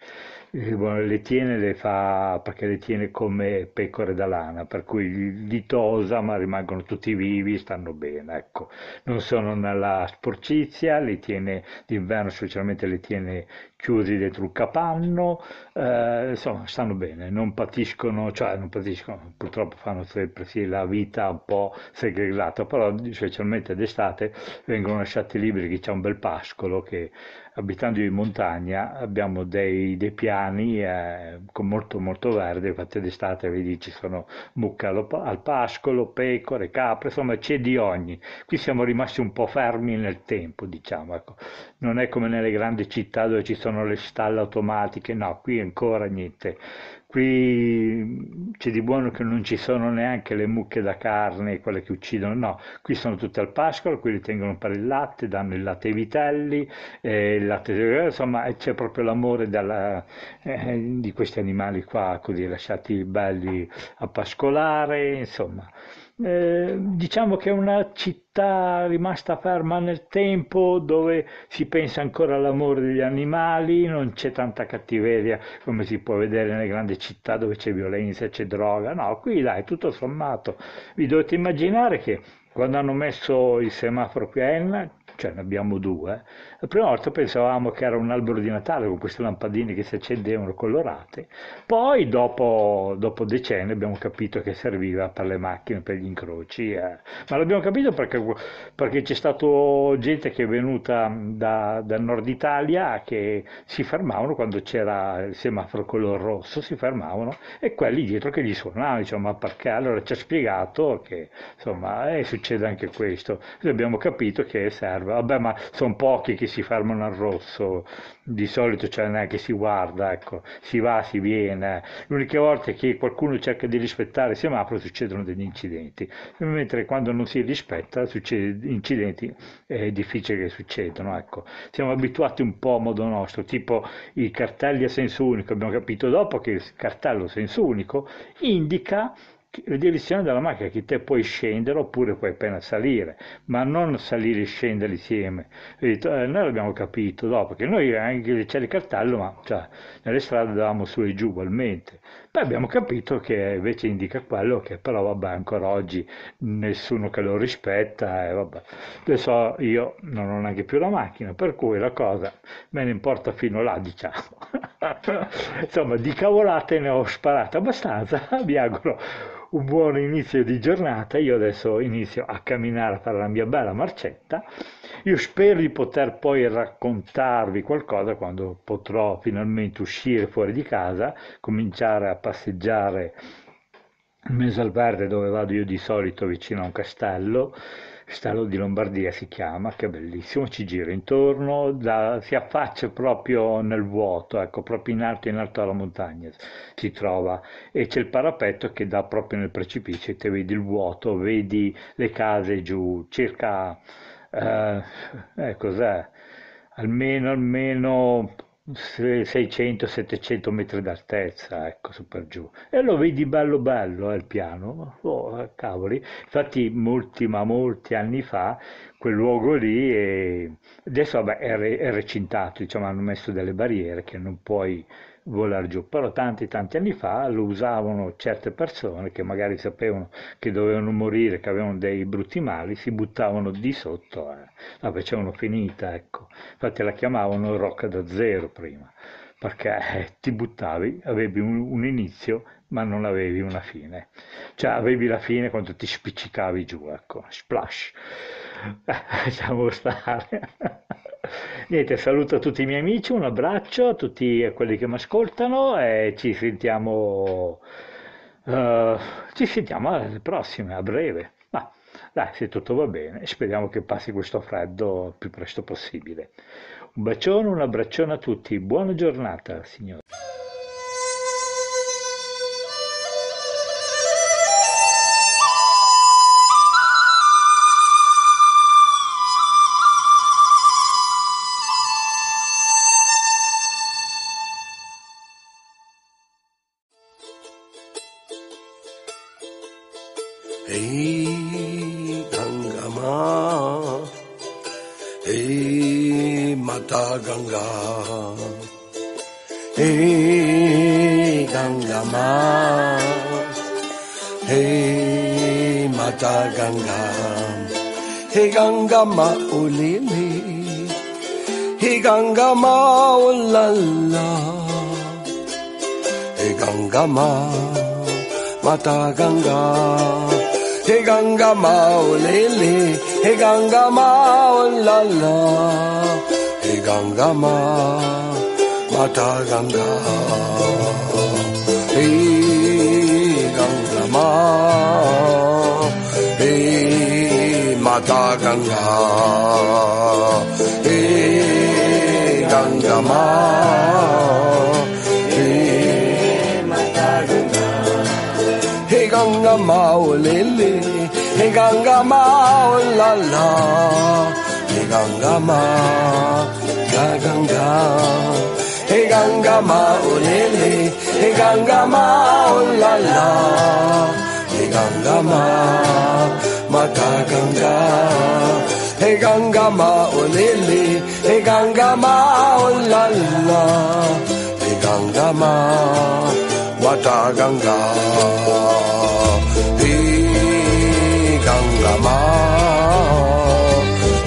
le tiene le fa perché le tiene come pecore da lana, per cui li tosa ma rimangono tutti vivi, stanno bene, ecco. Non sono nella sporcizia, li tiene d'inverno specialmente le tiene chiusi dentro un capanno, eh, insomma stanno bene, non patiscono, cioè non patiscono, purtroppo fanno sempre sì, la vita un po' segregata, però specialmente d'estate vengono lasciati liberi, che c'è un bel pascolo che abitando in montagna abbiamo dei, dei piani eh, con molto molto verde, infatti d'estate vedi ci sono mucche al, pascolo, pecore, capre, insomma c'è di ogni. Qui siamo rimasti un po' fermi nel tempo, diciamo, ecco. non è come nelle grandi città dove ci sono le stalle automatiche, no, qui ancora niente. Qui c'è di buono che non ci sono neanche le mucche da carne, quelle che uccidono, no, qui sono tutte al pascolo, qui li tengono per il latte, danno il latte ai vitelli, eh, il latte, insomma c'è proprio l'amore della, eh, di questi animali qua, così lasciati belli a pascolare, insomma. Eh, diciamo che è una città rimasta ferma nel tempo dove si pensa ancora all'amore degli animali, non c'è tanta cattiveria come si può vedere nelle grandi città dove c'è violenza, c'è droga. No, qui dai, tutto sommato, vi dovete immaginare che quando hanno messo il semaforo qui a Enna cioè ne abbiamo due. La prima volta pensavamo che era un albero di Natale con queste lampadine che si accendevano colorate, poi dopo, dopo decenni abbiamo capito che serviva per le macchine, per gli incroci, eh. ma l'abbiamo capito perché, perché c'è stata gente che è venuta da, dal nord Italia che si fermavano quando c'era il semaforo color rosso, si fermavano e quelli dietro che gli suonavano, diciamo, ma perché? Allora ci ha spiegato che insomma eh, succede anche questo, Noi abbiamo capito che serve vabbè ma sono pochi che si fermano al rosso, di solito cioè neanche si guarda, ecco, si va, si viene, l'unica volta che qualcuno cerca di rispettare il semaforo succedono degli incidenti, mentre quando non si rispetta succede incidenti è difficile che succedano, ecco. Siamo abituati un po' a modo nostro, tipo i cartelli a senso unico, abbiamo capito dopo che il cartello a senso unico indica la direzione della macchina che te puoi scendere oppure puoi appena salire, ma non salire e scendere insieme. Detto, eh, noi l'abbiamo capito dopo, che noi anche c'era il cartello, ma cioè, nelle strade andavamo su e giù ugualmente. Poi abbiamo capito che invece indica quello che però vabbè ancora oggi nessuno che lo rispetta e vabbè. Adesso io non ho neanche più la macchina, per cui la cosa me ne importa fino là, diciamo. Insomma, di cavolate ne ho sparate abbastanza, vi auguro un buon inizio di giornata. Io adesso inizio a camminare, a fare la mia bella marcetta. Io spero di poter poi raccontarvi qualcosa quando potrò finalmente uscire fuori di casa, cominciare a passeggiare in mezzo al verde dove vado io di solito vicino a un castello Castello di Lombardia si chiama, che è bellissimo, ci gira intorno, da, si affaccia proprio nel vuoto, ecco, proprio in alto, in alto alla montagna si trova. E c'è il parapetto che dà proprio nel precipizio, te vedi il vuoto, vedi le case giù, circa, eh, eh, cos'è, almeno, almeno 600-700 metri d'altezza, ecco, su per giù. E lo vedi bello bello, eh, il piano, oh, eh, cavoli. Infatti molti, ma molti anni fa, quel luogo lì, è... adesso vabbè, è, re, è recintato, diciamo, hanno messo delle barriere che non puoi volare giù, però tanti tanti anni fa lo usavano certe persone che magari sapevano che dovevano morire, che avevano dei brutti mali, si buttavano di sotto, eh. la facevano finita, ecco. Infatti la chiamavano rocca da zero prima, perché eh, ti buttavi, avevi un, un, inizio ma non avevi una fine, cioè avevi la fine quando ti spiccicavi giù, ecco, splash. Lasciamo stare. Niente, saluto tutti i miei amici, un abbraccio a tutti quelli che mi ascoltano e ci sentiamo, uh, ci sentiamo alle prossime, a breve. Ma dai, se tutto va bene, speriamo che passi questo freddo il più presto possibile. Un bacione, un abbraccione a tutti, buona giornata, signori. Ganga ma, ulilil. Ganga ma, ulallala. Ganga ma, mata Higangama ulili Higangama ulala Higangama mataganga Higangama ulili Higangama ulala Higangama Ganga ma. Mata Ganga, ma Hey Ganga Ma, Hey Mata Ganga, Hey Ganga Ma. mao lele, he ganga mao la la, he ganga ma, ga ganga, he ganga Ma, mao lele, he ganga mao la la, he ganga ma, Mata Ganga. Hey Ganga Ma maulili Hey Ganga Ma maulala Hey Ganga ma wataganga. Hey Ganga ma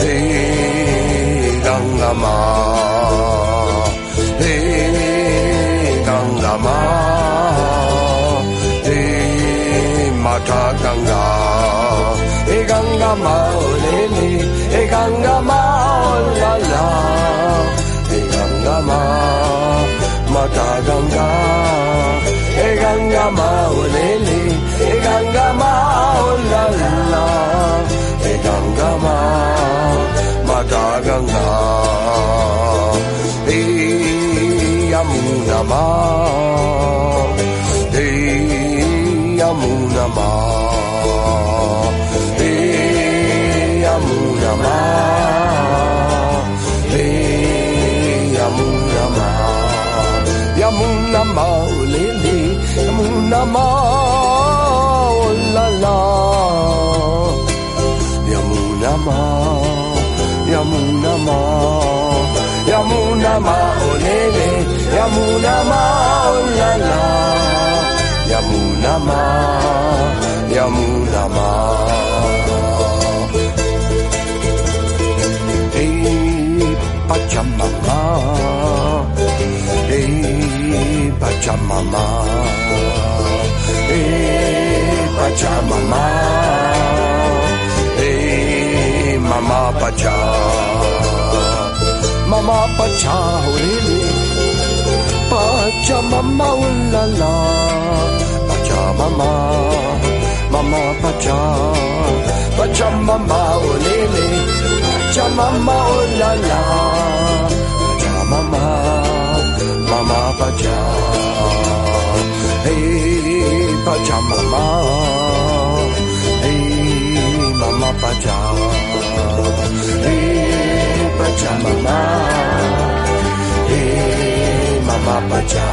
Hey Ganga ma. Hey Ganga ma Hey Mata Ganga Ma, hey Gangama, lele, hey Gangama, la la, hey Gangama, Mata Ganga, hey Gangama, lele, hey Gangama, la la, hey Gangama, Mata Ganga, hey Yamuna Ma, hey Yamuna Ma, Yamuna Ma, Lily, Yamuna Ma, oh la la, Yamuna Ma, Yamuna Ma, Yamuna Ma, oh lele, Yamuna Ma, oh la la, Yamuna Ma, Yamuna Ma. Hey, Pachamama, hey, Pachamama, hey, Pachamama. Hey, Mama Pacha. Mama Pacha, really. Pachamama, ooh la la. Pachamama. Mama Pacha. Pachamama, oh lele. Pachamama, oh la la. Pachamama. mama pacha. Hey pacha mama. Hey mama pacha. Hey pacha mama. Hey mama pacha.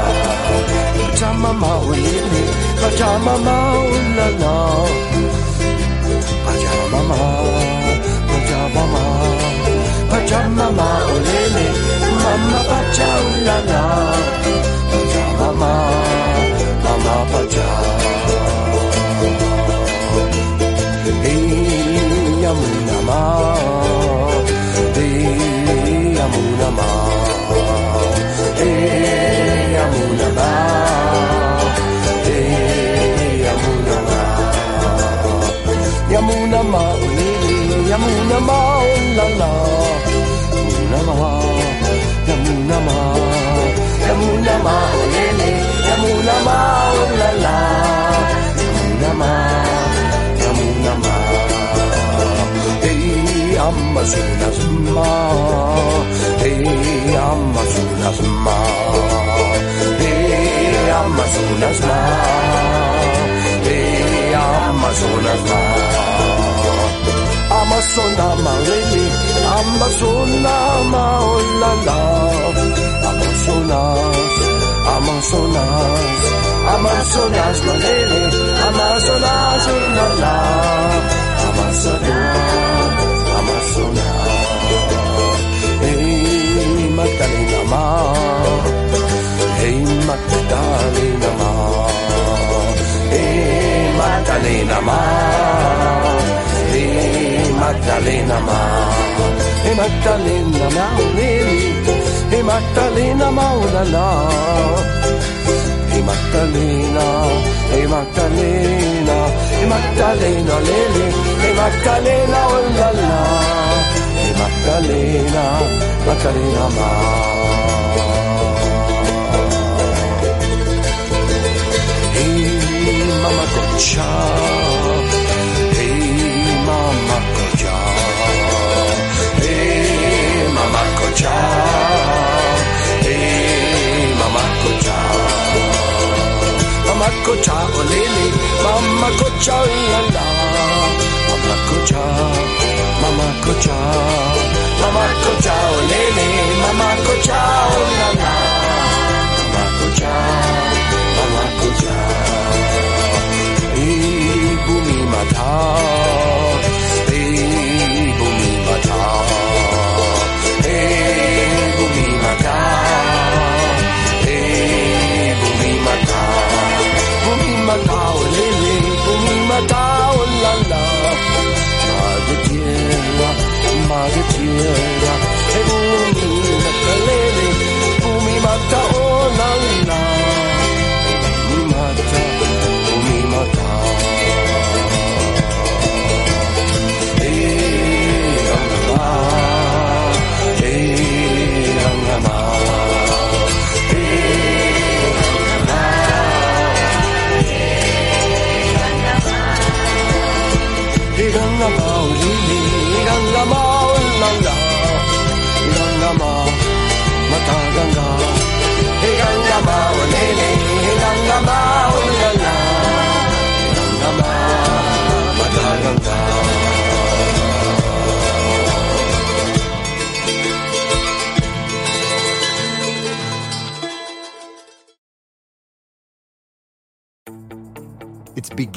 Pacha mama oh, ulili pacha mama oh, ulala pacha mama pacha mama. Pacha mama oh, ulili mama pacha 啦啦 Hey, Amazonas ma. Hey, Amazonas ma. Hey, Amazonas ma. Hey, Amazonas ma. Amazonama, really. Amazonama, oh la la. Amazonas, Amazonas, Amazonas, no lele. Amazonas, oh la la. Amazonas, Amazonas. Hey, Magdalena ma. Hey, Magdalena ma. Hey, Magdalena ma. Hey, Magdalena ma. Hey, Magdalena ma. Hey, Magdalena ma, oh. Hey, Magdalena, hey, Magdalena, hey, Magdalena, lele. Hey, Magdalena, oh la la. Hey, Magdalena, Magdalena ma. Mama Gotcha. Hey, Mama Gotcha. Hey, Mama Gotcha. Mama Gotcha, oh lele. Mama Gotcha, oh la la. Mama Gotcha. Mama Gotcha. Mama Gotcha, oh lele. Mama Gotcha, oh la la. Mama Gotcha. Mama Gotcha. Hey, Bumi Mata. Hey, Bumi Mata, oh lele. Bumi Mata, oh la la. Madre tierra, madre tierra.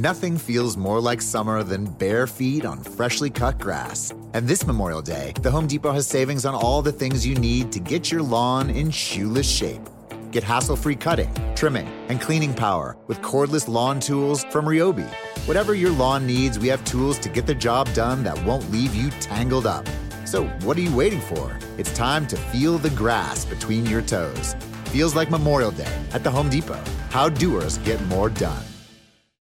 Nothing feels more like summer than bare feet on freshly cut grass. And this Memorial Day, the Home Depot has savings on all the things you need to get your lawn in shoeless shape. Get hassle free cutting, trimming, and cleaning power with cordless lawn tools from Ryobi. Whatever your lawn needs, we have tools to get the job done that won't leave you tangled up. So, what are you waiting for? It's time to feel the grass between your toes. Feels like Memorial Day at the Home Depot. How doers get more done.